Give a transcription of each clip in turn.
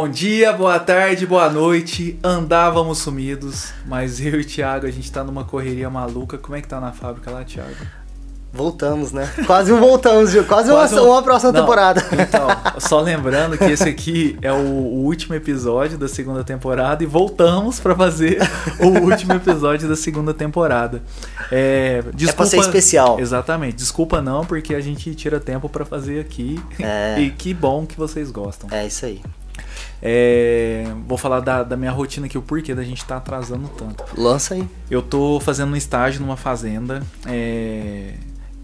Bom dia, boa tarde, boa noite. Andávamos sumidos, mas eu e o Thiago, a gente tá numa correria maluca. Como é que tá na fábrica lá, Thiago? Voltamos, né? Quase um voltamos, Gil. Quase, Quase uma, um- uma próxima Não, temporada. Então, só lembrando que esse aqui é o, o último episódio da segunda temporada e voltamos pra fazer o último episódio da segunda temporada. É, desculpa, É pra ser especial. Exatamente. Desculpa não, porque a gente tira tempo pra fazer aqui. É. E que bom que vocês gostam. É isso aí. É, vou falar da, da minha rotina aqui, o porquê da gente tá atrasando tanto. Lança aí. Eu tô fazendo um estágio numa fazenda. é,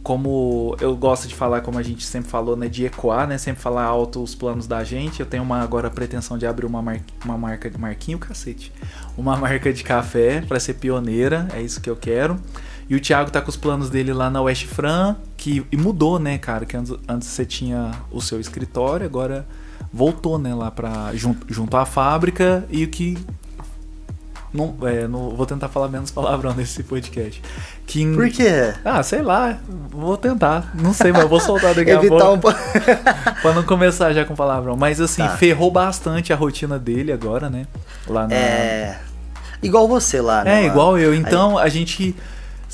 como eu gosto de falar, como a gente sempre falou, né? De ecoar, né? Sempre falar alto os planos da gente. Eu tenho uma, agora a pretensão de abrir uma, mar, uma marca de marquinho, cacete. Uma marca de café pra ser pioneira. É isso que eu quero. E o Thiago tá com os planos dele lá na West Fran, que e mudou, né, cara? Que antes, antes você tinha o seu escritório, agora voltou, né, lá pra, junto, junto à fábrica e o que não, é, não vou tentar falar menos palavrão nesse podcast. Que Por quê? Ah, sei lá, vou tentar. Não sei, mas eu vou soltar daqui a Evitar pouco um pra não começar já com palavrão. Mas assim, Tá. ferrou bastante a rotina dele agora, né? Lá na... É. Igual você lá, né? É, igual eu. Então, a gente.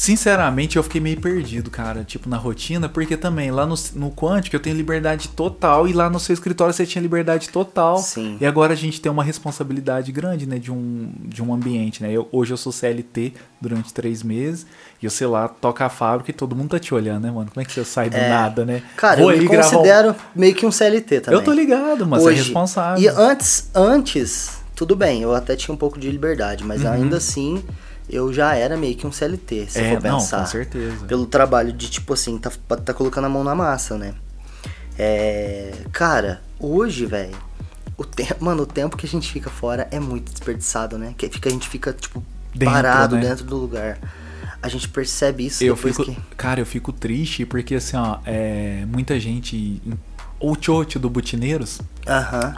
Sinceramente, eu fiquei meio perdido, cara, tipo, na rotina, porque também lá no, no Quantic eu tenho liberdade total e lá no seu escritório você tinha liberdade total. Sim. E agora a gente tem uma responsabilidade grande, né, de um, de um ambiente, né? Eu, hoje eu sou CLT durante três meses e eu sei lá, toca a fábrica e todo mundo tá te olhando, né, mano? Como é que você sai do É. nada, né? Cara, Vou eu me gravar um- considero meio que um CLT também. Eu tô ligado, mas é responsável. E antes, antes, tudo bem, eu até tinha um pouco de liberdade, mas ainda assim, eu já era meio que um CLT, se é, for não, pensar. com certeza. Pelo trabalho de, tipo assim, tá, tá colocando a mão na massa, né? É. Cara, hoje, velho. O tempo, mano, o tempo que a gente fica fora é muito desperdiçado, né? Que fica, a gente fica, tipo, Dentro, parado né? dentro do lugar. A gente percebe isso Eu fico, que. cara, eu fico triste porque assim, ó, é, muita gente, o Chote do Butineiros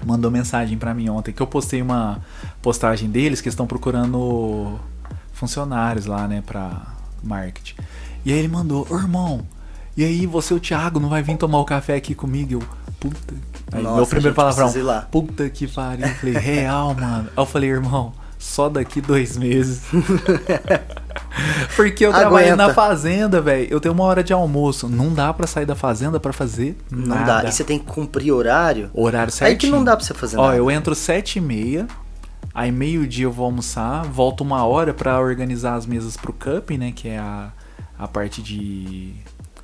mandou mensagem pra mim ontem que eu postei uma postagem deles que estão procurando funcionários lá, né, pra marketing. E aí ele mandou, irmão, e aí você, o Thiago, não vai vir tomar o café aqui comigo? Eu, puta. Aí Nossa, meu primeiro palavrão, puta que pariu. Eu falei, real, mano. Aí eu falei, irmão, só daqui dois meses. Porque eu trabalho na fazenda, velho. Eu tenho uma hora de almoço. Não dá pra sair da fazenda pra fazer Não nada. dá. E você tem que cumprir horário. Horário certinho. Aí que não dá pra você fazer Ó, nada. eu entro sete e meia, aí meio dia eu vou almoçar, volto uma hora pra organizar as mesas pro cupping, né, que é a, a parte de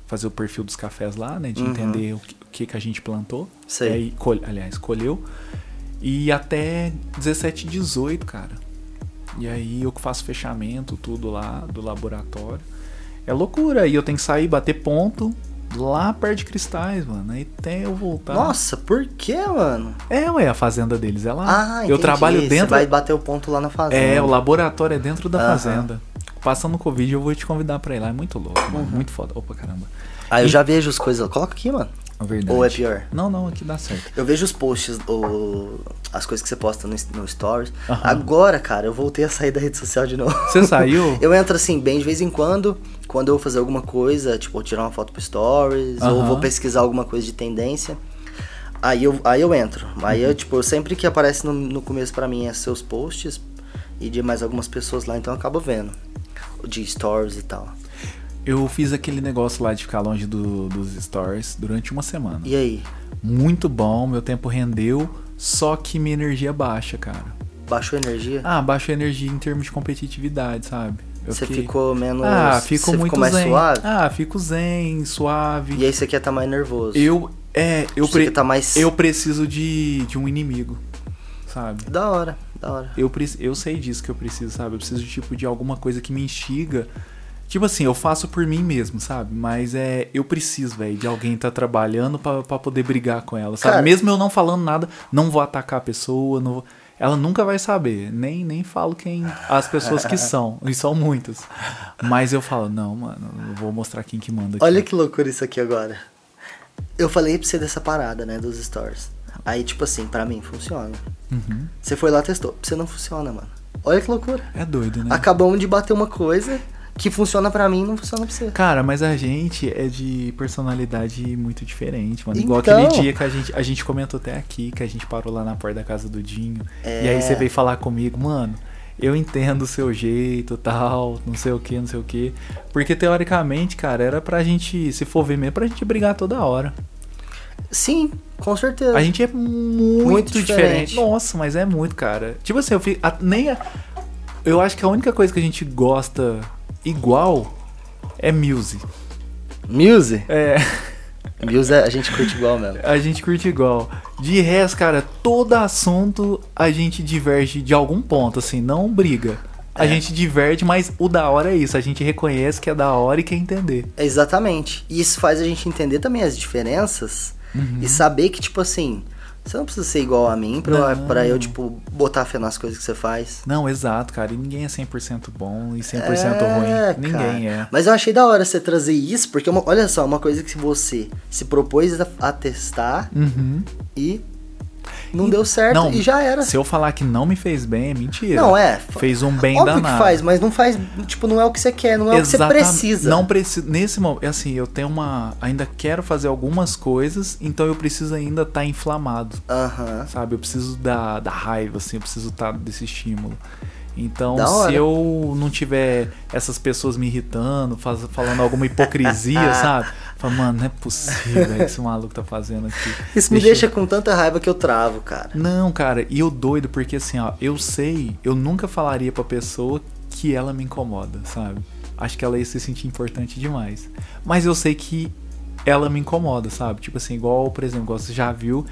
fazer o perfil dos cafés lá, né, de Uhum. entender o que, o que que a gente plantou. Sei. E aí, col- aliás, colheu. E até 17 e 18, cara. E aí eu que faço fechamento, tudo lá do laboratório. É loucura. Aí eu tenho que sair, bater ponto lá perto de cristais, mano. Aí até eu voltar. Nossa, por que, mano? É, ué, a fazenda deles é lá. Ah, eu entendi. trabalho Você dentro. vai bater o ponto lá na fazenda. É, o laboratório é dentro da Aham. fazenda. Passando o Covid, eu vou te convidar pra ir lá. É muito louco, mano. Muito foda. Opa, caramba. Aí eu E- já vejo as coisas. Coloca aqui, mano. É verdade. Ou é pior? Não, não, aqui dá certo. Eu vejo os posts, as coisas que você posta no, no Stories. Aham. Agora, cara, eu voltei a sair da rede social de novo. Você saiu? Eu entro assim, bem de vez em quando, quando eu vou fazer alguma coisa, tipo, tirar uma foto pro Stories, ou Aham. vou pesquisar alguma coisa de tendência. Aí eu, aí eu entro. Aí Uhum. eu, tipo, sempre que aparece no, no começo pra mim é seus posts e de mais algumas pessoas lá, então eu acabo vendo. De stories e tal. Eu fiz aquele negócio lá de ficar longe do- dos stories durante uma semana. E aí? Muito bom, meu tempo rendeu, só que minha energia baixa, cara. Baixou a energia? Ah, baixa a energia em termos de competitividade, sabe? Eu você fiquei- ficou menos. Ah, fico muito ficou mais zen. suave? Ah, fico zen, suave. E aí você quer estar mais nervoso. Eu é, eu Você pre- tá mais. eu preciso de, de um inimigo, sabe? Da hora, da hora. Eu, pre- eu sei disso que eu preciso, sabe? Eu preciso tipo de alguma coisa que me instiga. Tipo assim, eu faço por mim mesmo, sabe? Mas é, eu preciso, velho, de alguém tá trabalhando pra pra poder brigar com ela, sabe? Cara- Mesmo eu não falando nada, não vou atacar a pessoa, não vou- ela nunca vai saber, nem nem falo quem as pessoas que são, e são muitas. Mas eu falo, não, mano, eu vou mostrar quem que manda aqui. Olha que loucura isso aqui agora. Eu falei pra você dessa parada, né, dos stories. Aí, tipo assim, pra mim funciona. Uhum. Você foi lá testou. Pra você não funciona, mano. Olha que loucura. É doido, né? Acabamos de bater uma coisa que funciona pra mim não funciona pra você. Cara, mas a gente é de personalidade muito diferente, mano. Igual Então. aquele dia que a gente, a gente comentou até aqui, que a gente parou lá na porta da casa do Dinho. É. E aí você veio falar comigo, mano, eu entendo o seu jeito tal, não sei o que, não sei o que. Porque teoricamente, cara, era pra gente, se for ver mesmo, pra gente brigar toda hora. Sim, com certeza. A gente é muito, Muito diferente. diferente. Nossa, mas é muito, cara. Tipo assim, eu fico. nem a- eu acho que a única coisa que a gente gosta igual é music. Muse? É. Muse a gente curte igual mesmo. A gente curte igual. De resto, cara, todo assunto a gente diverge de algum ponto, assim, não briga. A É. gente diverte, mas o da hora é isso. A gente reconhece que é da hora e quer entender. Exatamente. E isso faz a gente entender também as diferenças Uhum. e saber que, tipo assim, você não precisa ser igual a mim pra, Não. pra eu, tipo, botar fé nas coisas que você faz. Não, exato, cara. E ninguém é 100% bom e 100% É, ruim. Ninguém cara. é. Mas eu achei da hora você trazer isso, porque uma- olha só, uma coisa que você se propôs a, a testar Uhum. e não deu certo Não, e já era. Se eu falar que não me fez bem, é mentira. Não, é. Fez um bem Óbvio danado. que faz, mas não faz, tipo, não é o que você quer, não é o que você Exatamente. precisa. Não precisa. Nesse momento, assim, eu tenho uma. Ainda quero fazer algumas coisas, então eu preciso ainda estar inflamado. Aham. Sabe? Eu preciso da, da raiva, assim, eu preciso estar desse estímulo. Então, se eu não tiver essas pessoas me irritando, faz- falando alguma hipocrisia, sabe? Fala, mano, não é possível velho, que esse maluco tá fazendo aqui. Isso me deixa com tanta raiva que eu travo, cara. Não, cara, e eu doido, porque assim, ó, eu sei, eu nunca falaria pra pessoa que ela me incomoda, sabe? Acho que ela ia se sentir importante demais. Mas eu sei que ela me incomoda, sabe? Tipo assim, igual, por exemplo, você já viu,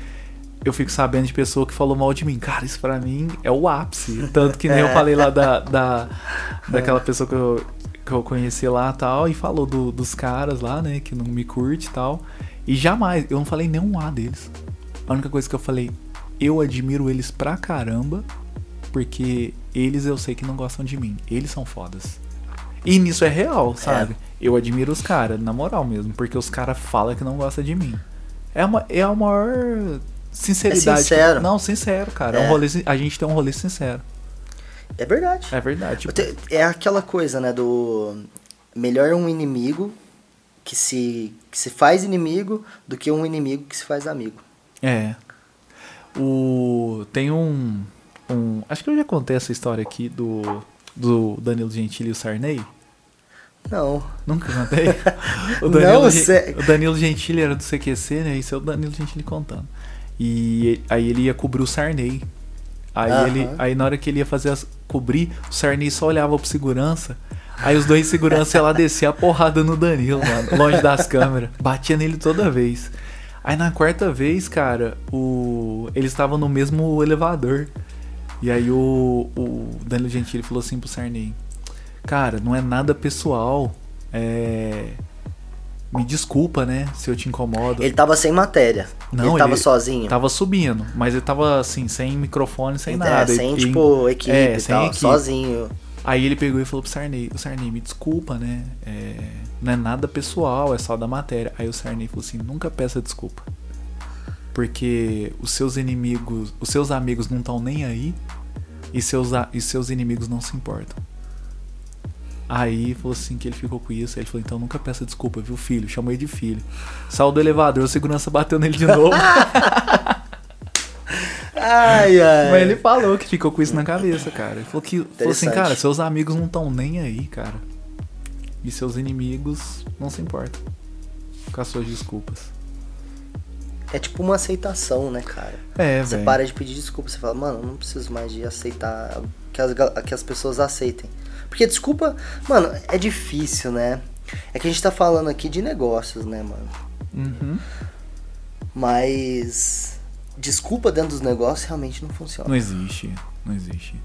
eu fico sabendo de pessoa que falou mal de mim. Cara, isso pra mim é o ápice. Tanto que nem eu É. falei lá da, da, daquela pessoa que eu, que eu conheci lá e tal, e falou do- dos caras lá, né, que não me curte e tal. E jamais, eu não falei nenhum A deles. A única coisa que eu falei, eu admiro eles pra caramba, porque eles eu sei que não gostam de mim. Eles são fodas. E nisso é real, sabe? Eu admiro os caras, na moral mesmo, porque os caras falam que não gostam de mim. É, uma, é a maior sinceridade. É sincero. Não, sincero, cara. É um É. rolê a gente tem um rolê sincero. É verdade. É verdade. Tipo, Te- É aquela coisa, né, do melhor um inimigo que se, que se faz inimigo do que um inimigo que se faz amigo. É. O tem um, um acho que eu já contei essa história aqui do do Danilo Gentili e o Sarney. Não. Nunca contei. O Não, Gen- sé- o Danilo Gentili era do CQC, né? Isso é o Danilo Gentili contando. E aí ele ia cobrir o Sarney. Aí Aham. ele, aí na hora que ele ia fazer as, cobrir, o Sarney só olhava pro segurança. Aí os dois seguranças iam lá descer a porrada no Danilo, mano, longe das câmeras. Batia nele toda vez. Aí na quarta vez, cara, o eles estavam no mesmo elevador. E aí o, o Danilo Gentili falou assim pro Sarney: Cara, não é nada pessoal. É. Me desculpa, né? Se eu te incomodo. Ele tava sem matéria. Não, ele tava ele sozinho. Tava subindo, mas ele tava assim, sem microfone, sem É, nada. sem, E- tipo, equipe é, e sem tal, equipe. sozinho. Aí ele pegou e falou pro Sarney, o Sarney, me desculpa, né? É, não é nada pessoal, é só da matéria. Aí o Sarney falou assim, nunca peça desculpa. Porque os seus inimigos, os seus amigos não estão nem aí e seus, e seus inimigos não se importam. Aí falou assim que ele ficou com isso. Aí ele falou, então nunca peça desculpa, viu, filho? Chamou ele de filho. Saiu do elevador, o segurança bateu nele de novo. Ai, ai. Mas ele falou que ficou com isso na cabeça, cara. Ele falou que falou assim, cara, seus amigos não estão nem aí, cara. E seus inimigos não se importam com as suas desculpas. É tipo uma aceitação, né, cara? É, Você para de pedir desculpa, você fala, mano, eu não preciso mais de aceitar que as, que as pessoas aceitem. Porque desculpa, mano, é difícil, né? É que a gente tá falando aqui de negócios, né, mano? Uhum. Mas desculpa dentro dos negócios realmente não funciona. Não existe, não existe.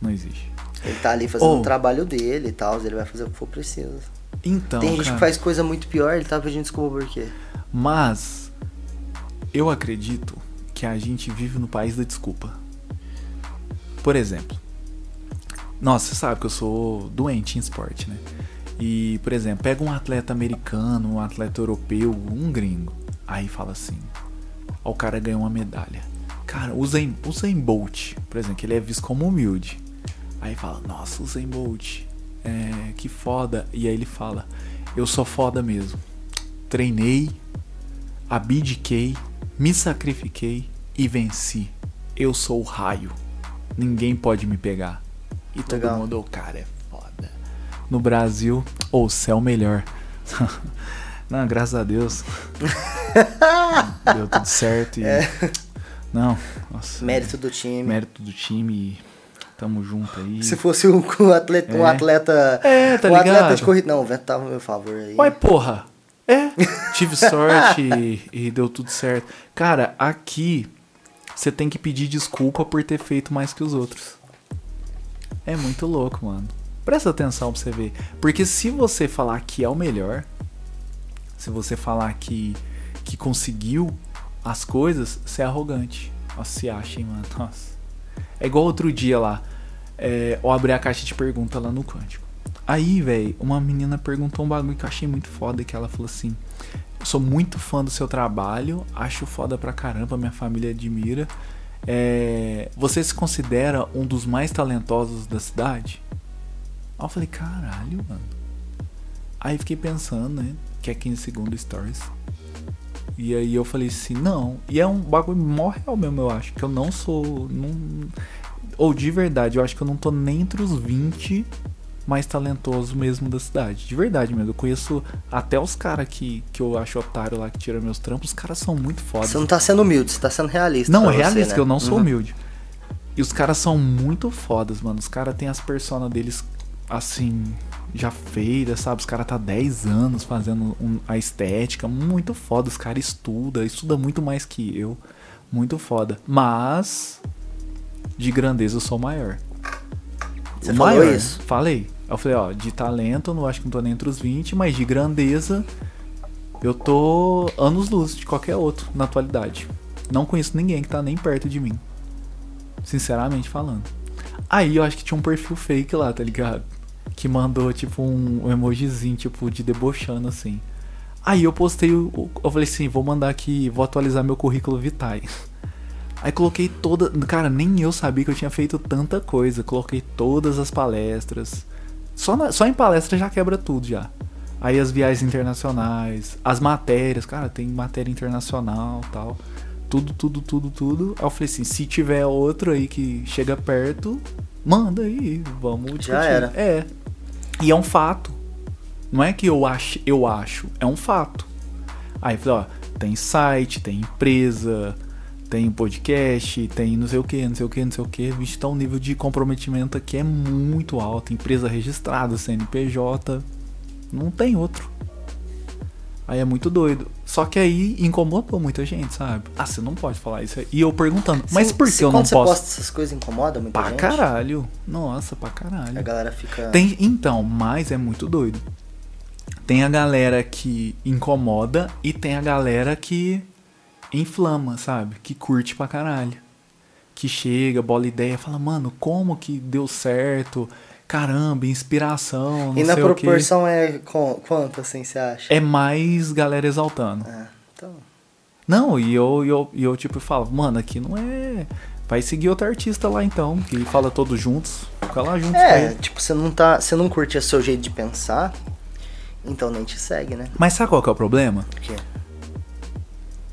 Não existe. Ele tá ali fazendo Oh. o trabalho dele e tal, ele vai fazer o que for preciso. Então, Tem gente cara, que faz coisa muito pior, ele tá pedindo desculpa por quê? mas eu acredito que a gente vive no país da desculpa. Por exemplo, nossa, você sabe que eu sou doente em esporte, né? E, por exemplo, pega um atleta americano, um atleta europeu, um gringo. Aí fala assim: Ó, o cara ganhou uma medalha. Cara, o Zayn, o Bolt, por exemplo, que ele é visto como humilde. Aí fala: Nossa, o Zayn Bolt é, que foda. E aí ele fala: Eu sou foda mesmo. Treinei, abdiquei, me sacrifiquei e venci. Eu sou o raio. Ninguém pode me pegar. E todo Legal. mundo, o cara é foda. No Brasil, ou céu melhor. Não, graças a Deus. Deu tudo certo e. Não, nossa. É. Mérito do time. Mérito do time. Tamo junto aí. Se fosse um, um atleta, um É. atleta. É, tá um atleta ligado? de corrida. Não, o vento tava a meu favor aí. Uai, porra. É, tive sorte e, e deu tudo certo. Cara, aqui você tem que pedir desculpa por ter feito mais que os outros. É muito louco, mano. Presta atenção pra você ver. Porque se você falar que é o melhor, se você falar que, que conseguiu as coisas, você é arrogante. Nossa, se acha, hein, mano. Nossa. É igual outro dia lá. É, eu abri a caixa de pergunta lá no Quântico. Aí, velho, uma menina perguntou um bagulho que eu achei muito foda, que ela falou assim: "Eu sou muito fã do seu trabalho, acho foda pra caramba, minha família admira. É, você se considera um dos mais talentosos da cidade?" Aí eu falei: "Caralho, mano." Aí fiquei pensando, né, que é 15 segundos stories. E aí eu falei assim, não. E é um bagulho mó real mesmo, eu acho. Que eu não sou. Não... Ou de verdade, eu acho que eu não tô nem entre os 20 mais talentosos mesmo da cidade. De verdade mesmo. Eu conheço até os caras que, que eu acho otário lá que tira meus trampos. Os caras são muito fodas. Você não tá sendo humilde, você tá sendo realista. Não, é você, realista, né? que eu não sou Uhum. humilde. E os caras são muito fodas, mano. Os caras têm as personas deles, assim, já feitas, sabe? Os caras tá 10 anos fazendo um- a estética. Muito foda. Os caras estudam, estuda muito mais que eu. Muito foda. Mas, de grandeza, eu sou maior. Você O falou maior, isso? Falei. Eu falei, ó, de talento, não acho que não tô nem entre os 20, mas de grandeza, eu tô anos luz de qualquer outro na atualidade. Não conheço ninguém que tá nem perto de mim. Sinceramente falando. Aí eu acho que tinha um perfil fake lá, tá ligado? Que mandou, tipo, um, emojizinho, tipo, de debochando assim. Aí eu postei, eu falei assim, vou mandar aqui, vou atualizar meu currículo Vitae. Aí coloquei toda. Cara, nem eu sabia que eu tinha feito tanta coisa. Coloquei todas as palestras. Só, na- só em palestra já quebra tudo já. Aí as viagens internacionais, as matérias, cara, tem matéria internacional tal. Tudo, tudo, tudo, tudo. Aí eu falei assim, se tiver outro aí que chega perto, manda aí, vamos discutir. Já era. É. E é um fato. Não é que eu acho, eu acho, é um fato. Aí eu falei, ó, tem site, tem empresa, tem podcast, tem não sei o que, não sei o que, não sei o que. Vixe, tá um nível de comprometimento aqui é muito alto. Empresa registrada, CNPJ, não tem outro. Aí é muito doido. Só que aí incomodou muita gente, sabe? Ah, você não pode falar isso aí. E eu perguntando, mas por que eu não quando você posso? posta essas coisas incomoda muita Pra gente? caralho. Nossa, pra caralho. A galera fica. Tem, então, mas é muito doido. Tem a galera que incomoda e tem a galera que inflama, sabe? Que curte pra caralho. Que chega, bola ideia, fala, mano, como que deu certo? Caramba, inspiração, não E na o quê. proporção é com, quanto, assim, você acha? É mais galera exaltando. Ah, então. Não, e eu, eu, eu tipo falo, mano, aqui não é. Vai seguir outro artista lá então, que fala todos juntos. Fica lá juntos com É, tipo, você não tá. Você não curte o seu jeito de pensar, então nem te segue, né? Mas sabe qual que é o problema? Porque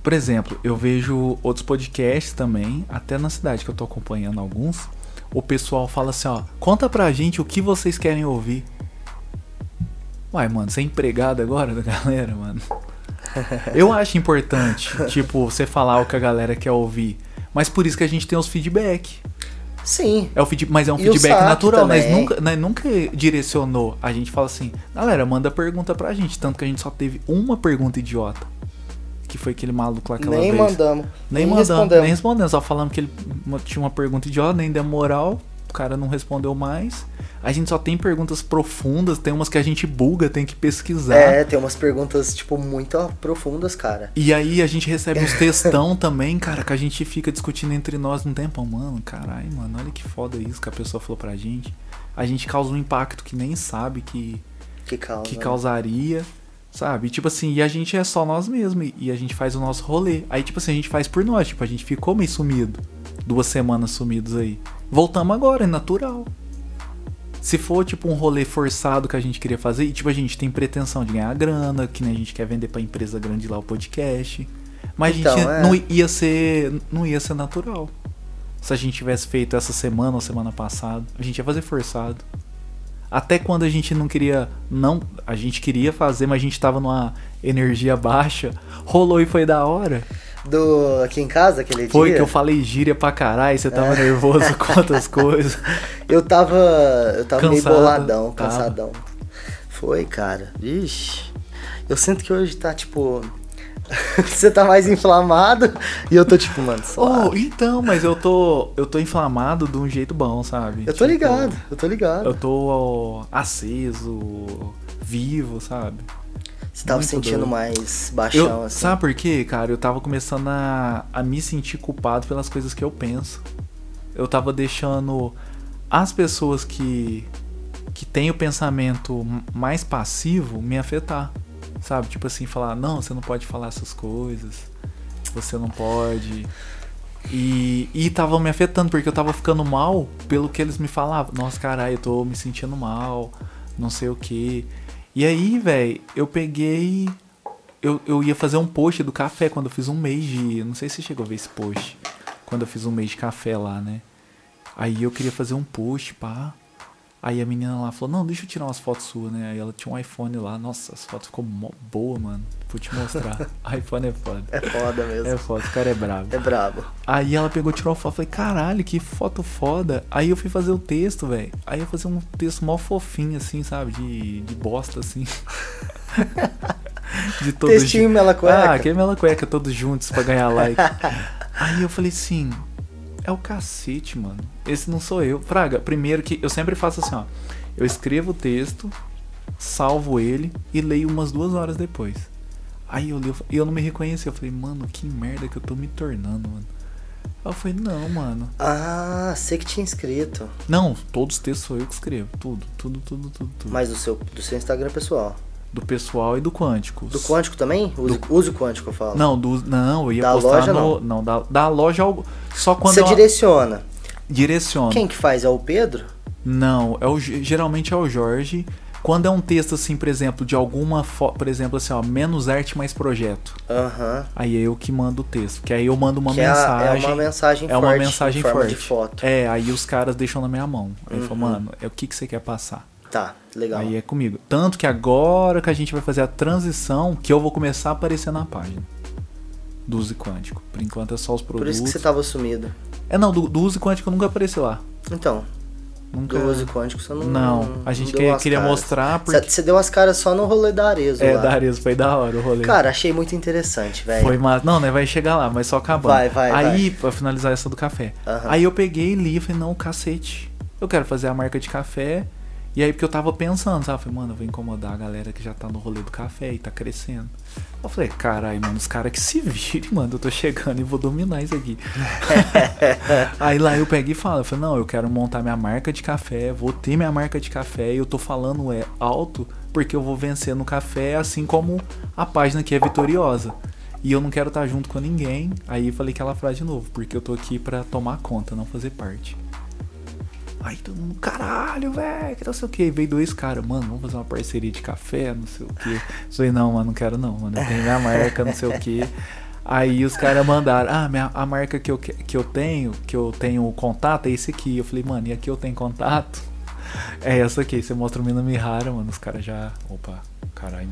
Por exemplo, eu vejo outros podcasts também, até na cidade que eu tô acompanhando alguns. O pessoal fala assim, ó, conta pra gente o que vocês querem ouvir. Uai, mano, você é empregado agora da galera, mano? Eu acho importante, tipo, você falar o que a galera quer ouvir. Mas por isso que a gente tem os feedback. Sim. É o feed, mas é um E feedback natural, mas também. nunca, nós nunca direcionou. A gente fala assim, galera, manda pergunta pra gente. Tanto que a gente só teve uma pergunta idiota. Que foi aquele maluco lá aquela nem vez. mandamos. Nem, mandamos, respondemos. nem respondemos. Só falamos que ele tinha uma pergunta idiota, nem deu moral. O cara não respondeu mais. A gente só tem perguntas profundas, tem umas que a gente buga, tem que pesquisar. É, tem umas perguntas, tipo, muito profundas, cara. E aí a gente recebe uns textão também, cara, que a gente fica discutindo entre nós um tempo. Mano, caralho, mano, olha que foda isso que a pessoa falou pra gente. A gente causa um impacto que nem sabe que, Que causa. que né? causaria, sabe? E, tipo assim, e a gente é só nós mesmos e- e a gente faz o nosso rolê. Aí, tipo assim, a gente faz por nós, tipo, a gente ficou meio sumido. Duas semanas sumidos aí. Voltamos agora, é natural. Se for tipo um rolê forçado que a gente queria fazer, e tipo a gente tem pretensão de ganhar grana, que nem a gente quer vender pra empresa grande lá o podcast. Mas Então, a gente é. não ia ser. não ia ser natural. Se a gente tivesse feito essa semana ou semana passada, a gente ia fazer forçado. Até quando a gente não queria. Não. A gente queria fazer, mas a gente tava numa energia baixa. Rolou e foi da hora. Do aqui em casa, aquele Foi dia. que eu falei gíria pra caralho, você tava nervoso com outras coisas. Eu tava. Eu tava meio Cansado, boladão, tava. cansadão. Foi, cara. Ixi. Eu sinto que hoje tá tipo. Você tá mais inflamado e eu tô tipo, mano, Oh, suave. então, mas eu tô. Eu tô inflamado de um jeito bom, sabe? Eu tô Tipo, ligado, eu tô ligado. Eu tô ó, aceso, vivo, sabe? Você tava muito sentindo doido. mais baixão, Eu, assim. Sabe por quê, cara? Eu tava começando a, a me sentir culpado pelas coisas que eu penso. Eu tava deixando as pessoas que, que têm o pensamento mais passivo me afetar. Sabe? Tipo assim, falar, não, você não pode falar essas coisas. Você não pode. E, e tava me afetando, porque eu tava ficando mal pelo que eles me falavam. Nossa, caralho, eu tô me sentindo mal, não sei o que. E aí, velho, eu peguei. Eu, eu ia fazer um post do café quando eu fiz um mês de. Não sei se você chegou a ver esse post. Quando eu fiz um mês de café lá, né? Aí eu queria fazer um post, pá. Aí a menina lá falou, não, deixa eu tirar umas fotos suas, né? Aí ela tinha um iPhone lá. Nossa, as fotos ficou mó boa, mano. Vou te mostrar. iPhone é foda. É foda mesmo. É foda, o cara é brabo. É brabo. Aí ela pegou, tirou a foto, falei, caralho, que foto foda. Aí eu fui fazer o texto, velho. Aí eu fazer um texto mó fofinho, assim, sabe? De, de bosta, assim. de todos Textinho mela cueca. Ah, que mela cueca, todos juntos pra ganhar like. Aí eu falei assim, é o cacete, mano. Esse não sou eu. Fraga, primeiro que eu sempre faço assim, ó. Eu escrevo o texto, salvo ele e leio umas duas horas depois. Aí eu li e eu não me reconheci. Eu falei, mano, que merda que eu tô me tornando, mano. Aí eu falei, não, mano. Ah, sei que tinha escrito. Não, todos os textos sou eu que escrevo. Tudo, tudo, tudo, tudo, tudo. Mas do seu, do seu Instagram pessoal. Do pessoal e do quântico. Do quântico também? Use, use o quântico, eu falo. Não, do, não, eu ia Da postar loja, no. Não, da, da loja algo. Só quando Você eu direciona. direciono. Quem que faz? É o Pedro? Não, é o, geralmente é o Jorge. Quando é um texto assim, por exemplo, de alguma fo... por exemplo, assim, ó, menos arte mais projeto. Aham. Aí é eu que mando o texto, que aí eu mando uma Que é a- mensagem. é uma mensagem é uma forte, mensagem forte. de foto. É, aí os caras deixam na minha mão. Aí eu falo, Uhum. mano, é o que que você quer passar? Tá, legal. Aí é comigo. Tanto que agora que a gente vai fazer a transição, que eu vou começar a aparecer na página do Use Quântico. Por enquanto é só os Por produtos. isso que você tava sumido. É não, do, do Use Quântico eu nunca apareci lá. Então, Nunca. do Use Quântico você não. Não, a gente queria, as queria caras. mostrar Você porque. você deu as caras só no rolê da Arezo É, lá. da Arezo, foi da hora o rolê. Cara, achei muito interessante, velho. Foi massa. Não, né? Vai chegar lá, mas só acabando. Vai, vai, Aí, pra finalizar essa do café. Aham. Aí eu peguei e li e falei, não, cacete. Eu quero fazer a marca de café. E aí, porque eu tava pensando, sabe? Eu Falei, mano, eu vou incomodar a galera que já tá no rolê do café e tá crescendo. Eu falei, caralho, mano, os caras que se virem, mano, eu tô chegando e vou dominar isso aqui. aí lá eu peguei e falo, eu falei, não, eu quero montar minha marca de café, vou ter minha marca de café e eu tô falando é alto porque eu vou vencer no café, assim como a página que é vitoriosa. E eu não quero estar junto com ninguém. Aí falei aquela frase de novo, porque eu tô aqui pra tomar conta, não fazer parte. Aí todo mundo, caralho, velho, que não sei o que. Veio dois caras, mano, vamos fazer uma parceria de café, não sei o que. Falei, não, mano, não quero não, mano. Eu tenho minha marca, não sei o que. Aí os caras mandaram, ah, minha, a marca que eu, que eu tenho, que eu tenho contato, é esse aqui. Eu falei, mano, e aqui eu tenho contato? É essa aqui. Você mostra o Mina Mihara, mano. Os caras já. Opa, caralho.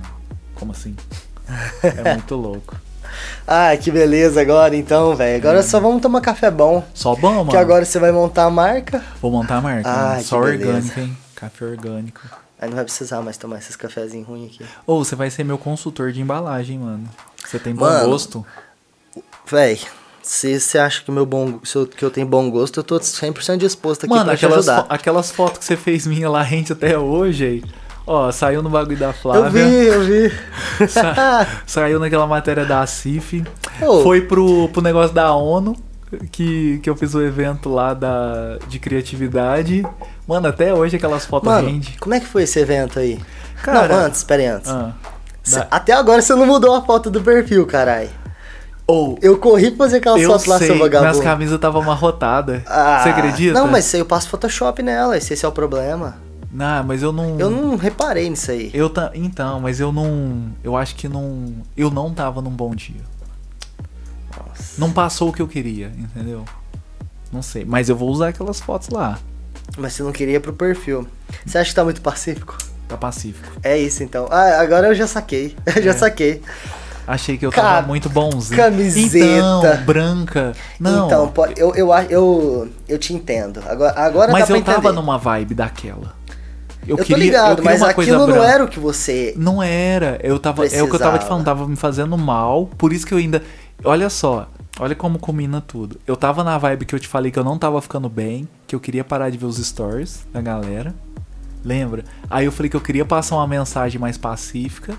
Como assim? É muito louco. Ah, que beleza agora então, velho. Agora só vamos tomar café bom. Só bom, mano. Que agora você vai montar a marca. Vou montar a marca. Ah, que Só beleza. orgânico, hein? Café orgânico. Aí não vai precisar mais tomar esses cafezinhos ruins aqui. Ou você vai ser meu consultor de embalagem, mano. Você tem bom Mano, gosto. Véi, se você acha que, meu bom, eu, que eu tenho bom gosto, eu tô 100% disposto aqui Mano, pra te aquelas, ajudar. fo- aquelas fotos que você fez minha lá rente até hoje, aí. Ó, saiu no bagulho da Flávia. Eu vi, eu vi. Sa- saiu naquela matéria da CIF. Ô. Foi pro, pro negócio da ONU. Que, que eu fiz o evento lá da, de criatividade. Mano, até hoje aquelas fotos Mano, rende. como é que foi esse evento aí? Cara- não, antes, pera aí, antes. Ah, Cê- Até agora você não mudou a foto do perfil, carai. Ou, Eu corri pra fazer aquela eu foto lá, seu sei, minhas vagabundo. camisas estavam amarrotadas. Ah, Você acredita? Não, mas eu passo Photoshop nela, esse é o problema. Não, mas eu não. Eu não reparei nisso aí. Eu ta... Então, mas eu não. Eu acho que não. Eu não tava num bom dia. Nossa. Não passou o que eu queria, entendeu? Não sei. Mas eu vou usar aquelas fotos lá. Mas você não queria pro perfil. Você acha que tá muito pacífico? Tá pacífico. É isso então. Ah, agora eu já saquei. Eu já É. saquei. Achei que eu Ca- tava muito bonzinho. camiseta. Então, branca. Não. Então, eu, eu, eu, eu te entendo. Agora, agora mas eu tava numa vibe daquela. Eu, Eu, queria, tô ligado, eu queria mas uma coisa aquilo não branca. era o que você. Não era. Eu tava. É o que eu tava te falando, tava me fazendo mal. Por isso que eu ainda. Olha só. Olha como combina tudo. Eu tava na vibe que eu te falei que eu não tava ficando bem, que eu queria parar de ver os stories da galera. Lembra? Aí eu falei que eu queria passar uma mensagem mais pacífica.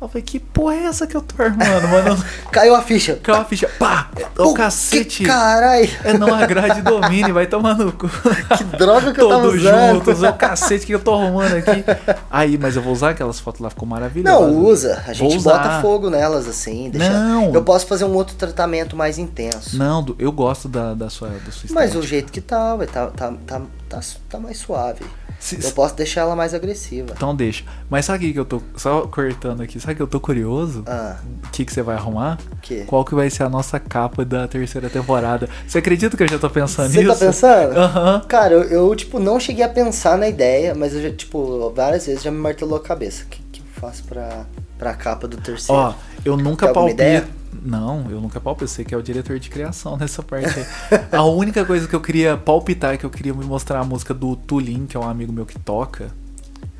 Eu falei, que porra é essa que eu tô armando, mano? Caiu a ficha. Caiu a ficha. Pá! Ô Pô, cacete! Carai. É não agrade domine, vai tomar no cu. Que droga que eu tava Todos usando. juntos, é o cacete que eu tô arrumando aqui. Aí, mas eu vou usar aquelas fotos lá, ficou maravilhoso. Não, usa. A gente bota fogo nelas assim. Deixa... Não. Eu posso fazer um outro tratamento mais intenso. Não, eu gosto da, da sua, da sua Mas o jeito que tá, tá, tá, tá, tá, tá mais suave. Se- Eu posso deixar ela mais agressiva. Então deixa. Mas sabe o que que eu tô. Só cortando aqui, sabe que eu tô curioso? Ah, O que, que você vai arrumar? o quê? Qual que vai ser a nossa capa da terceira temporada? Você acredita que eu já tô pensando Você nisso? tá pensando? Aham. Cara, eu, eu, tipo, não cheguei a pensar na ideia, mas eu já, tipo, várias vezes já me martelou a cabeça. O que, que eu faço pra, pra capa do terceiro? Ó, eu nunca palpito. Não, eu nunca palpito. Você que é o diretor de criação nessa parte aí. a única coisa que eu queria palpitar é que eu queria me mostrar a música do Tulin, que é um amigo meu que toca.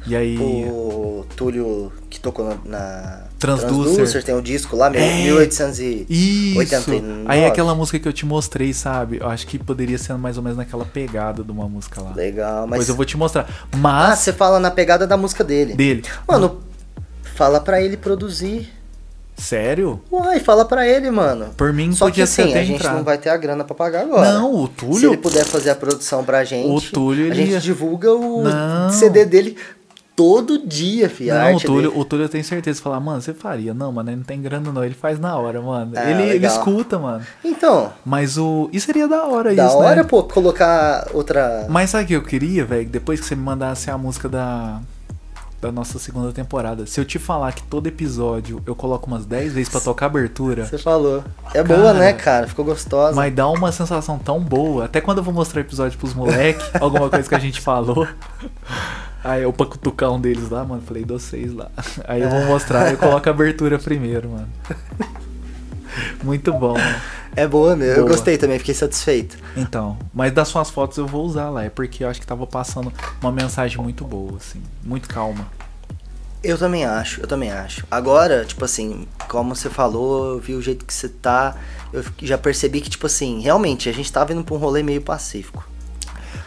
E aí. O Túlio que tocou na, na Transducer. tem um disco lá, mil- É. 1800 e... Isso! 89. Aí é aquela música que eu te mostrei, sabe? Eu acho que poderia ser mais ou menos naquela pegada de uma música lá. Legal, mas... Pois eu vou te mostrar. Ah, Mas. você fala na pegada da música dele. Dele. Mano, fala pra ele produzir. Sério? Uai, fala pra ele, mano. Por mim Só que podia ser assim, até a gente entrar. não vai ter a grana pra pagar agora. Não, o Se Túlio. ele puder fazer a produção pra gente, O Túlio, a ele gente ia- divulga o Não. CD dele todo dia, fi. a Não, o Túlio, dele. o Túlio eu tenho certeza. Falar, mano, você faria. Não, mano, ele não tem grana não. Ele faz na hora, mano. Ah, ele, ele escuta, mano. Então, Mas o. E seria da hora da isso, hora, né? pô, colocar outra... Mas sabe o que eu queria, velho? Depois que você me mandasse a música da. Da nossa segunda temporada. Se eu te falar que todo episódio eu coloco umas 10 vezes pra tocar abertura, Você falou. É Cara. boa, né, cara? Ficou gostosa. mas dá uma sensação tão boa. Até quando eu vou mostrar o episódio pros moleques, alguma coisa que a gente falou. Aí eu pra cutucar um deles lá, mano, falei, dou seis lá. Aí eu vou mostrar, eu coloco a abertura primeiro, mano. Muito bom. É boa mesmo. Eu Boa. gostei também, fiquei satisfeito. Então, mas das suas fotos eu vou usar lá, é porque eu acho que tava passando uma mensagem muito boa, assim, muito calma. Eu também acho, eu também acho. Agora, tipo assim, como você falou, eu vi o jeito que você tá, eu já percebi que, tipo assim, realmente, a gente tava indo pra um rolê meio pacífico.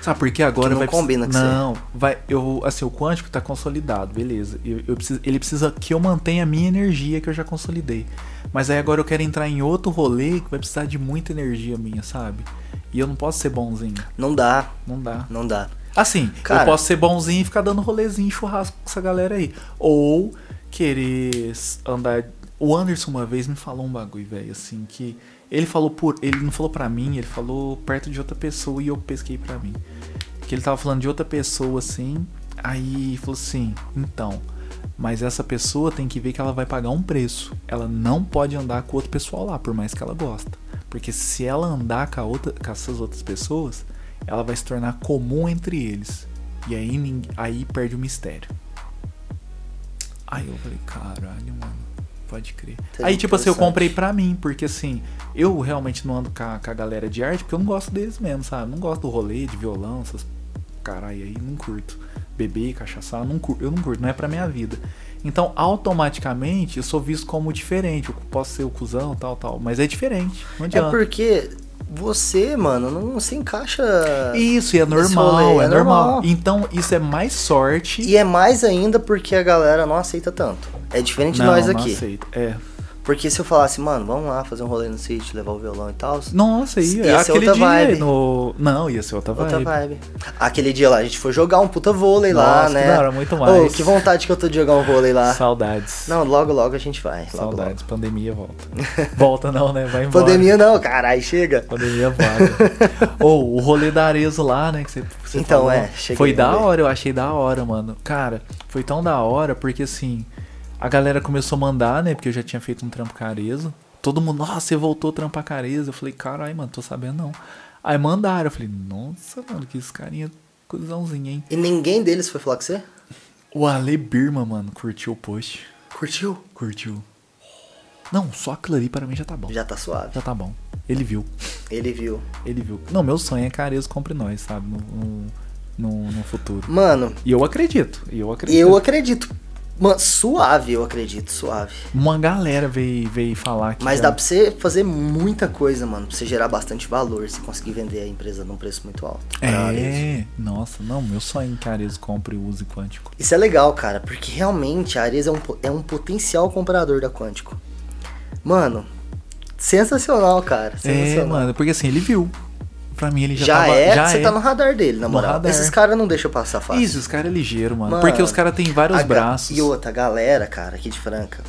Sabe, porque agora Que não vai combina com você. Não, vai, eu, assim, o quântico tá consolidado, beleza. Eu, eu preciso, ele precisa que eu mantenha a minha energia que eu já consolidei. Mas aí agora eu quero entrar em outro rolê que vai precisar de muita energia minha, sabe? E eu não posso ser bonzinho, Não dá, não dá. não dá. Assim, Cara- eu posso ser bonzinho e ficar dando rolezinho, churrasco com essa galera aí. Ou querer andar. O Anderson uma vez me falou um bagulho, velho, assim, que. Ele falou por. Ele não falou pra mim, ele falou perto de outra pessoa e eu pesquei pra mim. Que ele tava falando de outra pessoa, assim. Aí falou assim, então. Mas essa pessoa tem que ver que ela vai pagar um preço. Ela não pode andar com outro pessoal lá, por mais que ela gosta. Porque se ela andar com, outra, com essas outras pessoas, ela vai se tornar comum entre eles. E aí, aí perde o mistério. Aí eu falei, caralho, mano, pode crer. Seria aí, tipo assim, eu comprei pra mim, porque assim, eu realmente não ando com a, com a galera de arte, porque eu não gosto deles mesmo, sabe? Não gosto do rolê, de violão, essas caralho aí, não curto. Beber, cachaçar, não curto, eu não curto, não é pra minha vida. Então, automaticamente, eu sou visto como diferente. Eu posso ser o cuzão, tal, tal, mas é diferente. Não É adianta. porque você, mano, não se encaixa. Isso, e é normal, rolê, é, é normal. normal. Então, isso é mais sorte. E é mais ainda porque a galera não aceita tanto. É diferente de nós não aqui. aceito. É. Porque se eu falasse, mano, vamos lá fazer um rolê no sítio, levar o violão e tal. Nossa, ia, Ia ser aquele outra dia vibe. no... Não, ia ser outra vibe. Outra vibe. Aquele dia lá, a gente foi jogar um puta vôlei lá, Nossa, né? que da hora, muito mais. que vontade que eu tô de jogar um vôlei lá. Saudades. Não, logo, logo a gente vai. Logo, Saudades. Pandemia volta. volta não, né? Vai logo. embora. Pandemia não, caralho, chega. Pandemia vaga. Ou o rolê da Arezo lá, né? Que você, você Então, falou. é, cheguei Foi da hora, eu achei da hora, mano. Cara, foi tão da hora porque assim, a galera começou a mandar, né? Porque eu já tinha feito um trampo com a Arezo. Todo mundo, nossa, você voltou a trampar. Eu falei, caralho, mano, tô sabendo não. Aí mandaram, eu falei, nossa, mano, que esse carinha cuzãozinho, hein? E ninguém deles foi falar com você? O Ale Birma, mano, curtiu o post. Curtiu? Curtiu. Não, só aquilo ali pra mim já tá bom. Já tá suave. Já tá bom. Ele viu. Ele viu. Ele viu. Não, meu sonho é que a Arezo compre nós, sabe? No, no, no- no futuro. Mano, E eu acredito. E eu acredito. eu acredito. Mano, suave, eu acredito, suave. Uma galera veio, veio falar que. Mas dá pra você fazer muita coisa, mano. Pra você gerar bastante valor, se conseguir vender a empresa num preço muito alto. É, nossa, não, meu sonho é que a Arezo compre e use Quântico. Isso é legal, cara, porque realmente a Ares é um, é um potencial comprador da Quântico. Mano, sensacional, cara. É, Sensacional. mano, porque assim, ele viu. Pra mim ele já, já, tava. é, já você é. tá no radar dele, na moral. radar. Esses caras não deixam passar fácil. Isso, os caras é ligeiro, mano. Mano, Porque os caras têm vários braços. E outra, a galera, cara, aqui de Franca.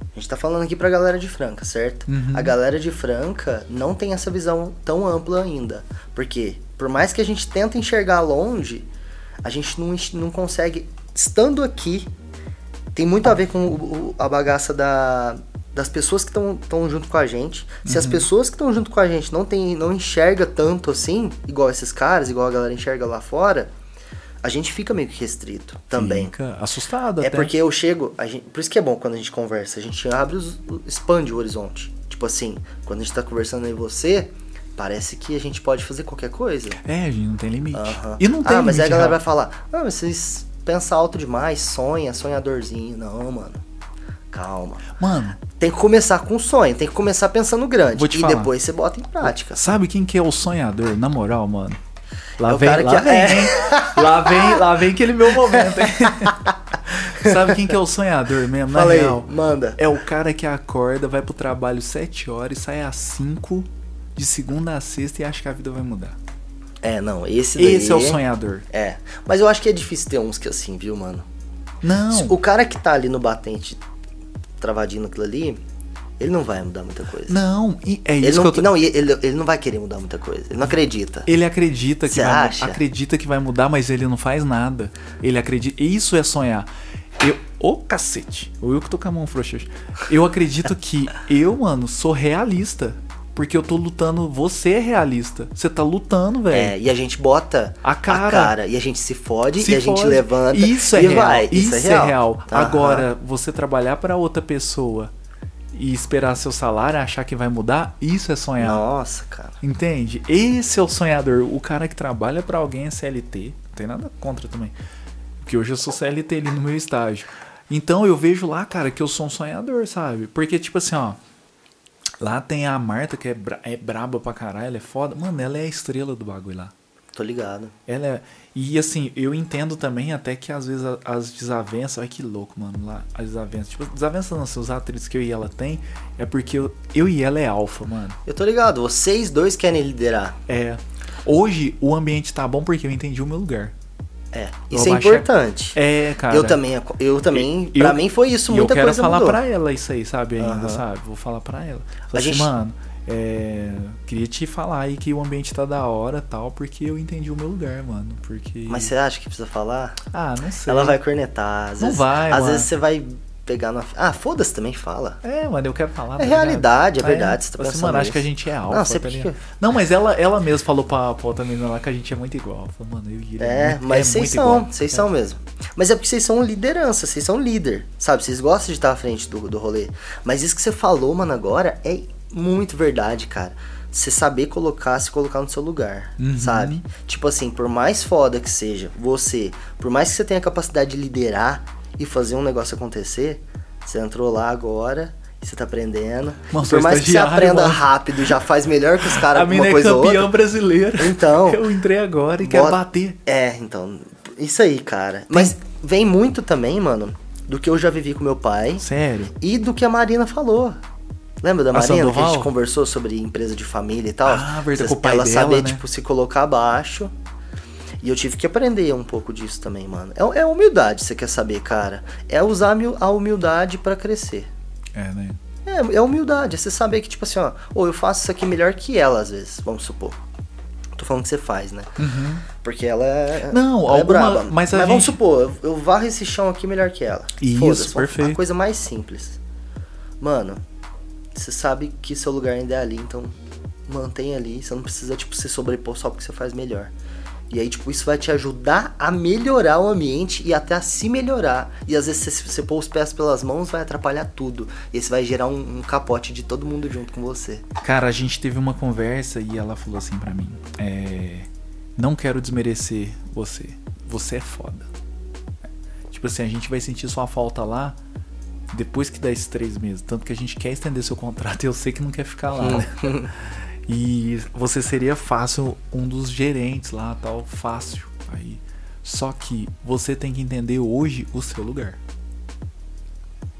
A gente tá falando aqui pra galera de Franca, certo? Uhum. A galera de Franca não tem essa visão tão ampla ainda. Porque, por mais que a gente tenta enxergar longe, a gente não, não consegue. Estando aqui, tem muito a ver com o- a bagaça da, das pessoas que estão junto com a gente. Se Uhum. as pessoas que estão junto com a gente não, tem, não enxerga tanto assim, igual esses caras, igual a galera enxerga lá fora, a gente fica meio que restrito também. Fica assustado É até. porque eu chego, a gente, por isso que é bom quando a gente conversa, a gente abre, os, expande o horizonte. Tipo assim, quando a gente tá conversando aí você, parece que a gente pode fazer qualquer coisa. É, gente, não tem limite. Aham. E não tem ah, mas aí a galera vai falar, ah, mas vocês pensam alto demais, sonha, sonhadorzinho. Não, mano. Calma. Mano, Tem que começar com sonho, tem que começar pensando grande. Vou te e falar. depois você bota em prática. sabe quem que é o sonhador? Na moral, mano. Lá É vem, lá que- vem, é. hein? Lá vem, lá vem aquele meu momento, hein? Sabe quem que é o sonhador mesmo, na Fala aí, real? manda. É o cara que acorda, vai pro trabalho 7 horas sai às 5 de segunda a sexta e acha que a vida vai mudar. É, não, esse daí... Esse é o sonhador. É, mas eu acho que é difícil ter uns que assim, viu, mano? Não. O cara que tá ali no batente, travadinho naquilo ali, ele não vai mudar muita coisa. Não, e é Ele isso não, que eu tô... não, ele, ele não vai querer mudar muita coisa. Ele não acredita. Ele acredita que Você vai, acha? acredita que vai mudar, mas ele não faz nada. Ele acredita. Isso é sonhar. Eu, ô cacete. Ou eu que tô com a mão frouxa. Eu acredito que eu, mano, sou realista. Porque eu tô lutando. Você é realista. Você tá lutando, É, velho. e a gente bota A cara. e a gente se fode Se e a gente fode. levanta Isso é e real. vai. Isso, é real. Aham. Agora, você trabalhar pra outra pessoa e esperar seu salário, achar que vai mudar, isso é sonhar. Nossa, cara. Entende? Esse é o sonhador. O cara que trabalha pra alguém é CLT. Não tem nada contra também. Porque hoje eu sou CLT ali no meu estágio. Então eu vejo lá, cara, que eu sou um sonhador, sabe? Porque, tipo assim, ó. Lá tem a Marta, que é, bra é braba pra caralho, ela é foda. Mano, ela é a estrela do bagulho lá. Tô ligado. Ela é... E assim, eu entendo também até que às vezes as desavenças. Olha que louco, mano. Lá, as desavenças. Tipo, desavenças não, os atritos que eu e ela tem é porque eu, eu e ela é alfa, mano. Eu tô ligado. Vocês dois querem liderar. É. Hoje o ambiente tá bom porque eu entendi o meu lugar. É. Eu Isso é importante. É, cara. eu também, eu também, E- pra eu- mim foi isso, E eu muita quero coisa falar mudou. pra ela isso aí, sabe? Ainda, Aham. sabe? Vou falar pra ela. A Falei assim, gente- mano, é, queria te falar aí que o ambiente tá da hora tal, porque eu entendi o meu lugar, mano. Porque. Mas você acha que precisa falar? Ah, não sei. Ela vai cornetar. Às Não vezes, vai, Às mano. vezes você vai pegar na. Ah, foda-se também, fala. É, mano, eu quero falar. É tá ligado? realidade, é verdade, você tá pensando mano, acho que a gente é alfa, Não, você tá? Não, mas ela, ela mesma falou pra, pra outra menina lá que a gente é muito igual. Falou, mano, eu e ele É, muito- mas vocês muito são, vocês É. são mesmo. Mas é porque vocês são liderança, vocês são líder, sabe? Vocês gostam de estar à frente do, do rolê. Mas isso que você falou, mano, agora é muito verdade, cara. Você saber colocar, se colocar no seu lugar, Uhum. sabe? Tipo assim, por mais foda que seja você, por mais que você tenha a capacidade de liderar e fazer um negócio acontecer, você entrou lá agora. e Você tá aprendendo. Por mais que você aprenda mano. rápido e já faz melhor que os caras uma é coisa ou campeã outra. brasileira. Então, Eu entrei agora e quero Bota- bater. É, então, isso aí, cara. Mas vem muito também, mano, do que eu já vivi com meu pai Sério. e do que a Marina falou. Lembra da A Marina que a Sandoval? gente conversou sobre empresa de família e tal? Ah, verdade, ela dela, saber, né? tipo, se colocar abaixo. E eu tive que aprender um pouco disso também, mano. É, é humildade, você quer saber, cara. É usar a humil- a humildade pra crescer. É, né? É, é humildade, é você saber que, tipo assim, ó, ou eu faço isso aqui melhor que ela, às vezes, vamos supor. Tô falando que você faz, né? Porque ela é. Não, ela é alguma- braba. mas vamos gente- supor, eu, eu varro esse chão aqui melhor que ela. Isso, perfeito. A coisa mais simples. Mano, você sabe que seu lugar ainda é ali, então mantém ali. Você não precisa, tipo, se sobrepor só porque você faz melhor. E aí, tipo, isso vai te ajudar a melhorar o ambiente e até a se melhorar. E às vezes, se você pôr os pés pelas mãos, vai atrapalhar tudo. E isso vai gerar um, um capote de todo mundo junto com você. Cara, a gente teve uma conversa e ela falou assim pra mim: é, Não quero desmerecer você. Você é foda. Tipo assim, a gente vai sentir sua falta lá depois que dá esses três meses. Tanto que a gente quer estender seu contrato e eu sei que não quer ficar lá, né? E você seria fácil um dos gerentes lá, tal, fácil. Aí, só que você tem que entender hoje o seu lugar.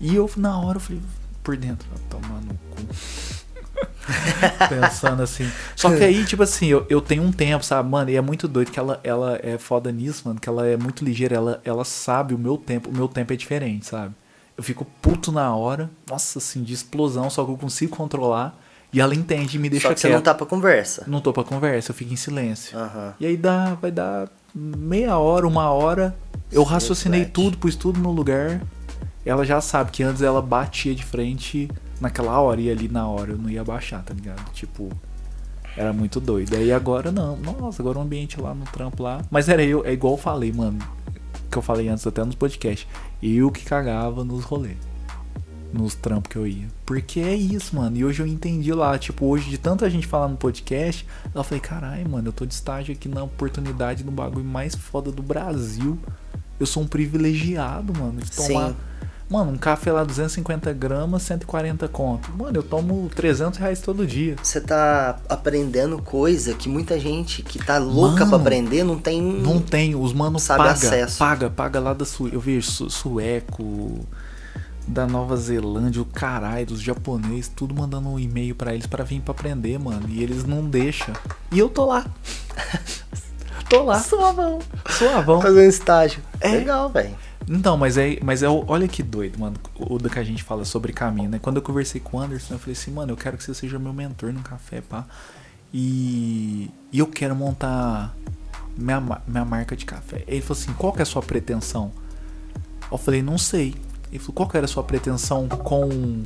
E eu na hora eu falei por dentro, "Ah, tomar no cu. Pensando assim. Só que aí, tipo assim, eu, eu tenho um tempo, sabe, mano, e é muito doido que ela, ela é foda nisso, mano, que ela é muito ligeira, ela, ela sabe o meu tempo, o meu tempo é diferente, sabe? Eu fico puto na hora, nossa, assim, de explosão, só que eu consigo controlar. E ela entende e me deixa Só que você quieto. não tá pra conversa. Não tô pra conversa, eu fico em silêncio. Aham. E aí dá, vai dar meia hora, uma hora. Eu Sim, raciocinei tudo, pus tudo no lugar. Ela já sabe que antes ela batia de frente naquela hora e ali na hora eu não ia baixar, tá ligado? Tipo, era muito doido. Aí agora não. Nossa, agora o ambiente lá no trampo lá. Mas era eu, é igual eu falei, mano. Que eu falei antes até nos podcasts. Eu que cagava nos rolês. Nos trampos que eu ia. Porque é isso, mano. E hoje eu entendi lá. Tipo, hoje de tanta gente falar no podcast. Eu falei, caralho, mano, eu tô de estágio aqui na oportunidade do bagulho mais foda do Brasil. Eu sou um privilegiado, mano. De tomar. Sim. Mano, um café lá 250 gramas, 140 conto. Mano, eu tomo 300 reais todo dia. Você tá aprendendo coisa que muita gente que tá louca Mano, pra aprender não tem. Não tem, os mano Sabe paga, acesso. paga, paga lá da Su... Eu vejo su sueco, da Nova Zelândia, o caralho, dos japoneses, tudo mandando um e-mail pra eles pra vir pra aprender, mano. E eles não deixam. E eu tô lá. tô lá. Suavão. Suavão. Fazendo estágio. É. Legal, velho. Então, mas é, mas é, o- olha que doido, mano, o do que a gente fala sobre caminho, né? Quando eu conversei com o Anderson, eu falei assim, mano, eu quero que você seja meu mentor no café, pá. E, e eu quero montar minha, minha marca de café. Ele falou assim, qual que é a sua pretensão? Eu falei, não sei. Ele falou, qual que era a sua pretensão com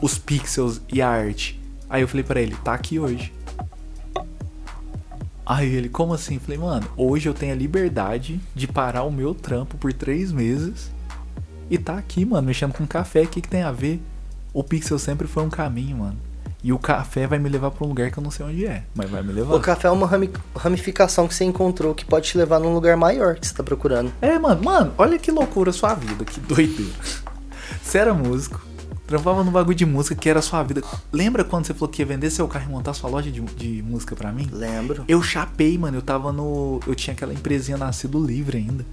os pixels e a arte? Aí eu falei pra ele, tá aqui hoje. Aí ele, como assim? Falei, mano, hoje eu tenho a liberdade de parar o meu trampo por três meses e tá aqui, mano, mexendo com café. O que, que tem a ver? O Pixel sempre foi um caminho, mano. E o café vai me levar pra um lugar que eu não sei onde é, mas vai me levar. O café é uma rami- ramificação que você encontrou que pode te levar num lugar maior que você tá procurando. É, mano, mano, olha que loucura a sua vida, que doideira. Você era músico, trampava no bagulho de música que era a sua vida. Lembra quando você falou que ia vender seu carro e montar sua loja de, de música pra mim? Lembro. Eu chapei, mano, eu tava no. Eu tinha aquela empresinha nascido livre ainda.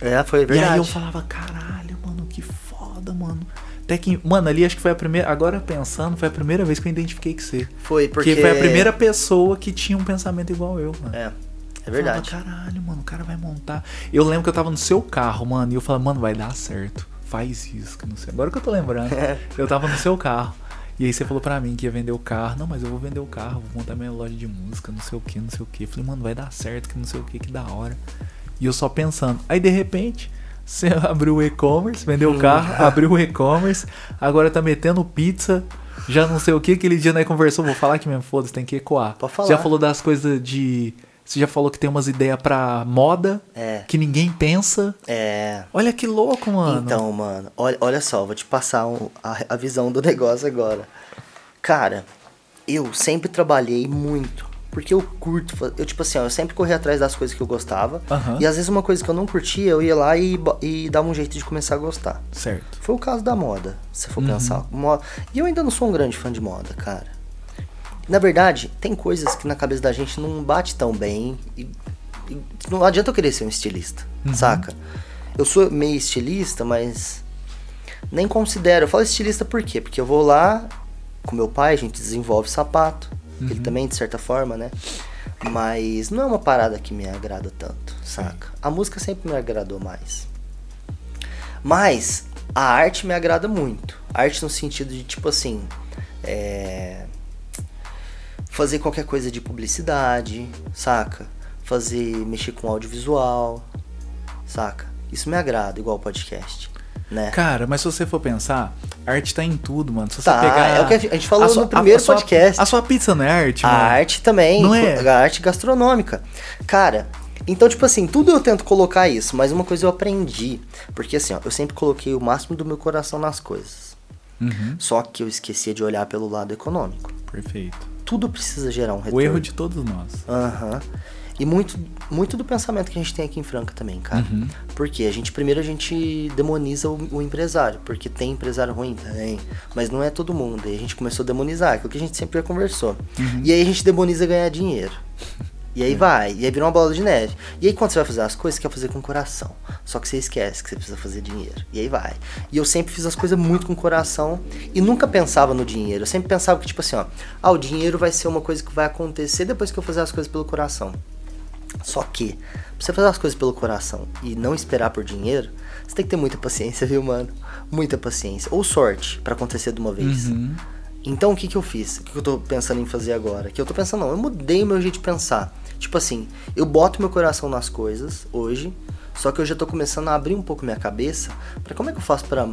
É, foi E verdade. aí eu falava, caralho, mano, que foda, mano. Até que, mano, ali acho que foi a primeira. Agora pensando, foi a primeira vez que eu identifiquei que você. Foi, porque. Porque foi a primeira pessoa que tinha um pensamento igual eu, mano. É, é Eu verdade. Falava, caralho, mano, o cara vai montar. Eu lembro que eu tava no seu carro, mano, e eu falava, mano, vai dar certo. Faz isso, que não sei. Agora que eu tô lembrando. eu tava no seu carro. E aí você falou pra mim que ia vender o carro. Não, mas eu vou vender o carro, vou montar minha loja de música, não sei o que, não sei o que. Falei, mano, vai dar certo, que não sei o que, que da hora. E eu só pensando. Aí de repente, você abriu o e-commerce, vendeu o carro, abriu o e-commerce, agora tá metendo pizza. Já não sei o que, aquele dia nós conversou, vou falar que mesmo, foda-se, tem que ecoar. Pode falar. Já falou das coisas de. Você já falou que tem umas ideias pra moda É. que ninguém pensa. É. Olha que louco, mano. Então, mano, olha, olha só, vou te passar um- a, a visão do negócio agora. Cara, eu sempre trabalhei muito. Porque eu curto. Eu, tipo assim, ó, eu sempre corri atrás das coisas que eu gostava. Aham. E às vezes uma coisa que eu não curtia, eu ia lá e, e dava um jeito de começar a gostar. Certo. Foi o caso da moda, se for Uhum. pensar. Mo- E eu ainda não sou um grande fã de moda, cara. Na verdade, tem coisas que na cabeça da gente não bate tão bem. E, e não adianta eu querer ser um estilista, Uhum. saca? Eu sou meio estilista, mas nem considero. Eu falo estilista por quê? Porque eu vou lá, com meu pai, a gente desenvolve sapato. Ele Uhum. também, de certa forma, né? Mas não é uma parada que me agrada tanto, saca? A música sempre me agradou mais. Mas a arte me agrada muito. Arte no sentido de, tipo assim, é... fazer qualquer coisa de publicidade, saca? Fazer, mexer com audiovisual, saca? Isso me agrada, igual podcast, né? Cara, mas se você for pensar, arte tá em tudo, mano. Se você Tá, pegar. é o que a gente falou sua- no primeiro sua- podcast. A sua pizza não é arte, A mano? arte também, Não é? a arte gastronômica. Cara, então, tipo assim, tudo eu tento colocar isso, mas uma coisa eu aprendi. Porque assim, ó, eu sempre coloquei o máximo do meu coração nas coisas. Uhum, Só que eu esquecia de olhar pelo lado econômico. perfeito. Tudo precisa gerar um retorno. O erro de todos nós. Aham. E muito, muito do pensamento que a gente tem aqui em Franca também, cara. Uhum. Porque a gente, primeiro a gente demoniza o, o empresário, porque tem empresário ruim, tem, mas não é todo mundo. E a gente começou a demonizar, aquilo que a gente sempre já conversou. Uhum. E aí a gente demoniza ganhar dinheiro. E aí vai, e aí vira uma bola de neve. E aí quando você vai fazer as coisas, você quer fazer com coração. Só que você esquece que você precisa fazer dinheiro. E aí vai. E eu sempre fiz as coisas muito com coração e nunca pensava no dinheiro. Eu sempre pensava que, tipo assim, ó, ah, o dinheiro vai ser uma coisa que vai acontecer depois que eu fazer as coisas pelo coração. Só que, pra você fazer as coisas pelo coração e não esperar por dinheiro, você tem que ter muita paciência, viu, mano? Muita paciência. Ou sorte pra acontecer de uma vez. Uhum. Então o que que eu fiz? O que que eu tô pensando em fazer agora? Que eu tô pensando, não, eu mudei o meu jeito de pensar. Tipo assim, eu boto meu coração nas coisas hoje, só que eu já tô começando a abrir um pouco minha cabeça pra como é que eu faço pra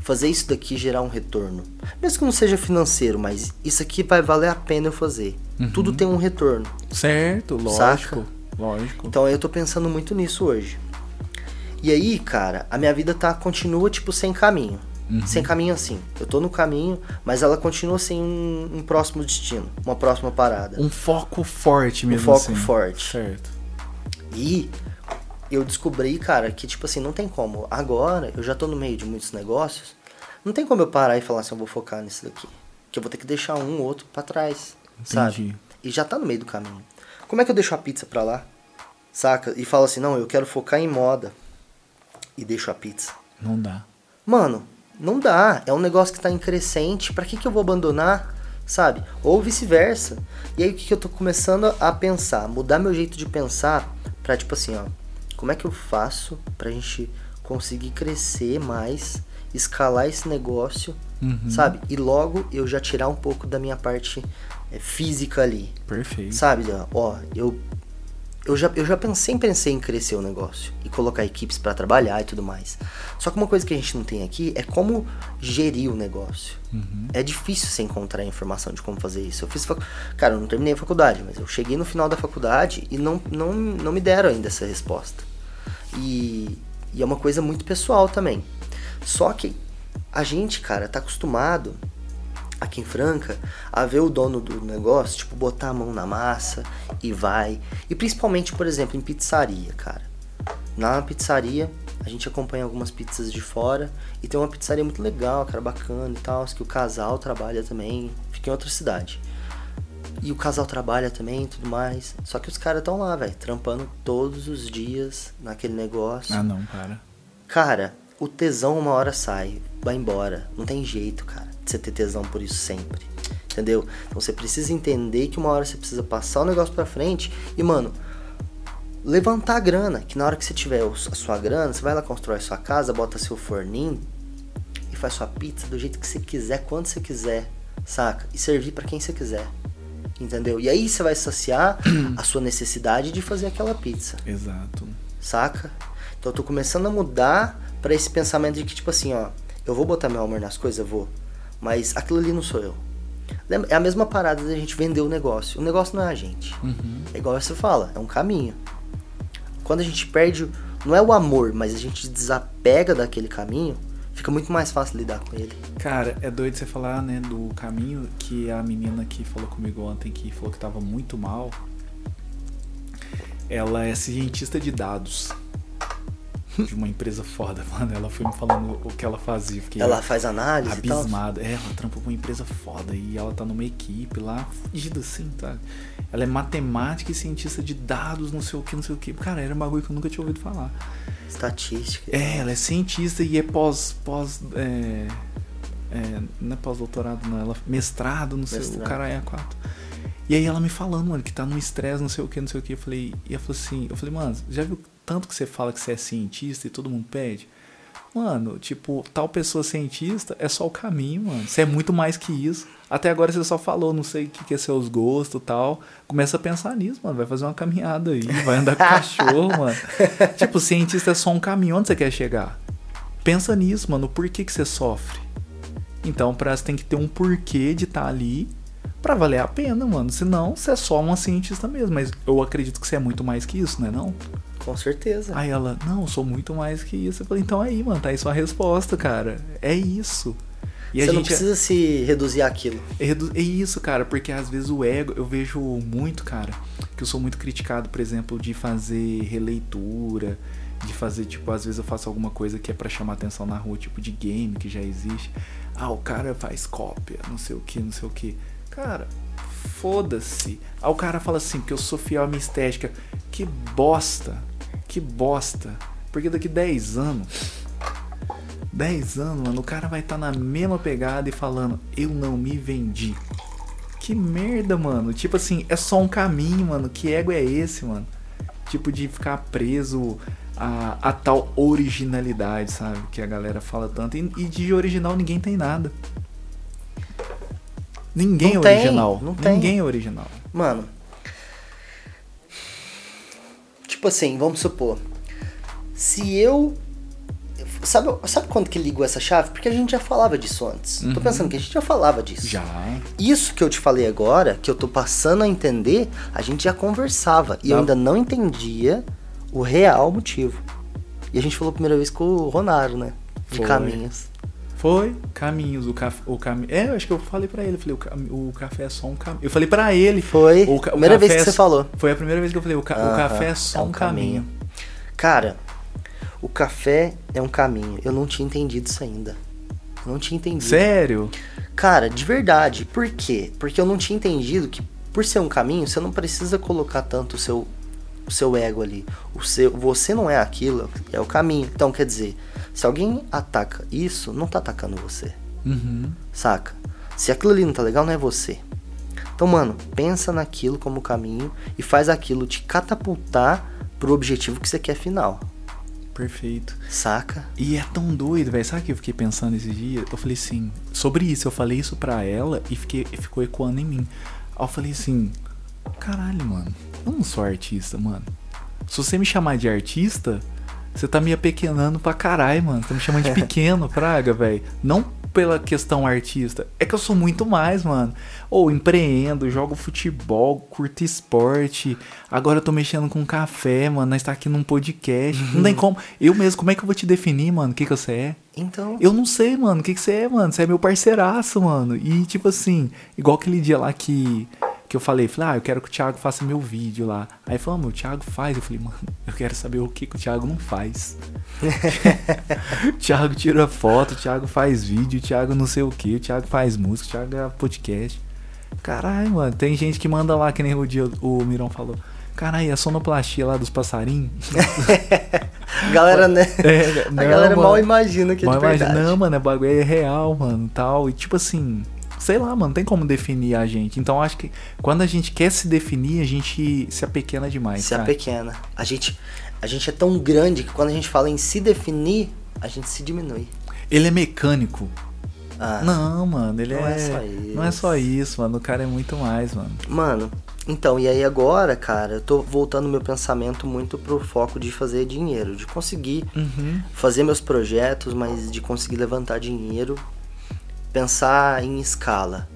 fazer isso daqui gerar um retorno. Mesmo que não seja financeiro, mas isso aqui vai valer a pena eu fazer. Tudo tem um retorno. Certo, lógico. Saca? Lógico. Então eu tô pensando muito nisso hoje. E aí, cara, a minha vida tá continua tipo sem caminho. Uhum. Sem caminho assim. Eu tô no caminho, mas ela continua sem um, um próximo destino, uma próxima parada. Um foco forte mesmo foco assim. forte. Certo. E eu descobri, cara, que tipo assim, não tem como. Agora, eu já tô no meio de muitos negócios, não tem como eu parar e falar assim, eu vou focar nisso daqui. Que eu vou ter que deixar um ou outro pra trás, sabe? Entendi. E já tá no meio do caminho. Como é que eu deixo a pizza pra lá? Saca? E falo assim, não, eu quero focar em moda. E deixo a pizza. Não dá. Mano, não dá. É um negócio que tá em crescente. Pra que, que eu vou abandonar? Sabe? Ou vice-versa. E aí o que, que eu tô começando a pensar? Mudar meu jeito de pensar pra tipo assim, ó. Como é que eu faço pra gente conseguir crescer mais, escalar esse negócio, Uhum. sabe? E logo eu já tirar um pouco da minha parte é, física ali. Perfeito. Sabe, ó, eu eu já, eu já pensei, pensei em crescer o negócio e colocar equipes pra trabalhar e tudo mais. Só que uma coisa que a gente não tem aqui é como gerir o negócio. Uhum. É difícil você encontrar informação de como fazer isso. Eu fiz facu... Cara, eu não terminei a faculdade, mas eu cheguei no final da faculdade e não, não, não me deram ainda essa resposta. E, e é uma coisa muito pessoal também. Só que a gente, cara, tá acostumado aqui em Franca a ver o dono do negócio, tipo, botar a mão na massa e vai. E principalmente, por exemplo, em pizzaria, cara. Na pizzaria, a gente acompanha algumas pizzas de fora e tem uma pizzaria muito legal, cara, bacana e tal, que o casal trabalha também, fica em outra cidade. E o casal trabalha também e tudo mais. Só que os caras estão lá, velho, trampando todos os dias naquele negócio. Ah, não, para. Cara, o tesão uma hora sai, vai embora. Não tem jeito, cara, de você ter tesão por isso sempre. Entendeu? Então você precisa entender que uma hora você precisa passar o negócio pra frente e, mano, levantar a grana. Que na hora que você tiver a sua grana, você vai lá, constrói sua casa, bota seu forninho e faz sua pizza do jeito que você quiser, quando você quiser, saca? E servir pra quem você quiser. Entendeu? E aí você vai saciar a sua necessidade de fazer aquela pizza Exato. saca? Então eu tô começando a mudar pra esse pensamento de que, tipo assim, ó, eu vou botar meu amor nas coisas, eu vou, mas aquilo ali não sou eu. É a mesma parada da gente vender o negócio. O negócio não é a gente. Uhum. É igual você fala, é um caminho. Quando a gente perde, não é o amor, mas a gente desapega daquele caminho, fica muito mais fácil lidar com ele. Cara, é doido você falar, né, do caminho que a menina que falou comigo ontem, que falou que tava muito mal, ela é cientista de dados. De uma empresa foda, mano. Ela foi me falando o que ela fazia. Fiquei Ela faz análise tal. abismado. É, ela trampa pra uma empresa foda e ela tá numa equipe lá, fodida assim, tá? Ela é matemática e cientista de dados, não sei o que, não sei o que. Cara, era um bagulho que eu nunca tinha ouvido falar. Estatística. É, ela é cientista e é pós. pós é, É, não é pós-doutorado, não. Ela, mestrado, não sei, o cara é a quatro. E aí ela me falando, mano, que tá num estresse, não sei o que, não sei o que. Eu falei, e ela falou assim, eu falei, mano, já viu tanto que você fala que você é cientista e todo mundo pede? Mano, tipo, tal pessoa cientista é só o caminho, mano. Você é muito mais que isso. Até agora você só falou, não sei o que, que é seus gostos e tal. Começa a pensar nisso, mano. Vai fazer uma caminhada aí, vai andar com cachorro, mano. Tipo, cientista é só um caminho. Onde você quer chegar? Pensa nisso, mano. Por que, que você sofre? Então, pra você tem que ter um porquê de estar ali pra valer a pena, mano. Senão, você é só uma cientista mesmo. Mas eu acredito que você é muito mais que isso, né? Não? Com certeza. Aí ela, não, eu sou muito mais que isso. Eu falei, então aí, mano, tá aí sua resposta, cara. É isso. E Você não gente precisa se reduzir àquilo. é, redu- é isso, cara, porque às vezes o ego, eu vejo muito, cara, que eu sou muito criticado, por exemplo, de fazer releitura, de fazer, tipo, às vezes eu faço alguma coisa que é pra chamar atenção na rua, tipo de game que já existe. Ah, o cara faz cópia, não sei o que, não sei o que. Cara, foda-se. Aí o cara fala assim, que eu sou fiel à minha estética. Que bosta, que bosta. Porque daqui 10 anos 10 anos, mano, o cara vai estar na mesma pegada e falando, eu não me vendi. Que merda, mano. Tipo assim, é só um caminho, mano. Que ego é esse, mano? Tipo de ficar preso a, a tal originalidade, sabe? Que a galera fala tanto. E, e de original ninguém tem nada. Ninguém Não é tem, original. não tem. Ninguém é original. Mano. Tipo assim, vamos supor. Se eu. Sabe, sabe quando que ligou essa chave? Porque a gente já falava disso antes. Tô Uhum. pensando que a gente já falava disso. Já. Isso que eu te falei agora, que eu tô passando a entender, a gente já conversava. E eu Tá. ainda não entendia o real motivo. E a gente falou a primeira vez com o Ronaro, né? De Foi. caminhos. Foi, caminhos, o café. O cami... É, eu acho que eu falei pra ele. Eu falei, o, cam- o café é só um caminho. Eu falei pra ele. Foi. O ca- o primeira vez que é você falou. Foi a primeira vez que eu falei, o, ca- o café é só é um, um caminho. Cara, o café é um caminho. Eu não tinha entendido isso ainda. Eu não tinha entendido. Sério? Cara, de verdade. Por quê? Porque eu não tinha entendido que por ser um caminho, você não precisa colocar tanto o seu, o seu ego ali. O seu, você não é aquilo, é o caminho. Então, quer dizer, se alguém ataca isso, não tá atacando você. Uhum. Saca? Se aquilo ali não tá legal, não é você. Então, mano, pensa naquilo como caminho e faz aquilo te catapultar pro objetivo que você quer final. Perfeito. Saca? E é tão doido, velho. Sabe o que eu fiquei pensando esses dias? Eu falei assim, sobre isso, eu falei isso pra ela e fiquei, ficou ecoando em mim. Aí eu falei assim, caralho, mano, eu não sou artista, mano. Se você me chamar de artista, você tá me apequenando pra caralho, mano. Você tá me chamando de pequeno, praga, velho. Não pela questão artista. É que eu sou muito mais, mano. Ou empreendo, jogo futebol, curto esporte. Agora eu tô mexendo com café, mano. Nós tá aqui num podcast. Não tem como. Eu mesmo, como é que eu vou te definir, mano? O que, que você é? Então. Eu não sei, mano. O que, que você é, mano? Você é meu parceiraço, mano. E tipo assim, igual aquele dia lá que. Que eu falei, falei, ah, eu quero que o Thiago faça meu vídeo lá. Aí falou, ah, meu, o Thiago faz. Eu falei, mano, eu quero saber o que, que o Thiago não faz. o Thiago tira foto, o Thiago faz vídeo, o Thiago não sei o que, o Thiago faz música, o Thiago grava podcast. Caralho, mano, tem gente que manda lá, que nem o dia o Mirão falou. Caralho, a sonoplastia lá dos passarinhos. Galera, né? É, a não, galera mal mano. imagina que é Mal de imagina- verdade. Não, mano, é bagulho é real, mano, tal. E tipo assim, sei lá, mano, não tem como definir a gente. Então acho que quando a gente quer se definir, a gente se apequena demais, Se cara. é pequena. A gente, a gente é tão grande que quando a gente fala em se definir, a gente se diminui. Ele é mecânico. Ah, Não, mano, ele Não é. é só Não é isso. só isso, mano. O cara é muito mais, mano. Mano, então, e aí agora, cara, eu tô voltando meu pensamento muito pro foco de fazer dinheiro, de conseguir Uhum. fazer meus projetos, mas de conseguir levantar dinheiro, pensar em escala.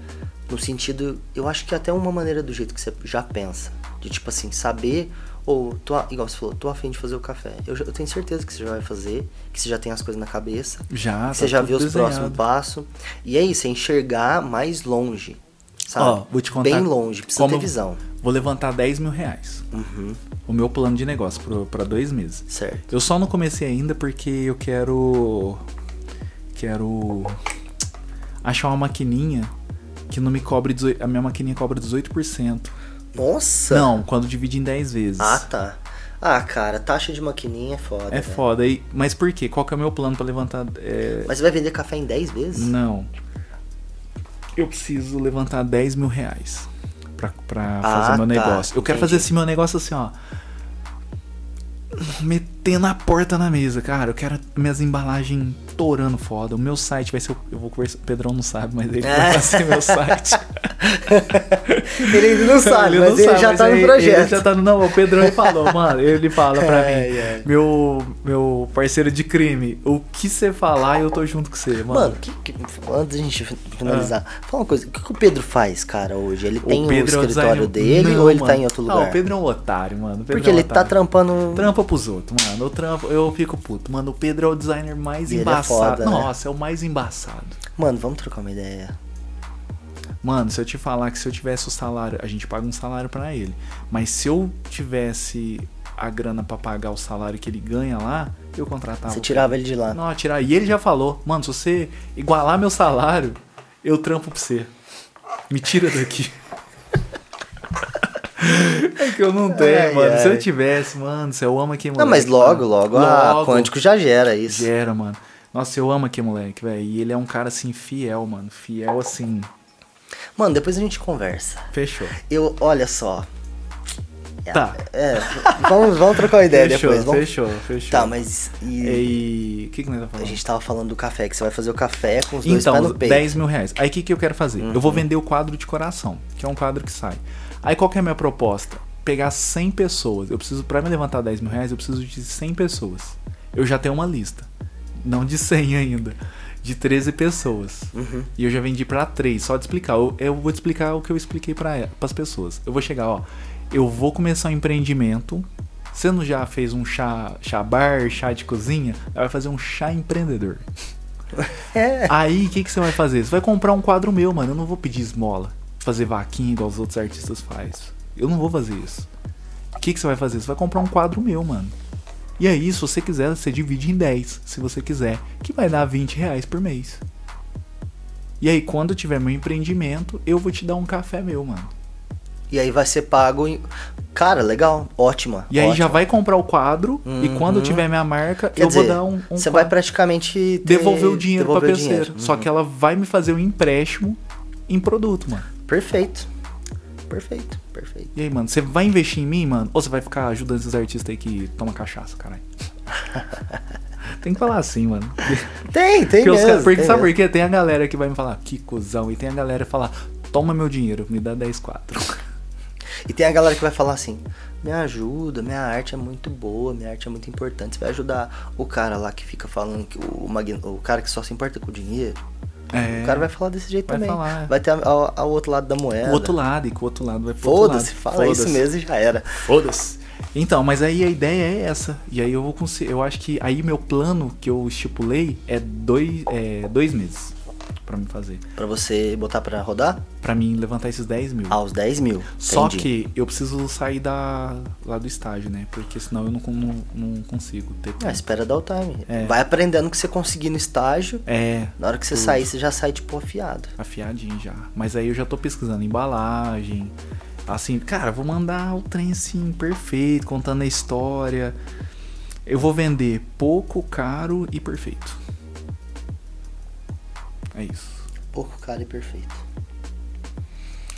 No sentido, eu acho que é até uma maneira do jeito que você já pensa. De tipo assim, saber, ou, tô, igual você falou, tô afim de fazer o café. Eu, já- eu tenho certeza que você já vai fazer, que você já tem as coisas na cabeça, Já, que você tá já tudo vê os desenhado. próximos passos. E é isso, é enxergar mais longe. Sabe? Ó, vou te contar Bem longe, precisa como ter visão. Vou levantar 10 mil reais. Uhum, O meu plano de negócio pra dois meses. certo. Eu só não comecei ainda porque eu quero. Quero. Achar uma maquininha que não me cobre. 18 A minha maquininha cobra 18%. Nossa! Não, quando divide em 10 vezes. Ah, tá. Ah, cara, taxa de maquininha é foda. É velho. foda. E, mas por quê? Qual que é o meu plano pra levantar. é, Mas você vai vender café em 10 vezes? Não. eu preciso levantar 10 mil reais pra, pra Ah, fazer meu tá. negócio. Eu quero Entendi. fazer assim meu negócio assim, ó. Metendo a porta na mesa, cara. Eu quero minhas embalagens torando foda. O meu site vai ser. o- Eu vou conversar. O Pedrão não sabe, mas ele É. vai ser meu site. Ele ainda não sabe, Ele mas não ele sabe, já mas tá no projeto. Ele já tá no. Não, o Pedrão ele falou, mano. Ele fala pra Ai, mim. ai. Meu, meu parceiro de crime, o que você falar, eu tô junto com você, mano. Mano, que, que- antes da gente finalizar, fala uma coisa. O que, que o Pedro faz, cara, hoje? Ele tem Pedro é o escritório designer- dele Não, ou ele mano. tá em outro Não, lugar? o Pedro é um otário, mano. O Porque é um ele tá otário. trampando... Trampa pros outros, mano. Eu, trampo, eu fico puto. Mano, o Pedro é o designer mais E é embaçado. foda, né? Nossa, é o mais embaçado. Mano, vamos trocar uma ideia. Mano, se eu te falar que se eu tivesse o salário, a gente paga um salário pra ele. Mas se eu tivesse a grana pra pagar o salário que ele ganha lá, eu contratava. Você tirava ele de lá. Não, tirar. E ele já falou, mano, se você igualar meu salário, eu trampo pra você. Me tira daqui. É que eu não tenho, Ai, mano. Se eu ai. tivesse, mano, se eu amo aqui, moleque. Não, mas logo, mano. logo, a Quântico já gera isso. Gera, mano. Nossa, eu amo aqui, moleque, velho. E ele é um cara, assim, fiel, mano. Fiel, assim. Mano, depois a gente conversa. Fechou. Eu, olha só. É, Tá. É, vamos, vamos trocar uma ideia fechou, depois. Vamos... fechou, fechou. Tá, mas. E... O que, que nós tá A falando? gente tava falando do café, que você vai fazer o café com os dois pés Então, no peito. Uhum. 10 mil reais. Aí o que, que eu quero fazer? Eu vou vender o quadro de coração, que é um quadro que sai. Aí qual que é a minha proposta? Pegar 100 pessoas. Eu preciso, pra me levantar 10 mil reais, eu preciso de 100 pessoas. Eu já tenho uma lista. Não de 100 ainda. De 13 pessoas. Uhum. E eu já vendi pra 3. Só de explicar. Eu, eu vou te explicar o que eu expliquei para as pessoas. Eu vou chegar, ó. Eu vou começar um empreendimento. Você não já fez um chá, chá bar, chá de cozinha? Vai fazer um chá empreendedor. É. Aí, o que, que você vai fazer? Você vai comprar um quadro meu, mano. Eu não vou pedir esmola. Fazer vaquinha igual os outros artistas fazem. Eu não vou fazer isso. O que, que você vai fazer? Você vai comprar um quadro meu, mano. E aí, se você quiser, você divide em 10, se você quiser. Que vai dar 20 reais por mês. E aí, quando tiver meu empreendimento, eu vou te dar um café meu, mano. E aí vai ser pago em. Cara, legal, ótima. E aí já ótima. vai comprar o quadro. E quando Uhum. tiver minha marca, Quer eu dizer, vou dar um. um Você vai praticamente. ter- devolver o dinheiro pra devolver o pessoa. dinheiro. Só Uhum. que ela vai me fazer um empréstimo em produto, mano. Perfeito. Perfeito, perfeito. E aí, mano, você vai investir em mim, mano? Ou você vai ficar ajudando esses artistas aí que tomam cachaça, caralho? tem que falar assim, mano. Tem, tem Porque, os mesmo. caras- porque tem sabe por quê? Tem a galera que vai me falar, que cuzão. E tem a galera que fala, toma meu dinheiro, me dá 10 4. E tem a galera que vai falar assim: me ajuda, minha arte é muito boa, minha arte é muito importante. Você vai ajudar o cara lá que fica falando que o, o cara que só se importa com o dinheiro. É, O cara vai falar desse jeito vai também. falar. Vai ter ao outro lado da moeda. o outro lado, e que o outro lado vai pro Foda-se, fala isso Foda-se. mesmo e já era. Foda-se. Então, mas aí a ideia é essa. E aí eu vou conseguir. Eu acho que aí meu plano que eu estipulei é dois, é, dois meses pra me fazer. Pra você botar pra rodar? Pra mim levantar esses 10 mil. Aos 10 mil. Só Entendi. que eu preciso sair da, lá do estágio, né? Porque senão eu não, não, não consigo ter Ah, tempo. espera dar o time. É. Vai aprendendo que você conseguir no estágio. É, Na hora que você Tudo. sair, você já sai tipo afiado. afiadinho já. Mas aí eu já tô pesquisando embalagem. Assim, cara, vou mandar o trem assim, perfeito, contando a história. Eu vou vender pouco, caro e perfeito. É isso. Pouco cara e perfeito.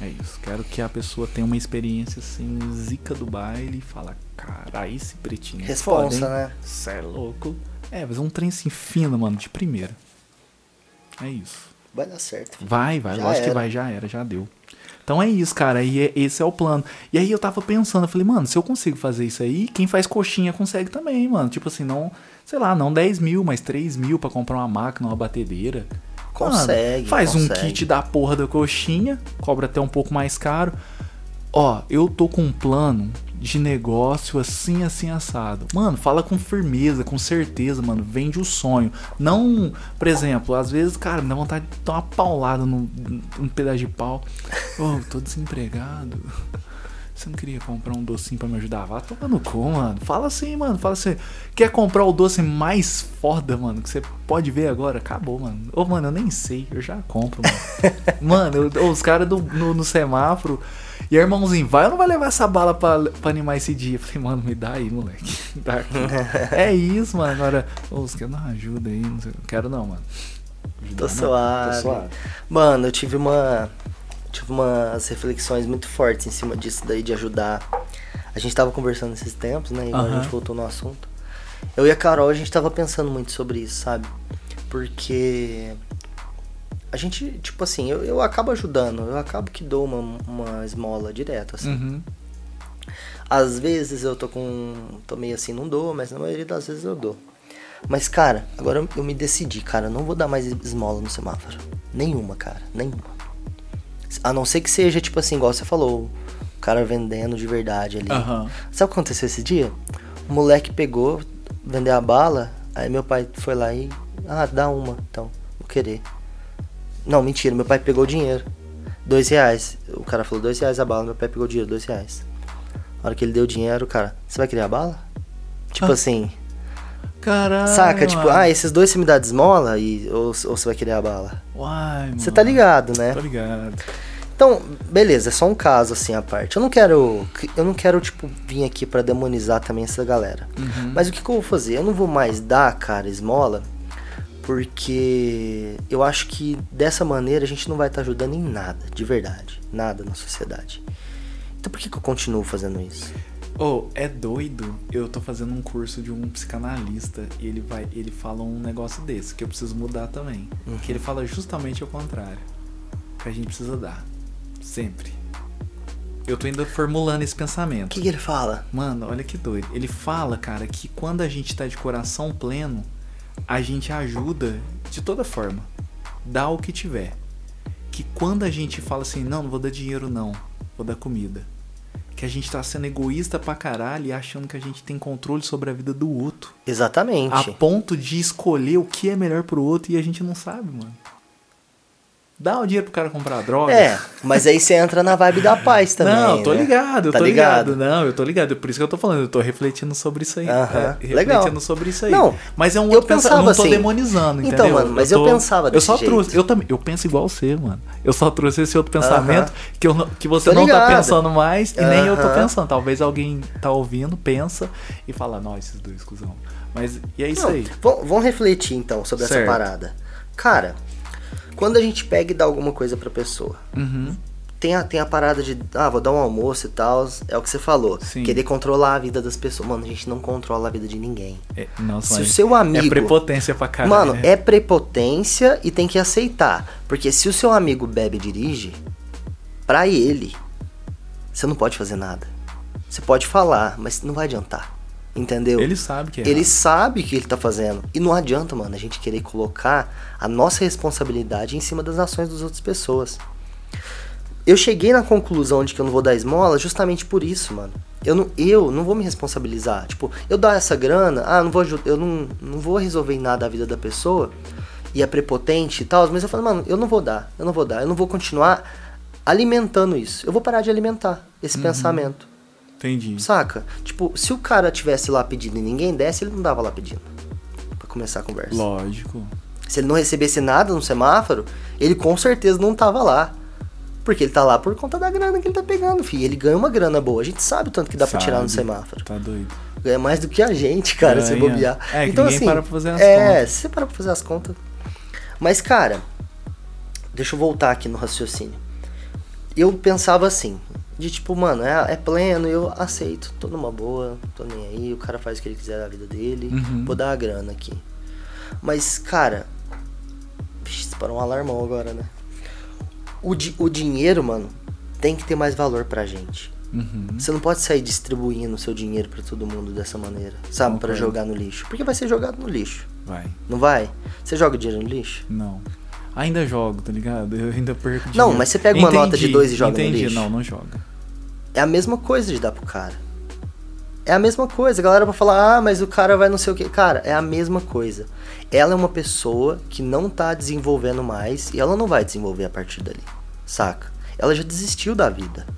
É isso. Quero que a pessoa tenha uma experiência assim, zica do baile e fala, cara, esse pretinho. é Responsa, foda, né? Cê é louco. É, mas um trem assim fino, mano, de primeira. É isso. Vai dar certo. Vai, vai, Já lógico que era. vai, já era, já deu. Então é isso, cara, e é- esse é o plano. E aí eu tava pensando, eu falei, mano, se eu consigo fazer isso aí, quem faz coxinha consegue também, mano. Tipo assim, não, sei lá, não 10 mil, mas 3 mil pra comprar uma máquina, uma batedeira. Mano, Consegue, faz um consegue. kit da porra da coxinha, cobra até um pouco mais caro. Ó, eu tô com um plano de negócio assim, assim, assado. Mano, fala com firmeza, com certeza, mano. Vende o sonho. Não, por exemplo, às vezes, cara, me dá vontade de dar uma paulada num, num pedaço de pau. Ô, tô desempregado. Você não queria comprar um docinho pra me ajudar? Vá tomar no cu, mano. Fala assim, mano. Fala assim. Quer comprar o doce mais foda, mano, que você pode ver agora? Acabou, mano. Ô, mano, eu nem sei. Eu já compro, mano. mano, eu- os caras no, no semáforo. E aí, irmãozinho, vai ou não vai levar essa bala pra, pra animar esse dia? Eu falei, mano, me dá aí, moleque. Dá aqui. é isso, mano. Agora, ô, você quer dar uma ajuda aí? Não sei. Quero não, mano. Tô suave. Tô suave. Mano, eu tive uma. Tive umas reflexões muito fortes em cima disso daí de ajudar. A gente tava conversando esses tempos, né? Igual a Aham. gente voltou no assunto. Eu e a Carol, a gente tava pensando muito sobre isso, sabe? Porque. A gente, tipo assim, eu, eu acabo ajudando, eu acabo que dou uma, uma esmola direto, assim. Uhum. Às vezes eu tô com. tô meio assim, não dou, mas na maioria das vezes eu dou. Mas, cara, agora eu- eu me decidi, cara, eu não vou dar mais esmola no semáforo. Nenhuma, cara, nenhuma. A não ser que seja, tipo assim, igual você falou, o cara vendendo de verdade ali. Aham. Sabe o que aconteceu esse dia? O moleque pegou, vendeu a bala, aí meu pai foi lá e. Ah, dá uma, então, vou querer. Não, mentira, meu pai pegou o dinheiro. Dois reais. O cara falou dois reais a bala, meu pai pegou o dinheiro, dois reais. Na hora que ele deu o dinheiro, o cara, você vai querer a bala? Tipo Ah. assim, Caralho. saca? Tipo, mano. ah, esses dois você me dá de esmola e, ou, ou você vai querer a bala? Uai, Você mano. tá ligado, né? Tô ligado. Então, beleza, é só um caso assim à parte. Eu não quero, eu não quero tipo vir aqui pra demonizar também essa galera. Uhum. Mas o que, que eu vou fazer? Eu não vou mais dar, cara, esmola, porque eu acho que dessa maneira a gente não vai estar ajudando em nada, de verdade, nada na sociedade. Então por que, que eu continuo fazendo isso? Oh, é doido. Eu tô fazendo um curso de um psicanalista e ele vai, ele fala um negócio desse que eu preciso mudar também. Uhum. Que ele fala justamente o contrário. Que a gente precisa dar. Sempre. Eu tô ainda formulando esse O pensamento. que, que ele fala? Mano, olha que doido. Ele fala, cara, que quando a gente tá de coração pleno, a gente ajuda de toda forma. Dá o que tiver. Que quando a gente fala assim, não, não vou dar dinheiro não, vou dar comida. Que a gente tá sendo egoísta pra caralho e achando que a gente tem controle sobre a vida do outro. Exatamente. A ponto de escolher o que é melhor pro outro e a gente não sabe, mano. Dá o dinheiro pro cara comprar droga. É, mas aí você entra na vibe da paz também. Não, eu tô né? ligado, eu Tá tô ligado? ligado? Não, eu tô ligado. Por isso que eu tô falando, eu tô refletindo sobre isso aí. Aham, é, legal. refletindo sobre isso aí. Não, mas é um eu outro pensa- pensava eu não tô assim. demonizando, Então, entendeu? mano, mas eu tô- pensava Eu desse só jeito. trouxe, eu também, eu penso igual você, mano. Eu só trouxe esse outro pensamento Aham. que, eu que você Tô não tá ligado. pensando mais e nem eu tô pensando. Talvez alguém tá ouvindo, pensa e fala, não, esses dois, cuzão. Mas, e é isso Não, aí. Vamos, refletir então sobre essa Certo. parada. Cara, quando a gente pega e dá alguma coisa pra pessoa, Uhum. tem a, tem a parada de, ah, vou dar um almoço e tal, é o que você falou. Sim. Querer controlar a vida das pessoas. Mano, a gente não controla a vida de ninguém. É, nossa, Se o seu amigo- É prepotência pra caralho. Mano, né? é prepotência e tem que aceitar. Porque se o seu amigo bebe e dirige, pra ele, você não pode fazer nada. Você pode falar, mas não vai adiantar. Entendeu? Ele sabe que é. Ele sabe o que ele tá fazendo. E não adianta, mano, a gente querer colocar a nossa responsabilidade em cima das ações das outras pessoas. Eu cheguei na conclusão de que eu não vou dar esmola justamente por isso, mano. Eu não, eu não vou me responsabilizar. Tipo, eu dar essa grana, ah, não vou eu não, não vou resolver nada a vida da pessoa e é prepotente e tal, mas eu falo, mano, eu não vou dar, eu não vou dar, eu não vou continuar alimentando isso. Eu vou parar de alimentar esse pensamento. Entendi. Saca? Tipo, se o cara tivesse lá pedindo e ninguém desse, ele não dava lá pedindo. Pra começar a conversa. Lógico. Se ele não recebesse nada no semáforo, ele com certeza não tava lá. Porque ele tá lá por conta da grana que ele tá pegando, filho. Ele ganha uma grana boa. A gente sabe o tanto que dá pra tirar no Sabe. semáforo. Tá doido. Ganha mais do que a gente, cara, se Ganha. bobear. É, então, ninguém assim, para pra fazer as é, contas. se você para pra fazer as contas. Mas, cara, deixa eu voltar aqui no raciocínio. Eu pensava assim, de tipo, mano, é, é pleno, eu aceito, tô numa boa, tô nem aí, o cara faz o que ele quiser da vida dele, Uhum. vou dar a grana aqui. Mas, cara, vixe, disparou um alarmão agora, né? O, di- o dinheiro, mano, tem que ter mais valor pra gente. Uhum. Você não pode sair distribuindo o seu dinheiro pra todo mundo dessa maneira, sabe? Pra Concordo. jogar no lixo. Porque vai ser jogado no lixo, Vai. não vai? Você joga dinheiro no lixo? Não. Ainda jogo, tá ligado? Eu ainda perco Não, dinheiro. mas você pega uma nota de dois e joga no entendi. lixo? Não, não joga. É a mesma coisa de dar pro cara. É a mesma coisa. A galera vai falar, ah, mas o cara vai não sei o que. Cara, é a mesma coisa. Ela é uma pessoa que não tá desenvolvendo mais e ela não vai desenvolver a partir dali. Saca? Ela já desistiu da vida.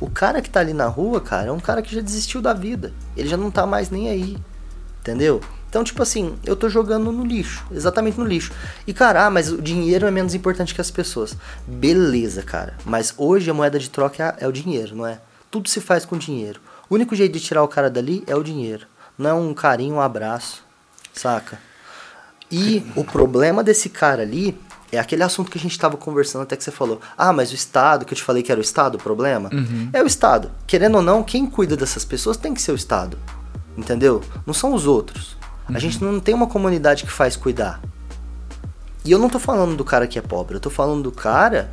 O cara que tá ali na rua, cara, é um cara que já desistiu da vida. Ele já não tá mais nem aí. Entendeu? Então, tipo assim, eu tô jogando no lixo, exatamente no lixo. E, cara, ah, mas o dinheiro é menos importante que as pessoas. Beleza, cara. Mas hoje a moeda de troca é, é o dinheiro, não é? Tudo se faz com dinheiro. O único jeito de tirar o cara dali é o dinheiro. Não é um carinho, um abraço. Saca? E o problema desse cara ali é aquele assunto que a gente tava conversando até que você falou. Ah, mas o Estado, que eu te falei que era o Estado o problema? Uhum. É o Estado. Querendo ou não, quem cuida dessas pessoas tem que ser o Estado. Entendeu? Não são os outros. A gente não tem uma comunidade que faz cuidar. E eu não tô falando do cara que é pobre, eu tô falando do cara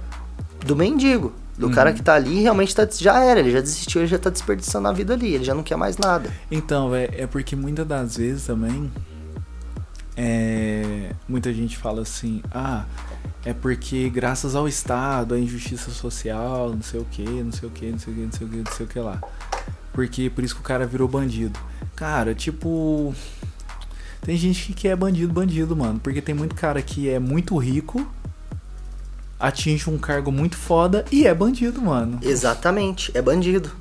do mendigo. Do cara que tá ali realmente tá, já era, ele já desistiu, ele já tá desperdiçando a vida ali, ele já não quer mais nada. Então, é, é porque muitas das vezes também. É, muita gente fala assim: ah, é porque graças ao Estado, a injustiça social, não sei o que, não sei o que, não sei o que, não sei o que, não sei o que lá. Porque por isso que o cara virou bandido. Cara, tipo. Tem gente que é bandido, bandido, mano. Porque tem muito cara que é muito rico, atinge um cargo muito foda e é bandido, mano. Exatamente, é bandido.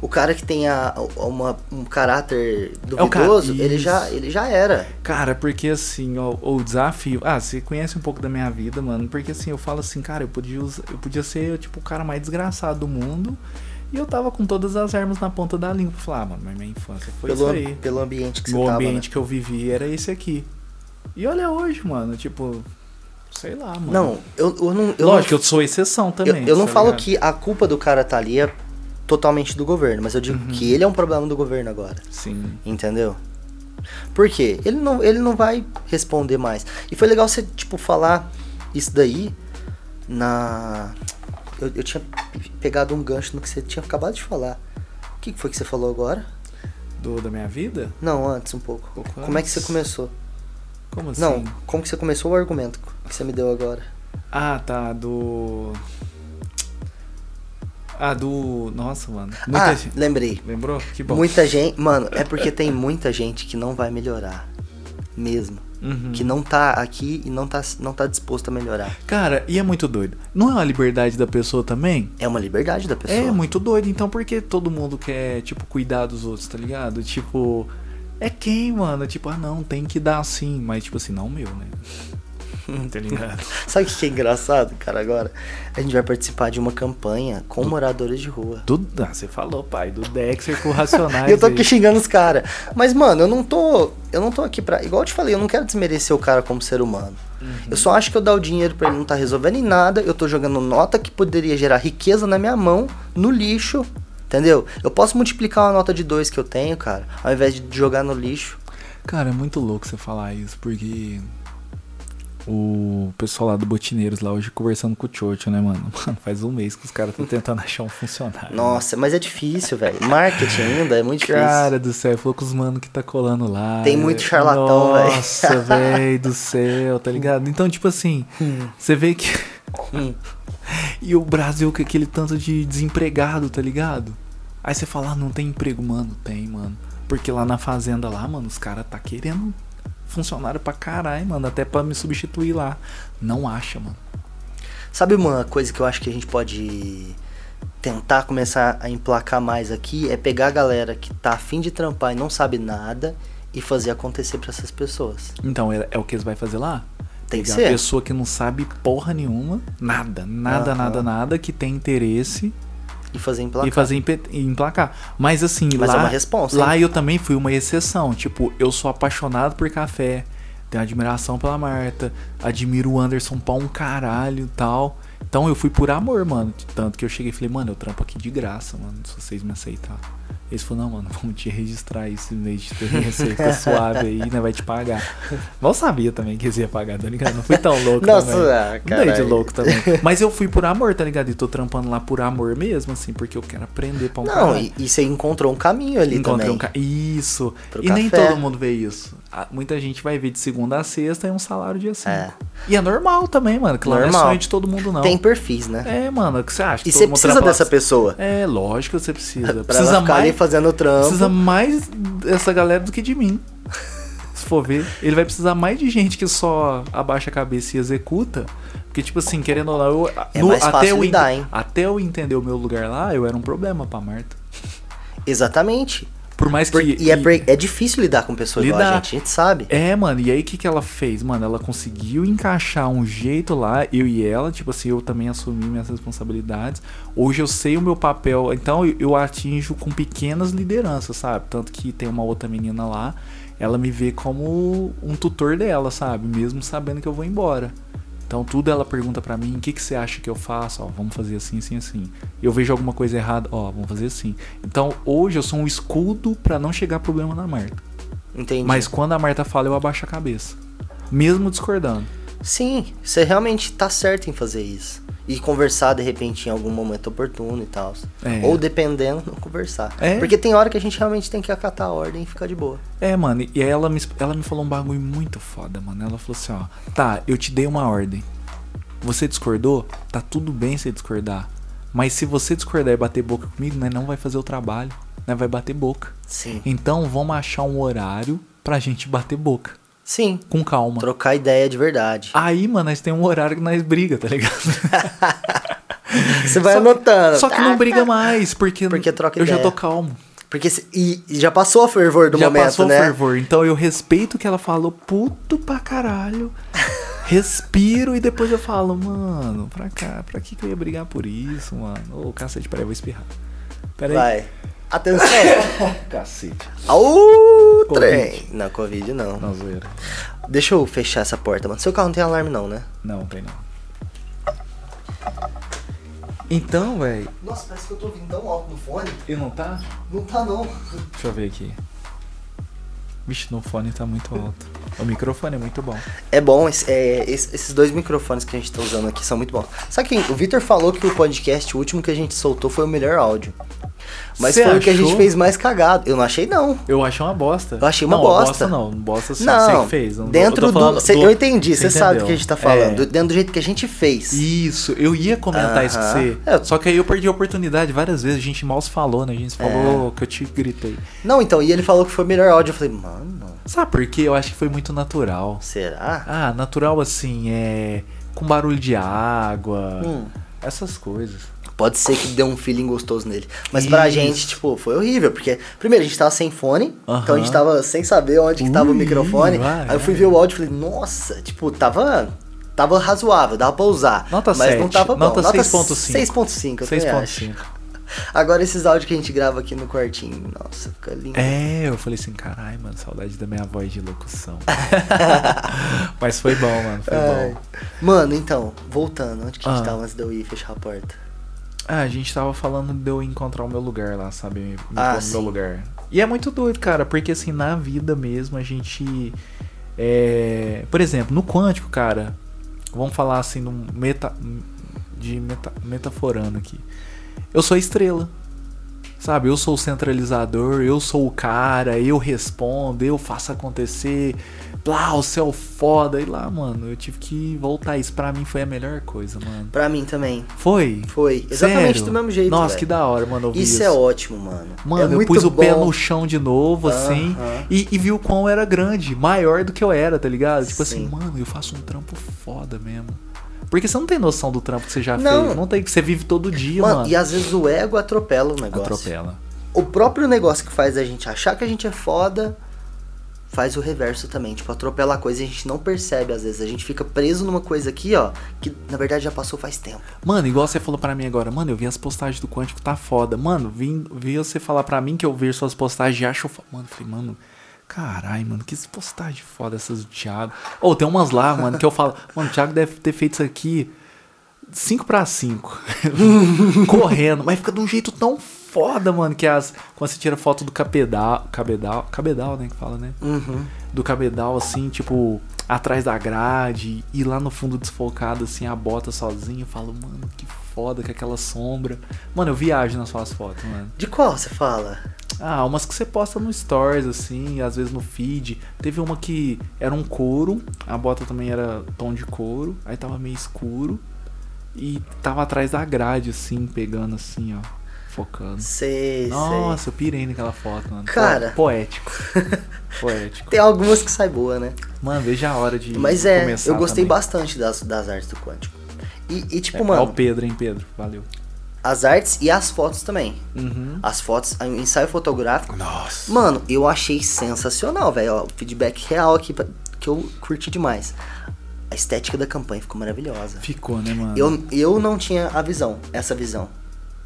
O cara que tem a, uma, um caráter É o cara- duvidoso, ele, já, ele já era. Cara, porque assim, ó, o desafio. Ah, você conhece um pouco da minha vida, mano. Porque assim, eu falo assim, cara, eu podia, usar- eu podia ser, tipo, o cara mais desgraçado do mundo. E eu tava com todas as armas na ponta da língua. Falar, ah, mano, mas minha infância foi Pelo, isso aí. pelo ambiente que O você tava. ambiente né? que eu vivi era esse aqui. E olha hoje, mano, tipo. Sei lá, mano. Não, eu, eu não. Eu Lógico, não, eu sou exceção eu, também. eu não tá falo ligado? que a culpa do cara tá ali é totalmente do governo, mas eu digo Uhum. que ele é um problema do governo agora. Sim. Entendeu? Por quê? Ele não, ele não vai responder mais. E foi legal você, tipo, falar isso daí na. Eu, eu tinha pegado um gancho no que você tinha acabado de falar. O que foi que você falou agora? Do, da minha vida? Não, antes um pouco. Pouco Como é que você começou? Como assim? Não, como que você começou o argumento que você me deu agora? Ah, tá, do. Ah, do. Nossa, mano. Muita ah, gente. lembrei. Lembrou? Que bom. Muita gente. Mano, é porque tem muita gente que não vai melhorar. Mesmo. Uhum. Que não tá aqui e não tá, não tá disposto a melhorar. Cara, e é muito doido. Não é uma liberdade da pessoa também? É uma liberdade da pessoa. É muito doido. Então por que todo mundo quer, tipo, cuidar dos outros, tá ligado? Tipo. É quem, mano? Tipo, ah não, tem que dar assim. Mas, tipo assim, não o meu, né? tá ligado? Sabe o que é engraçado, cara, agora? A gente vai participar de uma campanha com moradores de rua. Do, ah, você falou, pai, do Dexter com Racionais. Eu tô aí. aqui xingando os caras. Mas, mano, eu não tô. Eu não tô aqui pra. Igual eu te falei, eu não quero desmerecer o cara como ser humano. Uhum. Eu só acho que eu dar o dinheiro pra ele não tá resolvendo em nada. Eu tô jogando nota que poderia gerar riqueza na minha mão, no lixo. Entendeu? Eu posso multiplicar uma nota de dois que eu tenho, cara, ao invés de jogar no lixo. Cara, é muito louco você falar isso, porque o pessoal lá do Botineiros lá hoje conversando com o Chocho, né, mano? Mano, faz um mês que os caras estão tentando achar um funcionário. Nossa, mas é difícil, velho. Marketing ainda é muito difícil. Cara do céu, falou com os mano que tá colando lá. Tem muito charlatão, velho. Nossa, velho do céu, tá ligado? Então, tipo assim, você vê que. Hum. e o Brasil com aquele tanto de desempregado, tá ligado? Aí você fala, ah, não tem emprego, mano. Tem, mano. Porque lá na fazenda lá, mano, os caras tá querendo funcionário pra caralho, mano. Até pra me substituir lá. Não acha, mano. Sabe uma coisa que eu acho que a gente pode tentar começar a emplacar mais aqui? É pegar a galera que tá afim de trampar e não sabe nada e fazer acontecer pra essas pessoas. Então, é, é o que eles vão fazer lá? Tem que Pegar ser. a pessoa que não sabe porra nenhuma, nada, nada, Aham. nada, nada, que tem interesse E fazer emplacar. e fazer emplacar. Mas assim, Mas lá, é uma responsa, lá hein? eu também fui uma exceção. Tipo, eu sou apaixonado por café, tenho admiração pela Marta, admiro o Anderson pra um caralho e tal. Então eu fui por amor, mano. Tanto que eu cheguei e falei, mano, eu trampo aqui de graça, mano, se vocês me aceitarem. Eles falaram, não, mano, vamos te registrar isso em vez de ter receita suave aí, né? Vai te pagar. Mal sabia também que eles iam pagar, tá ligado? Não fui tão louco Nossa, também. ah, Não de louco também. Mas eu fui por amor, tá ligado? E tô trampando lá por amor mesmo, assim, porque eu quero aprender pra um Não, e, e você encontrou um caminho ali Encontrei também. um ca... Isso. Pro e nem café. todo mundo vê isso. Ah, Muita gente vai ver de segunda a sexta e um salário dia 5. É. E é normal também, mano. Que lá não é Normal. sonho de todo mundo, não. Tem perfis, né? É, mano, o que você acha? Que e você precisa trampa lá- dessa pessoa. É, lógico que você precisa. Pra precisa ela ficar mais, ali fazendo o trampo. precisa mais dessa galera do que de mim. Se for ver, ele vai precisar mais de gente que só abaixa a cabeça e executa. Porque, tipo assim, querendo ou não, eu, É mais fácil eu lidar, hein? até eu entender o meu lugar lá, eu era um problema pra Marta. Exatamente. Por mais que. e é, por- é difícil lidar com pessoas igual a Lidar. gente, a gente sabe. É, mano, e aí o que, que ela fez? Mano, ela conseguiu encaixar um jeito lá, eu e ela, tipo assim, eu também assumi minhas responsabilidades. Hoje eu sei o meu papel, então eu, eu atinjo com pequenas lideranças, sabe? Tanto que tem uma outra menina lá ela me vê como um tutor dela, sabe? Mesmo sabendo que eu vou embora. Então tudo ela pergunta pra mim, o que, que você acha que eu faço? Ó, vamos fazer assim, assim, assim. Eu vejo alguma coisa errada, ó, vamos fazer assim. Então hoje eu sou um escudo pra não chegar problema na Marta. Entendi. Mas quando a Marta fala, eu abaixo a cabeça. Mesmo discordando. Sim, você realmente tá certo em fazer isso. E conversar de repente em algum momento oportuno e tal. É. Ou dependendo, não conversar. É. Porque tem hora que a gente realmente tem que acatar a ordem e ficar de boa. É, mano, e aí ela me, ela me falou um bagulho muito foda, mano. Ela falou assim, ó, tá, eu te dei uma ordem. Você discordou? Tá tudo bem você discordar. Mas se você discordar e bater boca comigo, né, não vai fazer o trabalho, né, vai bater boca. Sim. Então vamos achar um horário pra gente bater boca. Sim. Com calma. Trocar ideia de verdade. Aí, mano, nós tem um horário que nós briga, tá ligado? Você vai Só que- anotando. Só que não briga mais, porque, Porque troca eu já ideia. tô calmo. Porque se- e, e já passou o fervor do já momento, passou né? o fervor. Então eu respeito o que ela falou, puto pra caralho. Respiro e depois eu falo, mano, pra cá, pra que, que eu ia brigar por isso, mano? Ô, cacete, peraí, eu vou espirrar. Peraí. Vai. Atenção. Cacete. Au, Covid. trem. Não, Covid não. Não, zoeira. Deixa eu fechar essa porta, mano. Seu carro não tem alarme não, né? Não, tem não. Então, velho. Nossa, parece que eu tô ouvindo tão alto no fone. E não tá? Não tá não. Deixa eu ver aqui. Vixe, no fone tá muito alto. O microfone é muito bom. É bom, esse- é, esse- esses dois microfones que a gente tá usando aqui são muito bons. Sabe que o Victor falou que o podcast, o último que a gente soltou, foi o melhor áudio. Mas Cê foi o que a gente achou? fez mais cagado. Eu não achei, não. Eu achei uma bosta. Eu achei uma não, bosta. bosta não, bosta só Não, você que fez. Não, dentro do. cê- eu entendi, você sabe entendeu? o que a gente tá falando. É. Dentro do jeito que a gente fez. Isso, eu ia comentar isso com você. É. Só que aí eu perdi a oportunidade várias vezes. A gente mal se falou, né? A gente se É. falou que eu te gritei. Não, então, e ele falou que foi o melhor áudio. Eu falei, mano, Sabe por quê? Eu acho que foi muito natural. será? Ah, natural assim, é. Com barulho de água. Hum. Essas coisas. Pode ser que deu um feeling gostoso nele. Mas pra Isso. gente, tipo, foi horrível. Porque, primeiro, a gente tava sem fone. Aham. Então a gente tava sem saber onde que tava o Ui, microfone. vai, aí eu fui ver o áudio e falei, nossa, tipo, tava. Tava razoável, dava pra usar. Nota mas 7, não tava bom. nota 6.5. 6.5, eu também acho. 6.5. Agora esses áudios que a gente grava aqui no quartinho, nossa, fica lindo. É, eu falei assim, caralho, mano, saudade da minha voz de locução. Mas foi bom, mano, foi Ai. bom. Mano, então, voltando, onde que a gente Ah. tava antes de eu ir fechar a porta? Ah, a gente tava falando de eu encontrar o meu lugar lá, sabe? Me, me Ah, pôr no meu lugar. E é muito doido, cara, porque assim, na vida mesmo a gente. É... Por exemplo, no quântico, cara, vamos falar assim, num meta, de meta, metaforando aqui. Eu sou estrela. Sabe, eu sou o centralizador, eu sou o cara, eu respondo, eu faço acontecer. Blá, o céu foda. E lá, mano, eu tive que voltar. Isso pra mim foi a melhor coisa, mano. Pra mim também. Foi? Foi. Exatamente Sério? do mesmo jeito. Nossa, que da hora, mano. ouvir Isso é ótimo, mano. Mano, é eu pus o pé bom. no chão de novo, assim, Aham. e, e vi o quão era grande, maior do que eu era, tá ligado? Tipo assim, Sim. mano, eu faço um trampo foda mesmo. Porque você não tem noção do trampo que você já Não. fez. Não tem que você vive todo dia, Mano, mano. e às vezes o ego atropela o negócio. Atropela. O próprio negócio que faz a gente achar que a gente é foda faz o reverso também. Tipo, atropela a coisa e a gente não percebe às vezes. A gente fica preso numa coisa aqui, ó, que na verdade já passou faz tempo. Mano, igual você falou pra mim agora, mano, eu vi as postagens do Quântico, tá foda. Mano, vi, vi você falar pra mim que eu vejo suas postagens e acho. Mano, falei, mano, caralho, mano, que postagem foda essas do Thiago. Ou tem umas lá, mano, que eu falo, mano, o Thiago deve ter feito isso aqui 5 pra 5 Correndo, mas fica de um jeito tão foda, mano, que as. Quando você tira foto do cabedal. Cabedal. Cabedal, né? Que fala, né? Uhum. do cabedal, assim, tipo, atrás da grade, e lá no fundo desfocado, assim, a bota sozinho. Eu falo, mano, que foda que aquela sombra. Mano, eu viajo nas suas fotos, mano. De qual você fala? Ah, umas que você posta no Stories, assim, às vezes no feed. Teve uma que era um couro, a bota também era tom de couro, aí tava meio escuro. E tava atrás da grade, assim, pegando assim, ó, focando. Sei, Nossa, eu pirei naquela foto, mano. Cara. Poético. sei. Poético. Tem algumas que sai boa, né? Mano, veja a hora de Mas é, eu gostei também. bastante das, das artes do Quântico. E, e, tipo, É, mano, Ó o Pedro, hein, Pedro? Valeu. As artes e as fotos também. Uhum. As fotos, o ensaio fotográfico. Nossa. Mano, eu achei sensacional, velho. Feedback real aqui pra- que eu curti demais. A estética da campanha ficou maravilhosa. Ficou, né, mano? Eu, eu não tinha a visão, essa visão.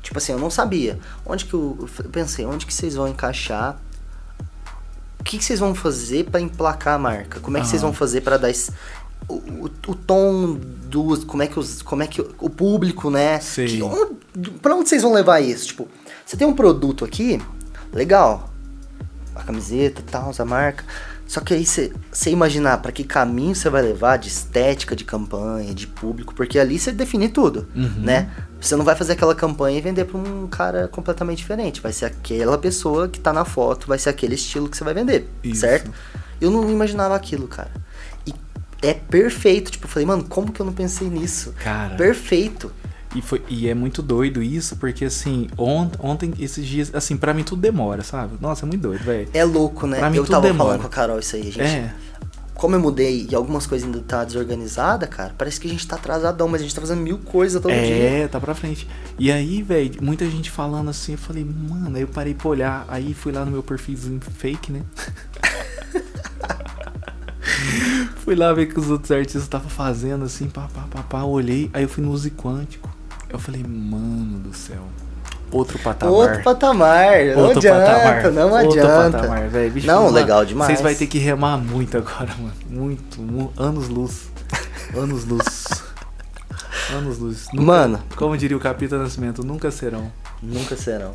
Tipo assim, eu não sabia. Onde que eu, eu pensei, onde que vocês vão encaixar o que, que vocês vão fazer pra emplacar a marca? Como é que vocês Aham. vão fazer pra dar o, o, tom do. Como é que, os, como é que o público, né? Sei. Que, onde, pra onde vocês vão levar isso? Tipo, você tem um produto aqui, legal. A camiseta e tal, a marca. Só que aí você imaginar pra que caminho você vai levar de estética, de campanha, de público, porque ali você define tudo, Uhum. né? Você não vai fazer aquela campanha e vender pra um cara completamente diferente. Vai ser aquela pessoa que tá na foto, vai ser aquele estilo que você vai vender, Isso. certo? Eu não imaginava aquilo, cara. É perfeito. Tipo, eu falei, mano, como que eu não pensei nisso? Cara. Perfeito. E, foi, e é muito doido isso, porque assim, ont, ontem, esses dias, assim, pra mim tudo demora, sabe? Nossa, é muito doido, velho. É louco, né? Pra mim eu tudo tava demora. falando com a Carol isso aí, gente. É, Como eu mudei e algumas coisas ainda tá desorganizada, cara, parece que a gente tá atrasadão, mas a gente tá fazendo mil coisas todo dia. é, tá pra frente. E aí, velho, muita gente falando assim, eu falei, mano, aí eu parei pra olhar, aí fui lá no meu perfilzinho fake, né? fui lá ver o que os outros artistas estavam fazendo, assim, pá, pá, pá, pá, olhei, aí eu fui no Use Quântico. Eu falei, mano do céu, outro patamar. Outro patamar, não Outro adianta, patamar. não Outro adianta. patamar, velho. Bicho, Não, mano, legal demais. Vocês vão ter que remar muito agora, mano. Muito. mu- anos luz. Anos luz. anos luz. Nunca- Mano. Como diria o Capitão Nascimento, nunca serão. Nunca serão.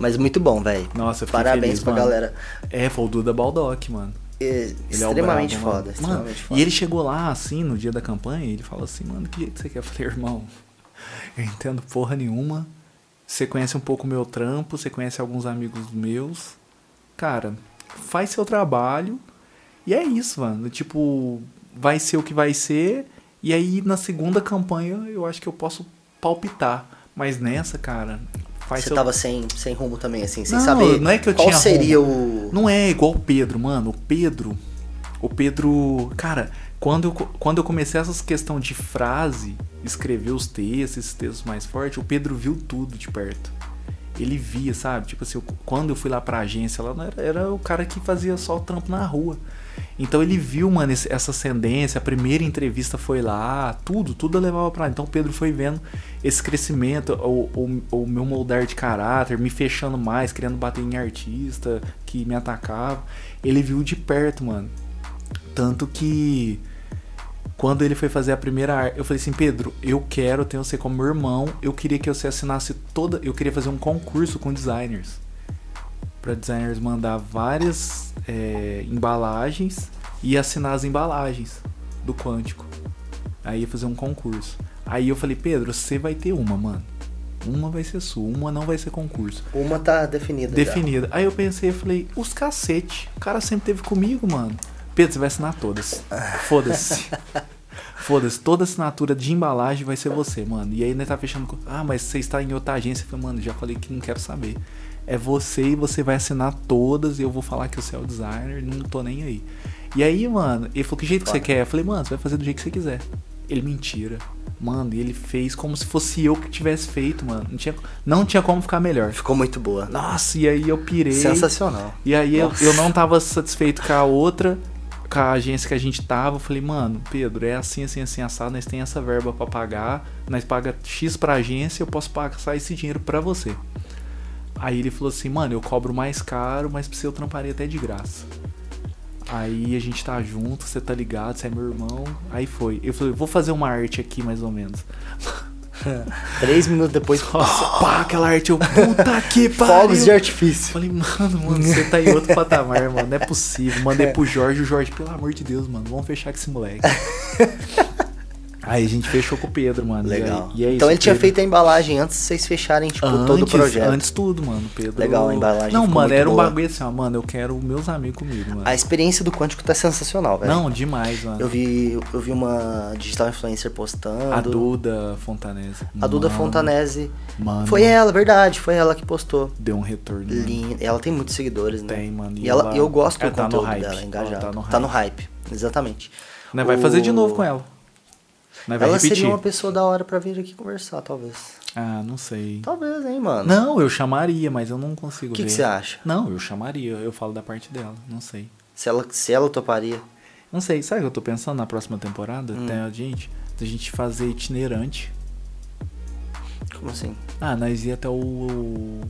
Mas muito bom, velho. Nossa, eu Parabéns feliz, pra mano. galera. É, foi o Duda Baldock, mano. É, é extremamente brabo, foda, mano. extremamente Mano, foda. E ele chegou lá, assim, no dia da campanha, e ele falou assim, mano, que jeito você quer? Eu falei, irmão, eu entendo porra nenhuma. Você conhece um pouco o meu trampo, você conhece alguns amigos meus. Cara, faz seu trabalho. E é isso, mano. Tipo, vai ser o que vai ser. E aí, na segunda campanha, eu acho que eu posso palpitar. Mas nessa, cara, faz Você seu tava sem, sem rumo também, assim, sem Não, saber não é que eu qual tinha seria o... não é igual o Pedro, mano. O Pedro. O Pedro. Cara, quando eu, quando eu comecei essas questão de frase, escrever os textos, esses textos mais fortes, o Pedro viu tudo de perto. Ele via, sabe? Tipo assim, eu- quando eu fui lá pra agência, lá era, era o cara que fazia só o trampo na rua. Então ele viu, mano, essa ascendência, a primeira entrevista foi lá, tudo, tudo levava pra lá. Então Pedro foi vendo esse crescimento, o, o, o meu moldar de caráter, me fechando mais, querendo bater em artista que me atacava. Ele viu de perto, mano. Tanto que quando ele foi fazer a primeira arte, eu falei assim, Pedro, eu quero ter você como meu irmão, eu queria que você assinasse toda, eu queria fazer um concurso com designers. Pra designers mandar várias é, embalagens e assinar as embalagens do Quântico. Aí ia fazer um concurso. Aí eu falei, Pedro, você vai ter uma, mano. Uma vai ser sua, uma não vai ser concurso. Uma tá definida já. Definida. Aí eu pensei, eu falei, os cacete. O cara sempre teve comigo, mano. Pedro, você vai assinar todas. Foda-se. Foda-se, toda assinatura de embalagem vai ser você, mano. E aí, né, tá fechando. Ah, mas você está em outra agência. Eu falei, mano, já falei que não quero saber. É você e você vai assinar todas e eu vou falar que você é o designer, não tô nem aí. E aí, mano, ele falou, que jeito que você quer? Eu falei, mano, você vai fazer do jeito que você quiser. Ele mentira. Mano, e ele fez como se fosse eu que tivesse feito, mano. Não tinha, não tinha como ficar melhor. Ficou muito boa. Nossa, e aí eu pirei. Sensacional. E aí eu, eu não tava satisfeito com a outra, com a agência que a gente tava. Eu falei, mano, Pedro, é assim, assim, assim, assado, nós tem essa verba pra pagar, nós paga X pra agência, eu posso passar esse dinheiro pra você. Aí ele falou assim, mano, eu cobro mais caro, mas pra você eu tramparia até de graça. Aí a gente tá junto, você tá ligado, você é meu irmão. Aí foi. Eu falei, vou fazer uma arte aqui mais ou menos. Três minutos depois, Nossa, pá, aquela arte, eu, puta que pariu. fogos de artifício. Falei, mano, mano, você tá em outro patamar, mano. Não é possível. Mandei pro Jorge, o Jorge, pelo amor de Deus, mano, vamos fechar com esse moleque. Aí a gente fechou com o Pedro, mano. e aí- Legal. E é então isso, ele tinha Pedro. feito a embalagem antes de vocês fecharem, tipo, todo o Antes- projeto. Antes tudo, mano, Pedro. Legal, a embalagem Não, mano, era um boa. bagulho assim, ó, mano, eu quero meus amigos comigo, mano. A experiência do Quântico tá sensacional, velho. Não, demais, mano. Eu vi, eu vi uma digital influencer postando. A Duda Fontanese. A Duda Mano, Fontanese. Mano, Foi ela, verdade. Foi ela que postou. deu um retorno. Linda. Ela tem muitos seguidores, né? Tem, mano. E ela, eu gosto do ela tá no conteúdo hype. dela, engajado. Ela Tá no hype. Exatamente. Nós vai O- fazer de novo com ela. Vai Ela repetir. seria uma pessoa da hora pra vir aqui conversar, talvez. Ah, não sei. Talvez, hein, mano. Não, eu chamaria, mas eu não consigo O que ver. que você acha? Não, eu chamaria. Eu falo da parte dela. Não sei. Se ela, se ela toparia. Não sei. Sabe o que eu tô pensando na próxima temporada? Hum. Tem a gente. Da gente fazer itinerante. Como assim? Ah, nós ia até o.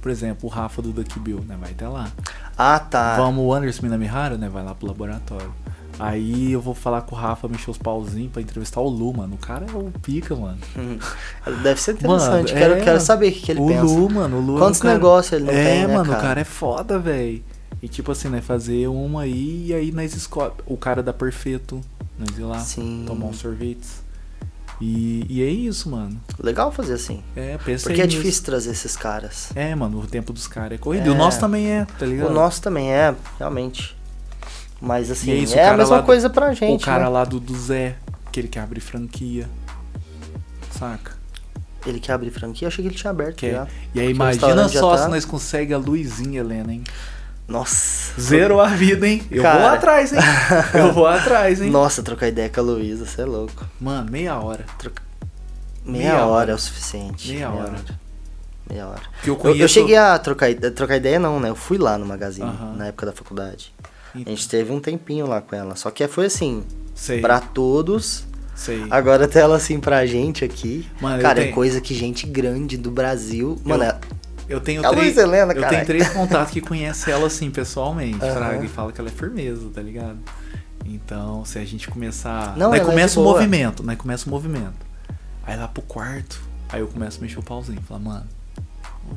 Por exemplo, o Rafa do Duck Bill, né? Vai até lá. Ah, tá. Vamos, o Anderson Minamihara, né? Vai lá pro laboratório. Aí eu vou falar com o Rafa, mexer os pauzinhos pra entrevistar o Lu, mano. O cara é o pica, mano. Hum. Deve ser interessante. Mano, quero, é, quero saber o que, que ele o pensa. Lu, mano, o Lu. Quantos é um cara... negócios ele não é, tem, né, mano, cara? o cara é foda, velho. E tipo assim, né? Fazer uma aí e aí nós escolhe. O cara da Perfeito, nós ir lá Sim. tomar uns sorvetes. E, e é isso, mano. Legal fazer assim. É, pensei Porque é nisso. difícil trazer esses caras. É, mano, o tempo dos caras é corrido. É. E o nosso também é, tá ligado? O nosso também é, realmente. Mas assim, E é isso, é a mesma lá do- coisa pra gente. o cara né? lá do, do Zé, aquele que abre franquia. Saca? Ele quer abrir franquia, eu achei que ele tinha aberto Que é- já. E aí imagina só tá- se nós consegue a Luizinha, Helena, hein? Nossa. Zero a vida, hein? Eu Cara. vou atrás, hein? Eu vou atrás, hein? Nossa, trocar ideia com a Luísa, você é louco. Mano, meia hora. Meia, Meia hora, hora. é o suficiente. Meia hora. Meia hora. Eu Eu, conheço. eu cheguei a trocar, trocar ideia, não, né? Eu fui lá no magazine, Aham. na época da faculdade. A gente teve um tempinho lá com ela. Só que foi assim, Sei. pra todos. Sei. Agora até ela assim pra gente aqui. Mano, eu cara, é tenho- coisa que gente grande do Brasil. Mano, é- Eu tenho É três. Helena, eu tenho três contatos que conhecem ela assim, pessoalmente, Aham. Fraga, e fala que ela é firmeza, tá ligado? Então, se a gente começar. Não, Aí ela é começa de o boa. movimento, né? Começa o movimento. Aí lá pro quarto, aí eu começo a mexer o pauzinho. Falar, mano,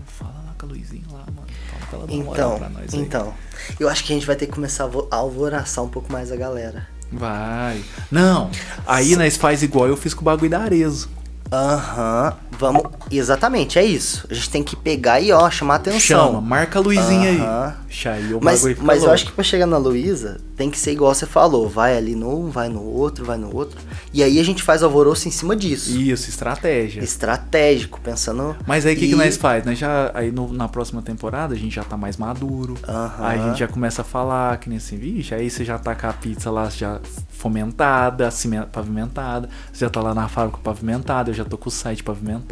fala lá com a Luizinha lá, mano. Fala pra ela dar uma então, pra nós aí. então. Eu acho que a gente vai ter que começar a vo- a alvoraçar um pouco mais a galera. Vai. Não, aí nós faz igual eu fiz com o bagulho da Arezo. Aham, vamos. Exatamente, é isso. A gente tem que pegar e, ó, chamar atenção. Chama, marca a Luizinha Aham. aí. Aí o Mas, mas eu acho que pra chegar na Luísa, tem que ser igual você falou. Vai ali num, vai no outro, vai no outro. E aí a gente faz alvoroço em cima disso. Isso, estratégia. Estratégico, pensando. Mas aí o que, E- que nós faz? Nós já, aí no- na próxima temporada a gente já tá mais maduro. Aham. Aí a gente já começa a falar que nem assim, vixe, aí você já tá com a pizza lá já fomentada, pavimentada. Você já tá lá na fábrica pavimentada, eu já tô com o site pavimentado.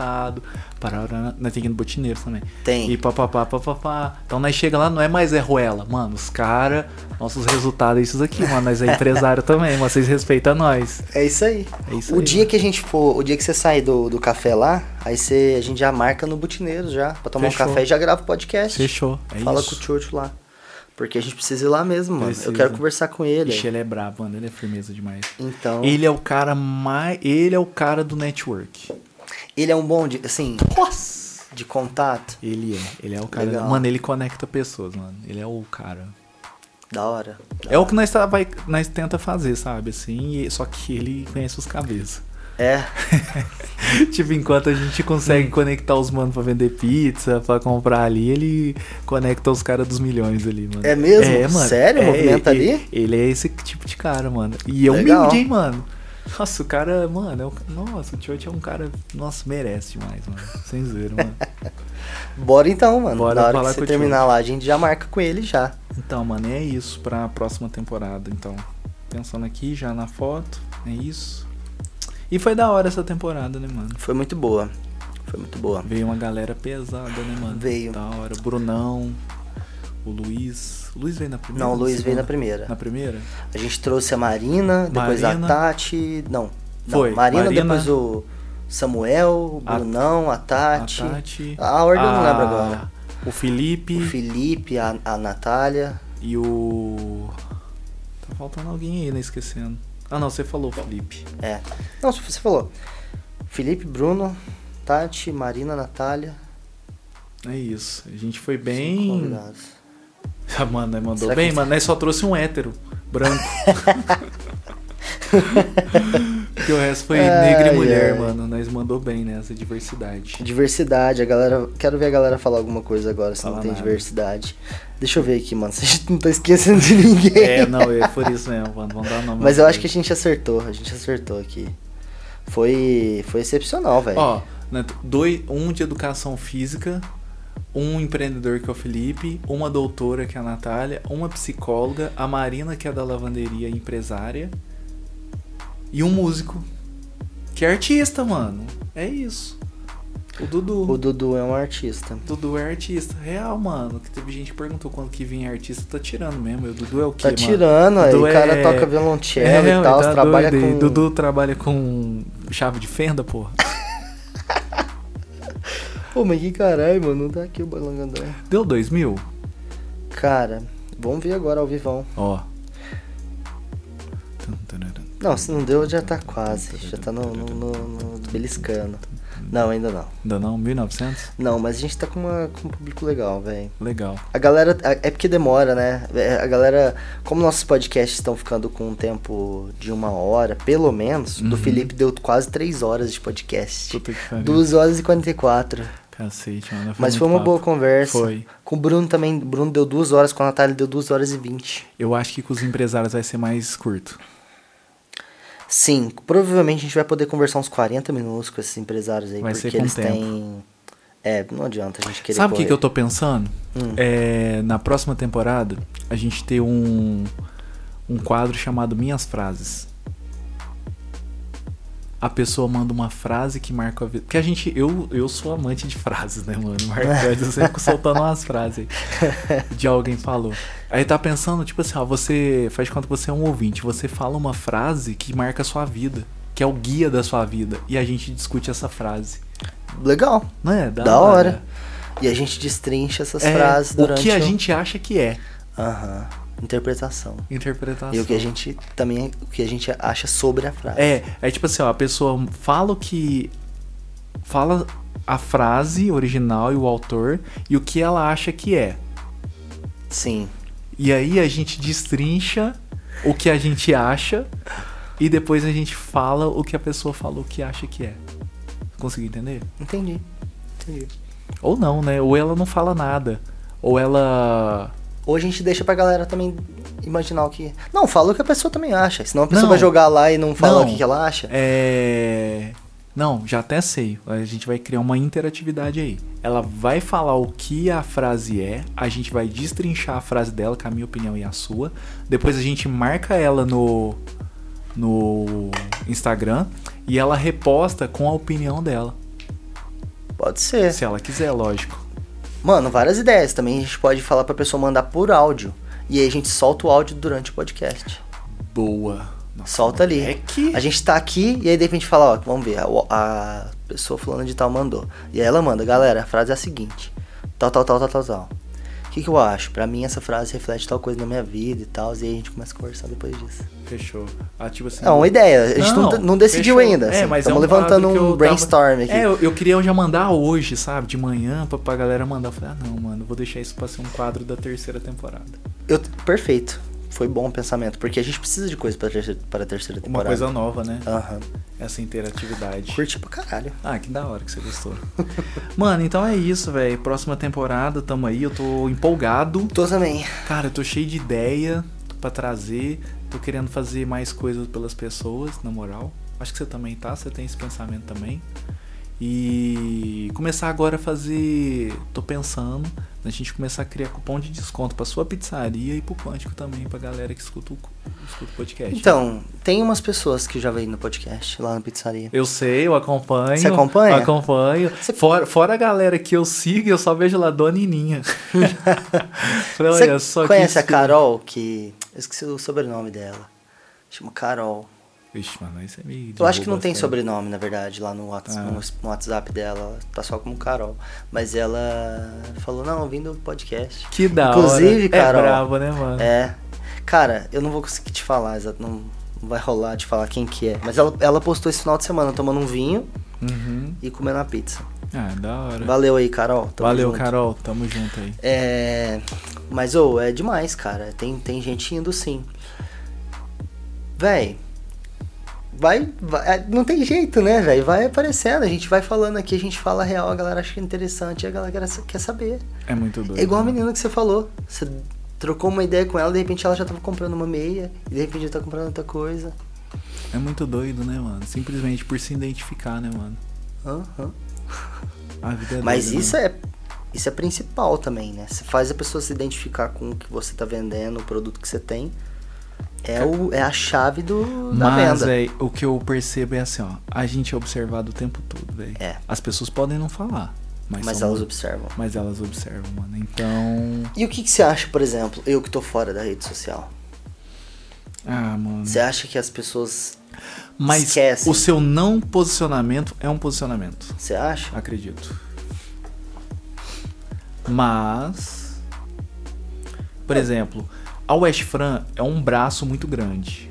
Parará, nós tem que ir no botineiro também. Tem. E papapá, papapá. Então nós chega lá, não é mais é Ruela. Mano, os caras, nossos resultados é isso aqui, mano. Nós é empresário também, mas vocês respeitam nós. É isso aí. É isso o aí, dia mano. que a gente for, o dia que você sair do, do café lá, aí você, a gente já marca no Butineiro já, pra tomar Fechou. um café e já grava o podcast. Fechou. É Fala isso. com o Church lá. Porque a gente precisa ir lá mesmo, mano. Precisa. Eu quero conversar com ele. Ixi, ele é brabo, mano. Ele é firmeza demais. Então, Ele é o cara mais. Ele é o cara do network. Ele é um bom de, assim, Nossa! de contato. Ele é. Ele é o cara. Legal. Mano, ele conecta pessoas, mano. Ele é o cara. Da hora. Da É o que nós, tá, vai, nós tenta fazer, sabe? Assim, só que ele conhece os cabeças. É, tipo, enquanto a gente consegue conectar os manos pra vender pizza, pra comprar ali, ele conecta os caras dos milhões ali, mano. É mesmo? Sério? Movimenta ele, ali? Ele é esse tipo de cara, mano. E é Legal. humilde, hein, mano. Nossa, o cara, mano, é o, nossa, o Church é um cara, nossa, merece demais, mano. Sem zero, mano. bora então, mano. Bora Na hora falar que você terminar lá, a gente já marca com ele já. Então, mano, é isso pra próxima temporada. Então, pensando aqui já na foto, é isso. E foi da hora essa temporada, né, mano? Foi muito boa. Foi muito boa. Veio uma galera pesada, né, mano? Veio. Da hora. Brunão, o Luiz. O Luiz veio na primeira? Não, o Luiz veio na primeira. Na primeira? A gente trouxe a Marina, depois Marina. a Tati. Não. Foi, Não, Marina, Marina. depois o Samuel, o A- Brunão, a Tati. A Tati. A ordem eu não lembro agora. O Felipe O Felipe, a, a Natália. e o. Tá faltando alguém aí, né? Esquecendo. Ah, não, você falou, Felipe. É. Não, você falou. Felipe, Bruno, Tati, Marina, Natália. É isso. A gente foi bem. Mano, nós mandou Será bem, que- mano. Nós só trouxe um hétero, branco. Porque o resto foi Ai, negro e mulher, ai. mano. Nós mandou bem nessa diversidade. Diversidade, a galera. Quero ver a galera falar alguma coisa agora se Fala não tem nada. diversidade. Deixa eu ver aqui, mano. Se a gente não tá esquecendo de ninguém. É, não, é por isso mesmo, mano. Vamos dar nome. Mas eu acho que a gente acertou, a gente acertou aqui. Foi, foi excepcional, velho. Ó, né, dois, um de educação física, um empreendedor que é o Felipe, uma doutora que é a Natália, uma psicóloga, a Marina que é da lavanderia empresária e um músico que é artista, mano. É isso. O Dudu. O Dudu é um artista. Dudu é artista. Real, mano. Que teve gente que perguntou quando que vinha artista, tá tirando mesmo. E o Dudu é o quê, Tá tirando, aí. O cara é- toca violoncelo É, e tal, tá trabalha doido. Com. Dudu trabalha com chave de fenda, porra. Pô, mas que caralho, mano. Não tá aqui o Balangandré. Deu dois mil? Cara, Vamos ver agora ao vivão. Ó. Não, se não deu, já tá quase. Já tá no, no, no, no beliscando. Não, ainda não. Ainda não? 1900? Não, mas a gente tá com, uma, com um público legal, velho. Legal. A galera. É porque demora, né? É, A galera. Como nossos podcasts estão ficando com um tempo de uma hora, pelo menos, do Uhum. Felipe deu quase três horas de podcast. Puta que pariu. Duas horas e 44. Cacete, mano. Mas muito foi uma papo. boa conversa. Foi. Com o Bruno também. O Bruno deu duas horas, com a Natália deu duas horas e vinte. Eu acho que com os empresários vai ser mais curto. Sim, provavelmente a gente vai poder conversar uns 40 minutos com esses empresários aí, Vai porque eles tempo. têm. É, não adianta a gente querer. Sabe o que, que eu tô pensando? Hum. É, na próxima temporada, a gente ter um, um quadro chamado Minhas Frases. A pessoa manda uma frase que marca a vida. Porque a gente. Eu, eu sou amante de frases, né, mano? Marcante, eu sempre soltando umas frases aí. De alguém falou. Aí tá pensando, tipo assim, ó, você. Faz de conta que você é um ouvinte. Você fala uma frase que marca a sua vida. Que é o guia da sua vida. E a gente discute essa frase. Legal, Não é? da, hora. E a gente destrincha essas É, frases durante o que a o- gente acha que é Aham. Interpretação. interpretação. E o que a gente também o que a gente acha sobre a frase. É, é tipo assim, ó, a pessoa fala o que fala a frase original e o autor e o que ela acha que é. Sim. E aí a gente destrincha o que a gente acha e depois a gente fala o que a pessoa falou que acha que é. Conseguiu entender? Entendi. Entendi. Ou não, né? Ou ela não fala nada. Ou ela Ou a gente deixa pra galera também imaginar o que. Não, fala o que a pessoa também acha. Senão a pessoa Não. vai jogar lá e não fala Não. o que que ela acha. É. Não, já até sei. A gente vai criar uma interatividade aí. Ela vai falar o que a frase é, a gente vai destrinchar a frase dela, com a minha opinião e a sua. Depois a gente marca ela no, no Instagram e ela reposta com a opinião dela. Pode ser. Se ela quiser, lógico. Mano, várias ideias. Também a gente pode falar pra pessoa mandar por áudio. E aí a gente solta o áudio durante o podcast. Boa. Nossa, Solta ali. É que. A gente tá aqui e aí de repente fala, ó, vamos ver, a, a pessoa fulana de tal mandou. E aí ela manda, galera, a frase é a seguinte. Tal, tal, tal, tal, tal, tal. O que, que eu acho? Pra mim essa frase reflete tal coisa na minha vida e tal. E aí a gente começa a conversar depois disso. Fechou. Ah, tipo assim. É uma ideia. A gente não, não, decidiu fechou. ainda. É, assim. mas Estamos é um levantando um tava- brainstorm aqui. É, eu, eu queria já mandar hoje, sabe? De manhã, pra, pra galera mandar. Eu falei, ah, não, mano, vou deixar isso pra ser um quadro da terceira temporada. Eu- perfeito. Foi bom o pensamento. Porque a gente precisa de coisa pra terceira, para a terceira Uma temporada. coisa nova, né? Aham. Essa interatividade. Curti pra caralho. Ah, que da hora que você gostou. mano, então é isso, velho. Próxima temporada, tamo aí. Eu tô empolgado. Tô também. Cara, eu tô cheio de ideia pra trazer. Tô querendo fazer mais coisas pelas pessoas, na moral. Acho que você também tá, você tem esse pensamento também. E começar agora a fazer. Tô pensando na gente começar a criar cupom de desconto pra sua pizzaria e pro Quântico também, pra galera que escuta o, escuta o podcast. Então, tem umas pessoas que já veio no podcast, lá na pizzaria. Eu sei, eu acompanho. Você acompanha? Acompanho. Você- Fora, fora a galera que eu sigo, eu só vejo lá Dona Nininha. Você olha, só que conhece a Carol, que... Eu esqueci o sobrenome dela. Chama Carol. Vixe, mano, isso é meio. Eu acho que não tem sobrenome, na verdade, lá no WhatsApp, Ah. no- WhatsApp dela. Ela tá só como Carol. Mas ela falou, não, vim do podcast. Que da Inclusive, hora. Carol, É brabo, né, mano? É. Cara, eu não vou conseguir te falar, exato. Não, vai rolar de falar quem que é. Mas ela, ela postou esse final de semana tomando um vinho Uhum. e comendo uma pizza. Ah, da hora. Valeu aí, Carol. Tamo Valeu, junto. Carol. Tamo junto aí. É. Mas, ô, é demais, cara. Tem, tem gente indo sim. Véi. Vai, vai. é, Não tem jeito, né, velho? Vai aparecendo. A gente vai falando aqui, a gente fala real, a galera acha interessante e a galera quer saber. É muito doido. É igual a né? menina que você falou. Você trocou uma ideia com ela, de repente ela já tava comprando uma meia, e de repente já tá comprando outra coisa. É muito doido, né, mano? Simplesmente por se identificar, né, mano? Aham. A vida é Mas doida, isso né? é isso é principal também, né? Você faz a pessoa se identificar com o que você tá vendendo, o produto que você tem. É, o, é a chave do, da Mas, venda. velho, o que eu percebo é assim, ó. A gente é observado o tempo todo, velho. É. As pessoas podem não falar. Mas, Mas elas observam. Mas elas observam, mano. Então. E o que, que você acha, por exemplo, eu que tô fora da rede social? Ah, mano. Você acha que as pessoas. Mas esquecem? o seu não posicionamento é um posicionamento. Você acha? Acredito. Mas. Por exemplo, a West Fran é um braço muito grande.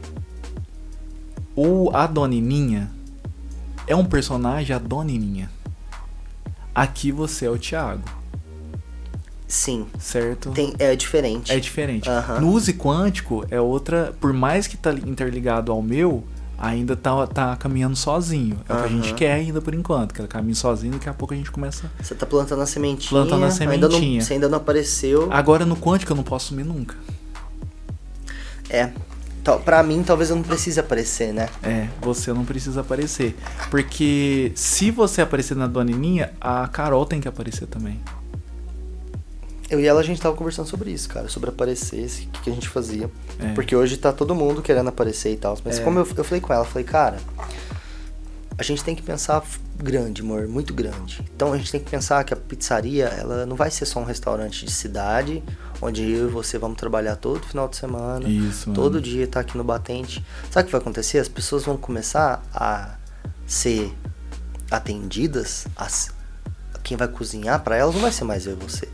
O a Donininha é um personagem a Donininha. Aqui você é o Thiago, Sim. certo? Tem, é diferente. É diferente. Aham. No Use Quântico é outra, por mais que tá interligado ao meu, ainda tá, tá caminhando sozinho. É o que a gente quer ainda por enquanto, que ela caminhe sozinho, daqui a pouco a gente começa. Você tá plantando a sementinha. Plantando a Ainda não, sementinha. você ainda não apareceu. Agora no Quântico eu não posso sumir nunca. É. Pra mim, talvez eu não precise aparecer, né? É, você não precisa aparecer. Porque se você aparecer na Donininha, a Carol tem que aparecer também. Eu e ela, a gente tava conversando sobre isso, cara. Sobre aparecer, o que, que a gente fazia. É. Porque hoje tá todo mundo querendo aparecer e tal. Mas É. como eu, eu falei com ela, falei, cara, a gente tem que pensar grande, amor, muito grande. Então a gente tem que pensar que a pizzaria, ela não vai ser só um restaurante de cidade, onde eu e você vamos trabalhar todo final de semana. Isso, mano. Todo dia tá aqui no batente. Sabe o que vai acontecer? As pessoas vão começar a ser atendidas. As, quem vai cozinhar pra elas não vai ser mais eu e você.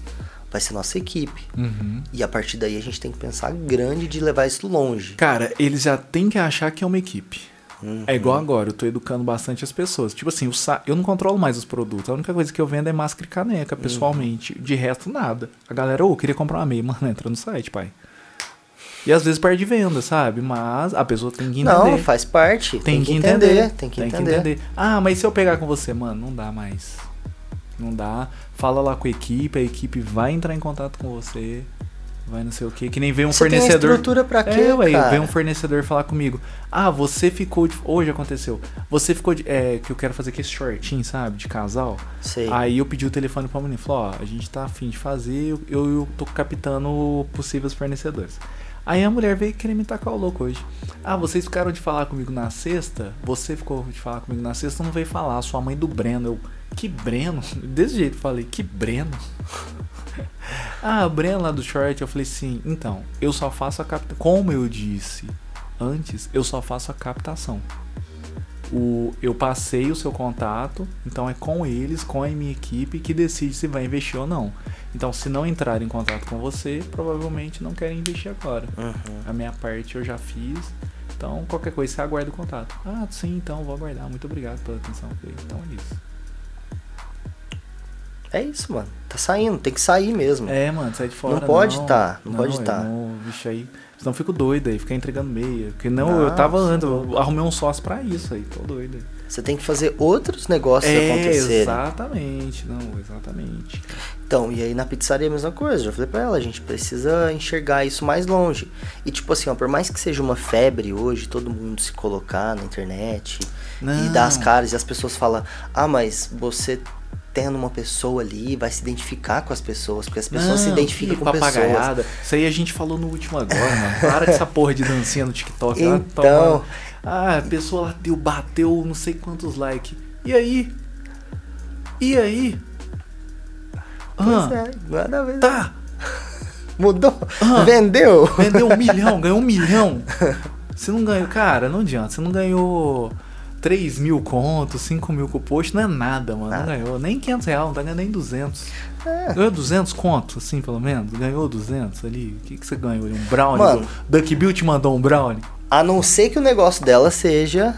Vai ser nossa equipe. Uhum. E a partir daí a gente tem que pensar grande de levar isso longe. Cara, eles já têm que achar que é uma equipe. Uhum. É igual agora, eu tô educando bastante as pessoas. Tipo assim, eu não controlo mais os produtos. A única coisa que eu vendo é máscara e caneca, pessoalmente. De resto, nada. A galera, ô, queria comprar uma meia. Mano, entra no site, pai. E às vezes perde venda, sabe? Mas a pessoa tem que entender. Não, faz parte. Tem, que entender. Tem que entender. Ah, mas se eu pegar com você, mano, não dá mais. Não dá. Fala lá com a equipe, a equipe vai entrar em contato com você. Vai não sei o que. Que nem vem um Você tem fornecedor. estrutura pra quê, é, ué, vem um fornecedor falar comigo. Ah, você ficou de. Hoje aconteceu. Você ficou de. É, que eu quero fazer aquele shortinho, sabe? De casal. Sei. Aí eu pedi o telefone pra menina. Falou, ó, a gente tá afim de fazer, eu, eu, tô captando possíveis fornecedores. Aí a mulher veio querer me tacar o louco hoje. Ah, vocês ficaram de falar comigo na sexta? Você ficou de falar comigo na sexta, não veio falar. Sua mãe do Breno. Eu, que Breno? Desse jeito eu falei, que Breno? ah, o Breno lá do short. Eu falei sim, então, eu só faço a captação. Como eu disse antes, eu só faço a captação. O, eu passei o seu contato, então é com eles, com a minha equipe, que decide se vai investir ou não. Então, se não entrar em contato com você, provavelmente não querem investir agora. Uhum. A minha parte eu já fiz, então qualquer coisa você aguarda o contato. Ah, sim, então vou aguardar. Muito obrigado pela atenção. Então é isso. É isso, mano. Tá saindo, tem que sair mesmo. É, mano, sai de fora. Não pode tá, não pode é, tá. Não, bicho aí. Senão eu fico doido aí, ficar entregando meia. Porque não, eu Não, tava você antes, eu arrumei um sócio pra isso aí, tô doido aí. Você tem que fazer outros negócios É, acontecerem. exatamente, não, exatamente. Então, e aí na pizzaria é a mesma coisa. Já falei pra ela, a gente precisa enxergar isso mais longe. E tipo assim, ó, por mais que seja uma febre hoje, todo mundo se colocar na internet e Não. dar as caras e as pessoas falam, ah, mas você tendo uma pessoa ali vai se identificar com as pessoas, porque as pessoas se Não, identificam que com pessoas. Isso aí a gente falou no último agora, mano. Para com essa porra de dancinha no TikTok. Então. toma. Ah, a pessoa lá deu, bateu não sei quantos likes. E aí? E aí? Ah, é, nada a ver. tá. Mudou? Ah. Vendeu? Vendeu um milhão, ganhou um milhão. Você não ganhou, cara, não adianta. Você não ganhou 3 mil contos, 5 mil com o post, não é nada, mano. Não ganhou nem 500 reais, não tá ganhando nem 200. É. Ganhou 200 conto, assim, pelo menos? Ganhou 200 ali? O que, que você ganhou? ali? Um brownie? Mano. Duck Bill te mandou um brownie? A não ser que o negócio dela seja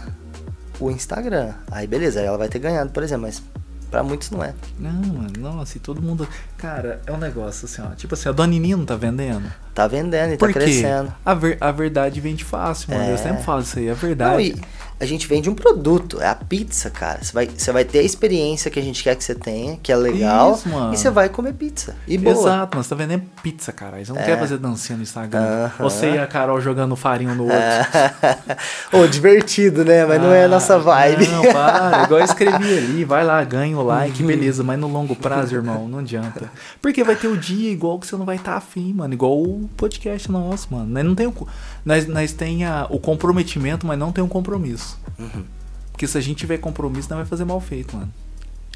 o Instagram. Aí beleza, aí ela vai ter ganhado, por exemplo, mas pra muitos não é. Não, mano, nossa, e todo mundo. Cara, é um negócio assim, ó. Tipo assim, a Dona não tá vendendo. Tá vendendo e Por tá quê? crescendo. A, ver- a verdade vende fácil, mano. Eu É. sempre falo isso aí, a Não, verdade. e a gente vende um produto, é a pizza, cara. Você vai, você vai ter a experiência que a gente quer que você tenha, que é legal, Isso, mano. e você vai comer pizza. E boa. Exato, mano. Você tá vendendo pizza, cara. Você não É. quer fazer dancinha no Instagram. Aham. Você e a Carol jogando farinha no outro. Ô, divertido, né? Mas não é a nossa Ah, vibe. Não, para. Igual eu escrevi ali. Vai lá, ganha o like, beleza. Mas no longo prazo, irmão, não adianta. Porque vai ter o dia igual que você não vai estar afim, mano. Igual o podcast nosso, mano. Nós não tem o, nós, nós tem a- o comprometimento, mas não tem um compromisso. Uhum. Porque se a gente tiver compromisso, não vai fazer mal feito, mano.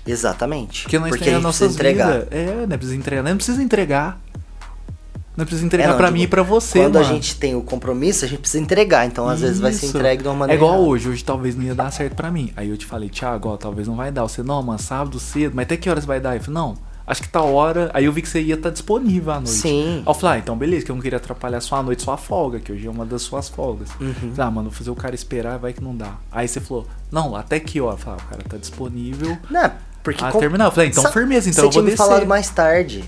Exatamente. Porque nós Porque tem a nossas precisa entregar. vidas. É, não precisa entregar. Não precisa entregar. Não precisa entregar É, tipo, mim e pra você, Quando mano. a gente tem o compromisso, a gente precisa entregar. Então, às vezes, vai ser Isso. entregue de uma É maneira. igual errada. hoje, hoje talvez não ia dar certo pra mim. Aí eu te falei, Thiago, ó, talvez não vai dar. Você, não, mano, sábado cedo, mas até que horas vai dar? Eu falei, não, acho que tá hora. Aí eu vi que você ia estar disponível à noite. Sim. Aí eu falei, ah, então beleza, que eu não queria atrapalhar sua noite, sua folga, que hoje é uma das suas folgas. Uhum. Ah, mano, vou fazer o cara esperar, vai que não dá. Aí você falou, não, até que hora? Eu falei, ah, o cara tá disponível. Não, porque Ah, com- terminar. Eu falei, então Sa- firmeza, então você eu vou tinha me descer. falado mais tarde.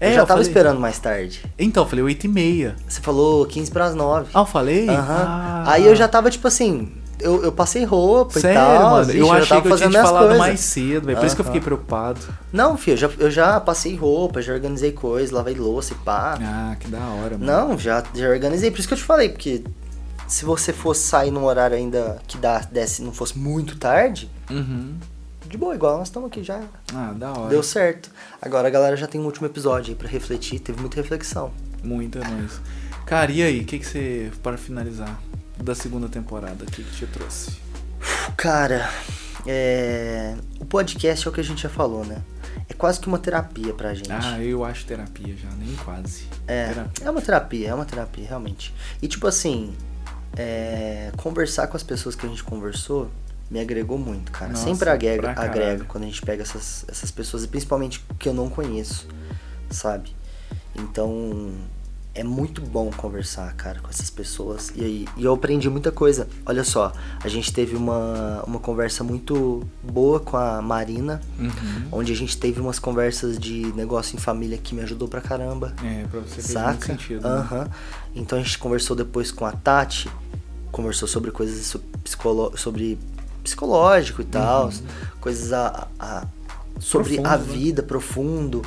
É, eu já eu tava falei- esperando mais tarde. Então, eu falei 8 e meia. Você falou 15 pras 9. Ah, eu falei? Aham. Ah. Aí eu já tava, tipo assim, eu, eu passei roupa Sério, e tal. mano? vixe, eu achei que eu tinha te falado coisas. mais cedo. Por isso que eu fiquei preocupado. Não, filho, eu já, eu já passei roupa, já organizei coisas, lavei louça e pá. Ah, que da hora, mano. Não, já, já organizei. Por isso que eu te falei, porque se você fosse sair num horário ainda que dá, desse, não fosse muito tarde, Uhum. de boa, igual nós estamos aqui já. Ah, da hora. Deu certo. Agora a galera já tem um último episódio aí pra refletir, teve muita reflexão. Muita nós. Cara, e aí? O que, que você, para finalizar, da segunda temporada, o que, te trouxe? Cara, é... o podcast é o que a gente já falou, né? É quase que uma terapia pra gente. Ah, eu acho terapia já, nem quase. É, Terapia. é uma terapia, é uma terapia, realmente. E tipo assim, é, conversar com as pessoas que a gente conversou me agregou muito, cara. Nossa, Sempre agrega, agrega quando a gente pega essas, essas pessoas, e principalmente que eu não conheço, sabe? Então, é muito bom conversar, cara, com essas pessoas. E, aí, e eu aprendi muita coisa. Olha só, a gente teve uma, uma conversa muito boa com a Marina, Uhum. onde a gente teve umas conversas de negócio em família que me ajudou pra caramba. É, pra você muito Saca? sentido. né? Aham. Então a gente conversou depois com a Tati, conversou sobre coisas so- psicolo sobre psicológico e tal, coisas a, a- sobre Profundo, a né? vida profundo.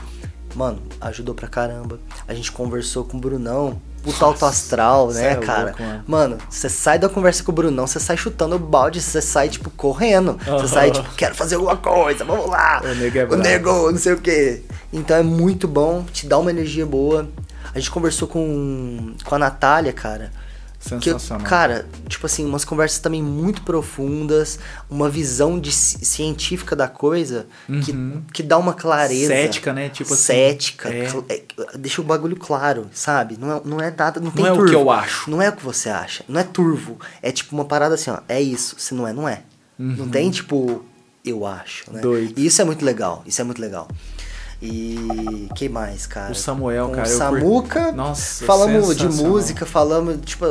Mano, ajudou pra caramba. A gente conversou com o Brunão, puta alto astral, né, é cara? louco, mano. Você sai da conversa com o Brunão, você sai chutando o balde, você sai, tipo, correndo. Você sai, tipo, quero fazer alguma coisa, vamos lá. O nego é O nego, não sei o que. Então é muito bom, te dá uma energia boa. A gente conversou com, com a Natália, cara. Que, eu- Sensacional. cara, tipo assim, umas conversas também muito profundas, uma visão de ci- científica da coisa que, Uhum. que dá uma clareza. Cética, né? Tipo assim, Cética. é. é, deixa o bagulho claro, sabe? Não é, não é nada, não tem Não é o turvo. que eu acho. Não é o que você acha. Não é turvo. É tipo uma parada assim, ó. É isso. Se não é, não é. Não tem tipo, eu acho, né? Uhum. Doido. E isso é muito legal. Isso é muito legal. E que mais, cara? O Samuel, Com cara, O Samuca. Nossa, Falamos de música, falamos, tipo,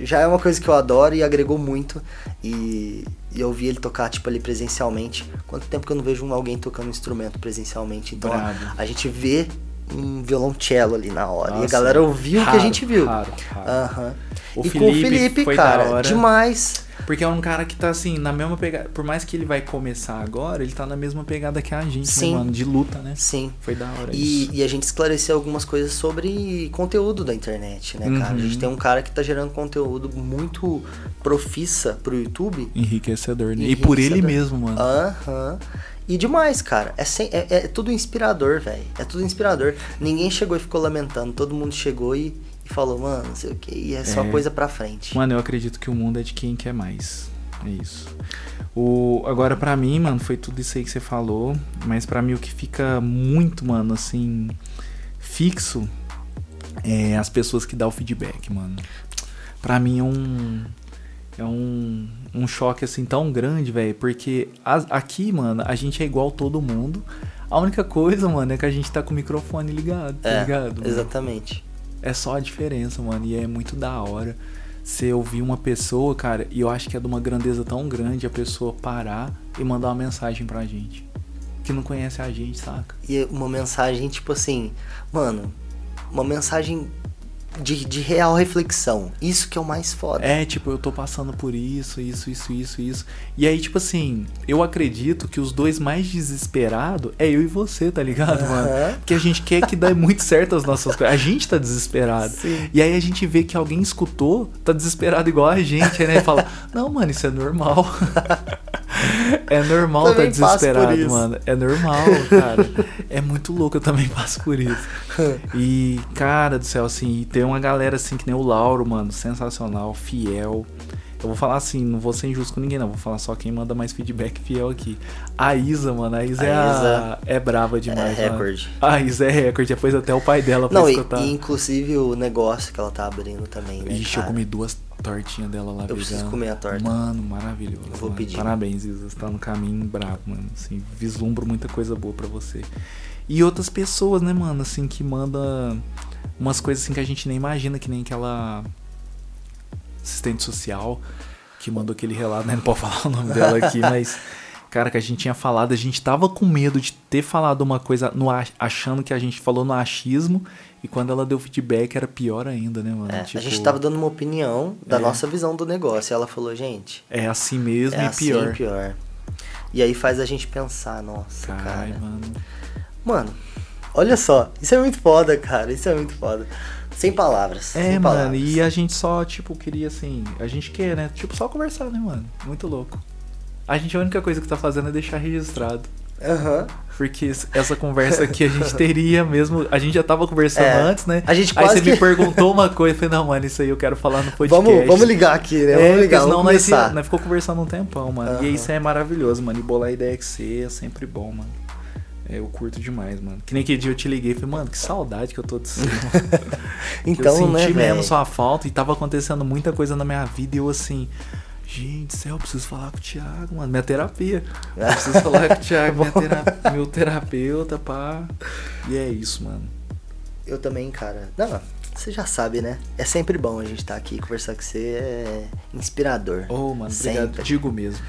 já é uma coisa que eu adoro e agregou muito. E, e eu vi ele tocar, tipo, ali presencialmente. Quanto tempo que eu não vejo alguém tocando um instrumento presencialmente? Então, Brabo. a gente vê um violoncelo ali na hora. e a Nossa, galera ouviu o que a gente viu. raro, raro. Aham. O E com o Felipe Felipe, cara, demais. Porque é um cara que tá assim, na mesma pegada. Por mais que ele vai começar agora, ele tá na mesma pegada que a gente, Sim. né, mano? De luta, né? Sim. Foi da hora E, isso. e a gente esclareceu algumas coisas sobre conteúdo da internet, né, cara? A Uhum. gente tem um cara que tá gerando conteúdo muito profissa pro YouTube. Enriquecedor, né? E por ele mesmo, mano. Aham. E demais, cara. É, sem- é- é tudo inspirador, velho. É tudo inspirador. Ninguém chegou e ficou lamentando. Todo mundo chegou e falou, mano, não sei o que. E é só É. coisa pra frente. Mano, eu acredito que o mundo é de quem quer mais. É isso. O, agora, pra mim, mano, foi tudo isso aí que você falou. Mas pra mim, o que fica muito, mano, assim, fixo é as pessoas que dão o feedback, mano. Pra mim é um. É um, um choque assim tão grande, velho. Porque a- aqui, mano, a gente é igual todo mundo. A única coisa, mano, é que a gente tá com o microfone ligado, tá é, ligado? mano? exatamente. É só a diferença, mano. E é muito da hora você ouvir uma pessoa, cara, e eu acho que é de uma grandeza tão grande a pessoa parar e mandar uma mensagem pra gente. Que não conhece a gente, saca? E uma mensagem, tipo assim, mano, uma mensagem de, de real reflexão. Isso que é o mais foda. É, tipo, eu tô passando por isso, isso, isso, isso, isso. E aí, tipo assim, eu acredito que os dois mais desesperados é eu e você, tá ligado, mano? Aham. Porque a gente quer que dê muito certo as nossas coisas. A gente tá desesperado. Sim. E aí a gente vê que alguém escutou, tá desesperado igual a gente, né? E fala, não, mano, isso é normal. é normal tá Também passo por desesperado, mano. É normal, cara. É muito louco, eu também passo por isso. E, cara do céu, assim, e tem uma galera assim que nem o Lauro, mano, sensacional, fiel. Eu vou falar assim, não vou ser injusto com ninguém, não. Vou falar só quem manda mais feedback fiel aqui. A Isa, mano, a Isa, A é, a- Isa é brava demais. é mano. recorde. A Isa é recorde, depois até o pai dela pra Não, e, escutar. e inclusive o negócio que ela tá abrindo também, né, Ixi, eu cara? comi duas tortinhas dela lá Eu preciso comer a torta. Mano, maravilhoso. vou mano. pedir. Parabéns, Isa. Você tá no caminho brabo, mano. Assim, vislumbro muita coisa boa pra você. E outras pessoas, né, mano, assim, que mandam umas coisas assim que a gente nem imagina, que nem aquela assistente social que mandou aquele relato, né? Não pode falar o nome dela aqui, mas. Cara, que a gente tinha falado, a gente tava com medo de ter falado uma coisa no, achando que a gente falou no achismo e quando ela deu feedback era pior ainda, né, mano? É, tipo, a gente tava dando uma opinião da É. nossa visão do negócio e ela falou, gente, É assim mesmo é e assim pior. pior. E aí faz a gente pensar, nossa, Caralho, cara. mano. Mano, olha só, isso é muito foda, cara, isso é muito foda. Sem palavras. É, sem mano, palavras. e a gente só, tipo, queria assim. A gente quer, né? Tipo, só conversar, né, mano? Muito louco. A gente, a única coisa que tá fazendo é deixar registrado. Aham. Porque essa conversa aqui a gente teria mesmo. A gente já tava conversando É, antes, né? a gente Aí quase você me que- perguntou uma coisa, eu falei, não, mano, isso aí eu quero falar no podcast. Vamos, vamos ligar aqui, né? É, vamos porque ligar, senão vamos nós, nós ficou conversando um tempão, mano. Aham. E isso é maravilhoso, mano. E bolar ideia que você é sempre bom, mano. É, eu curto demais, mano. Que nem que dia eu te liguei e falei, mano, que saudade que eu tô de você. Então, eu senti né, mesmo sua falta e tava acontecendo muita coisa na minha vida e eu assim. Gente, do céu, eu preciso falar com o Thiago, mano. Minha terapia. Eu preciso falar com o Thiago, minha tera- meu terapeuta, pá. E é isso, mano. Eu também, cara. Não, você já sabe, né? É sempre bom a gente estar aqui e conversar com você. É inspirador. Ô, mano, obrigado. Sempre. Digo mesmo.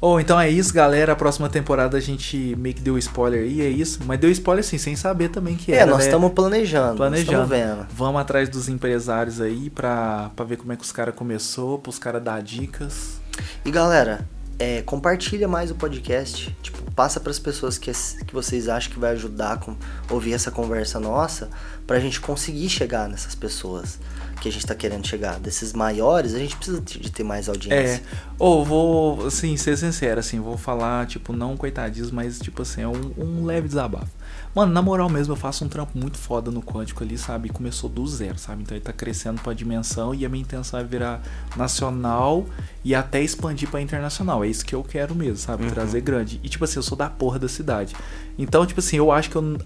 Ô, então é isso, galera. A próxima temporada a gente meio que deu spoiler aí, é isso. Mas deu spoiler assim, sem saber também que É, era, nós né? estamos planejando. planejando. Estamos vendo. Vamos atrás dos empresários aí pra, pra ver como é que os caras começou, pros caras dar dicas. E galera, é, compartilha mais o podcast. Tipo, passa para as pessoas que, que vocês acham que vai ajudar com ouvir essa conversa nossa, pra gente conseguir chegar nessas pessoas que a gente tá querendo chegar. Desses maiores, a gente precisa de ter mais É. audiência. Ou vou, assim, ser sincero, assim, vou falar, tipo, não coitadismo, mas, tipo assim, é um, um leve desabafo. Mano, na moral mesmo, eu faço um trampo muito foda no quântico ali, sabe? Começou do zero, sabe? Então ele tá crescendo pra dimensão e a minha intenção é virar nacional e até expandir pra internacional. É isso que eu quero mesmo, sabe? Uhum. Trazer grande. E, tipo assim, eu sou da porra da cidade. Então, tipo assim, eu acho que eu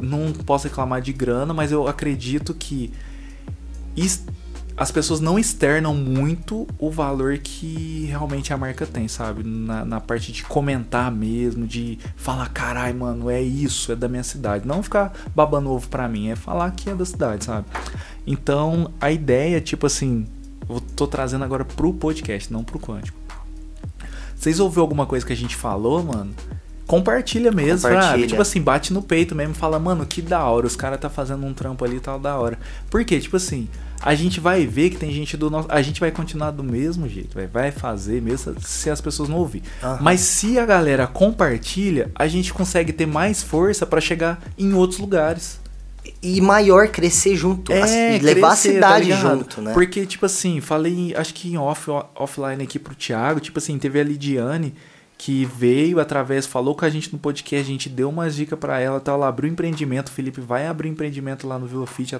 não posso reclamar de grana, mas eu acredito que is- as pessoas não externam muito o valor que realmente a marca tem, sabe? Na, na parte de comentar mesmo, de falar, carai, mano, é isso, é da minha cidade. Não ficar babando ovo pra mim, é falar que é da cidade, sabe? Então, a ideia, tipo assim, eu tô trazendo agora pro podcast, não pro quântico. Vocês ouviram alguma coisa que a gente falou, mano? Compartilha mesmo, Compartilha. sabe? Tipo assim, bate no peito mesmo, fala, mano, que da hora, os caras tá fazendo um trampo ali e tal, da hora. Por quê? Tipo assim, a gente vai ver que tem gente do nosso. A gente vai continuar do mesmo jeito, vai, vai fazer mesmo se as pessoas não ouvir. Aham. Mas se a galera compartilha, a gente consegue ter mais força pra chegar em outros lugares. E maior crescer junto. É, e levar crescer, a cidade tá junto, né? Porque, tipo assim, falei, acho que em off, offline aqui pro Thiago, tipo assim, teve a Lidiane que veio através, falou com a gente no podcast, a gente deu umas dicas pra ela, tal, ela abriu empreendimento, o Felipe vai abrir empreendimento lá no Vila Fit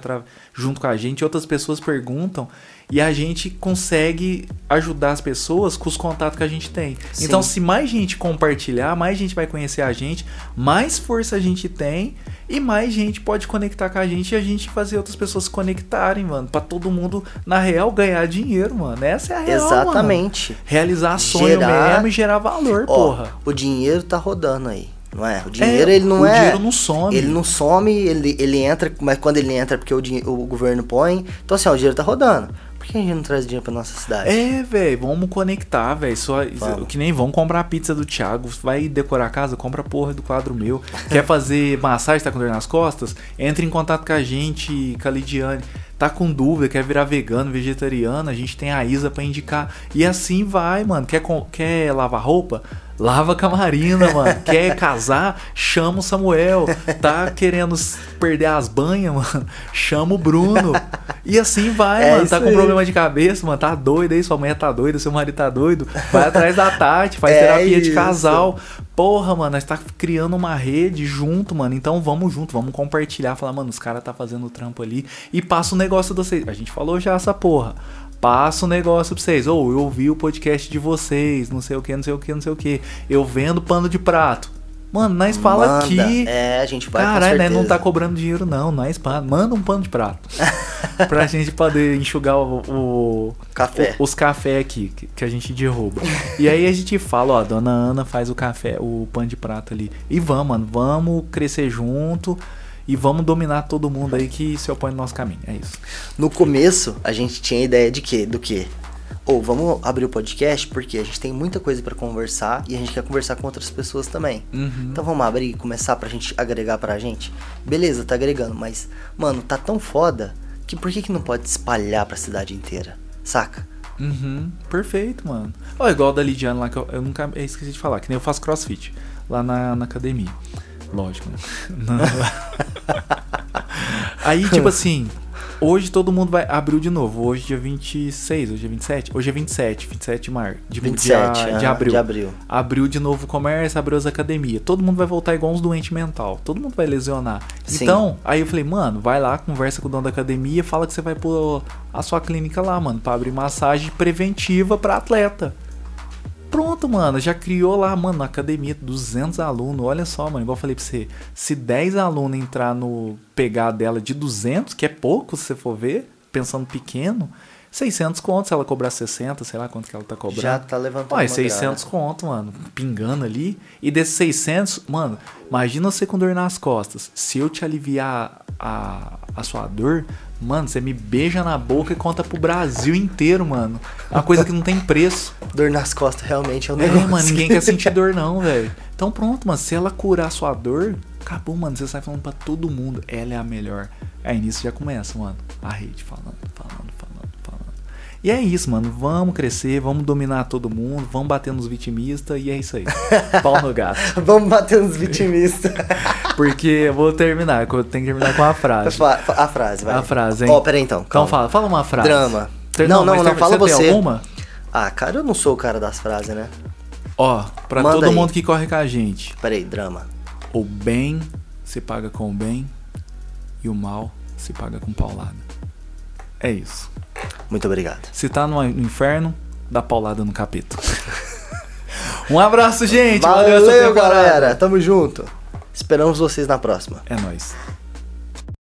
junto com a gente, outras pessoas perguntam e a gente consegue ajudar as pessoas com os contatos que a gente tem. Sim. Então, se mais gente compartilhar, mais gente vai conhecer a gente, mais força a gente tem e mais gente pode conectar com a gente e a gente fazer outras pessoas se conectarem, mano. Pra todo mundo, na real, ganhar dinheiro, mano. Essa é a real, mano. Exatamente. Realizar sonho Gerar- mesmo e gerar valor, Ó, porra. o dinheiro tá rodando aí, não é? O dinheiro, É, ele não o é... dinheiro não some. Ele não some, ele, ele entra, mas quando ele entra é porque o, o governo põe. Então assim, ó, o dinheiro tá rodando. Por que a gente não traz dinheiro pra nossa cidade? É, velho, vamos conectar, velho. Só Vamos. que nem vão comprar a pizza do Thiago, vai decorar a casa, compra a porra do quadro meu. Quer fazer massagem, tá com dor nas costas? Entre em contato com a gente, com a Lidiane. Tá com dúvida, quer virar vegano, vegetariano, a gente tem a Isa pra indicar. E assim vai, mano. Quer, quer lavar roupa? Lava com a Marina, mano. Quer casar? Chama o Samuel. Tá querendo perder as banhas, mano? Chama o Bruno. E assim vai, É mano. Tá com aí. problema de cabeça, mano. Tá doido aí, sua mulher tá doida, seu marido tá doido. Vai atrás da Tati, faz É terapia de isso. casal. Porra, mano, nós tá criando uma rede junto, mano. Então vamos junto, vamos compartilhar. Falar, mano, os caras tá fazendo o trampo ali. E passa o negócio de vocês. A gente falou já essa porra. Passa o negócio pra vocês. Ou eu ouvi o podcast de vocês, não sei o que, não sei o que, não sei o que. Eu vendo pano de prato. Mano, nós fala Manda. aqui. É, a gente vai Caralho, né? Não tá cobrando dinheiro, não. Nós manda um pano de prato. pra gente poder enxugar o, o- Café. o- os cafés aqui que, que a gente derruba. E aí a gente fala, ó, dona Ana faz o café, o pano de prata ali. E vamos, mano, vamos crescer junto e vamos dominar todo mundo aí que se opõe no nosso caminho. É isso. No começo, a gente tinha ideia de quê? Do quê? Ou vamos abrir o podcast porque a gente tem muita coisa pra conversar e a gente quer conversar com outras pessoas também. Uhum. Então vamos abrir e começar pra gente agregar pra gente? Beleza, tá agregando, mas, mano, tá tão foda que por que, que não pode espalhar pra cidade inteira? Saca? Uhum, perfeito, mano. Ó, igual da Lidiane lá, que eu, eu nunca eu esqueci de falar, que nem eu faço crossfit lá na, na academia. Lógico, né? Aí, tipo assim, hoje todo mundo vai. Abriu de novo. Hoje, dia 26, hoje é 27? Hoje é 27, 27 de março. De, 27 de, de aham, abril. de abril. Abriu de novo o comércio, abriu as academias. Todo mundo vai voltar igual uns doentes mental. Todo mundo vai lesionar. Sim. Então, aí eu falei, mano, vai lá, conversa com o dono da academia, fala que você vai pôr a sua clínica lá, mano, pra abrir massagem preventiva pra atleta. Pronto, mano, já criou lá, mano, na academia, 200 alunos. Olha só, mano, igual eu falei pra você, se 10 alunos entrar no pegar dela de 200, que é pouco se você for ver, pensando pequeno, 600 conto se ela cobrar 60, sei lá quanto que ela tá cobrando. Já tá levantando Olha, uma 600 conto, mano, pingando ali. E desses 600, mano, imagina você com dor nas costas. Se eu te aliviar a, a sua dor, mano, você me beija na boca e conta pro Brasil inteiro, mano. É uma coisa que não tem preço. Dor nas costas realmente é um É, negócio. mano, ninguém quer sentir dor não, velho. Então pronto, mano, se ela curar a sua dor, acabou, mano, você sai falando pra todo mundo, ela é a melhor. Aí nisso já começa, mano, a rede falando, falando. E é isso, mano, vamos crescer, vamos dominar todo mundo, vamos bater nos vitimistas e é isso aí. Pau no gato. Vamos bater nos vitimistas. Porque eu vou terminar, eu tenho que terminar com a frase. A frase, vai. A frase, hein? Ó, peraí então. Então calma. fala, fala uma frase. Drama. Ter- Não, não, não, ter- fala tem você. alguma? Ah, cara, eu não sou o cara das frases, né? Ó, pra Manda todo aí. mundo que corre com a gente. Peraí, drama. O bem se paga com o bem e o mal se paga com paulada. É isso. Muito obrigado. Se tá no inferno, dá paulada no capeta. um abraço, gente. Valeu, Valeu, galera. Tamo junto. Esperamos vocês na próxima. É nóis.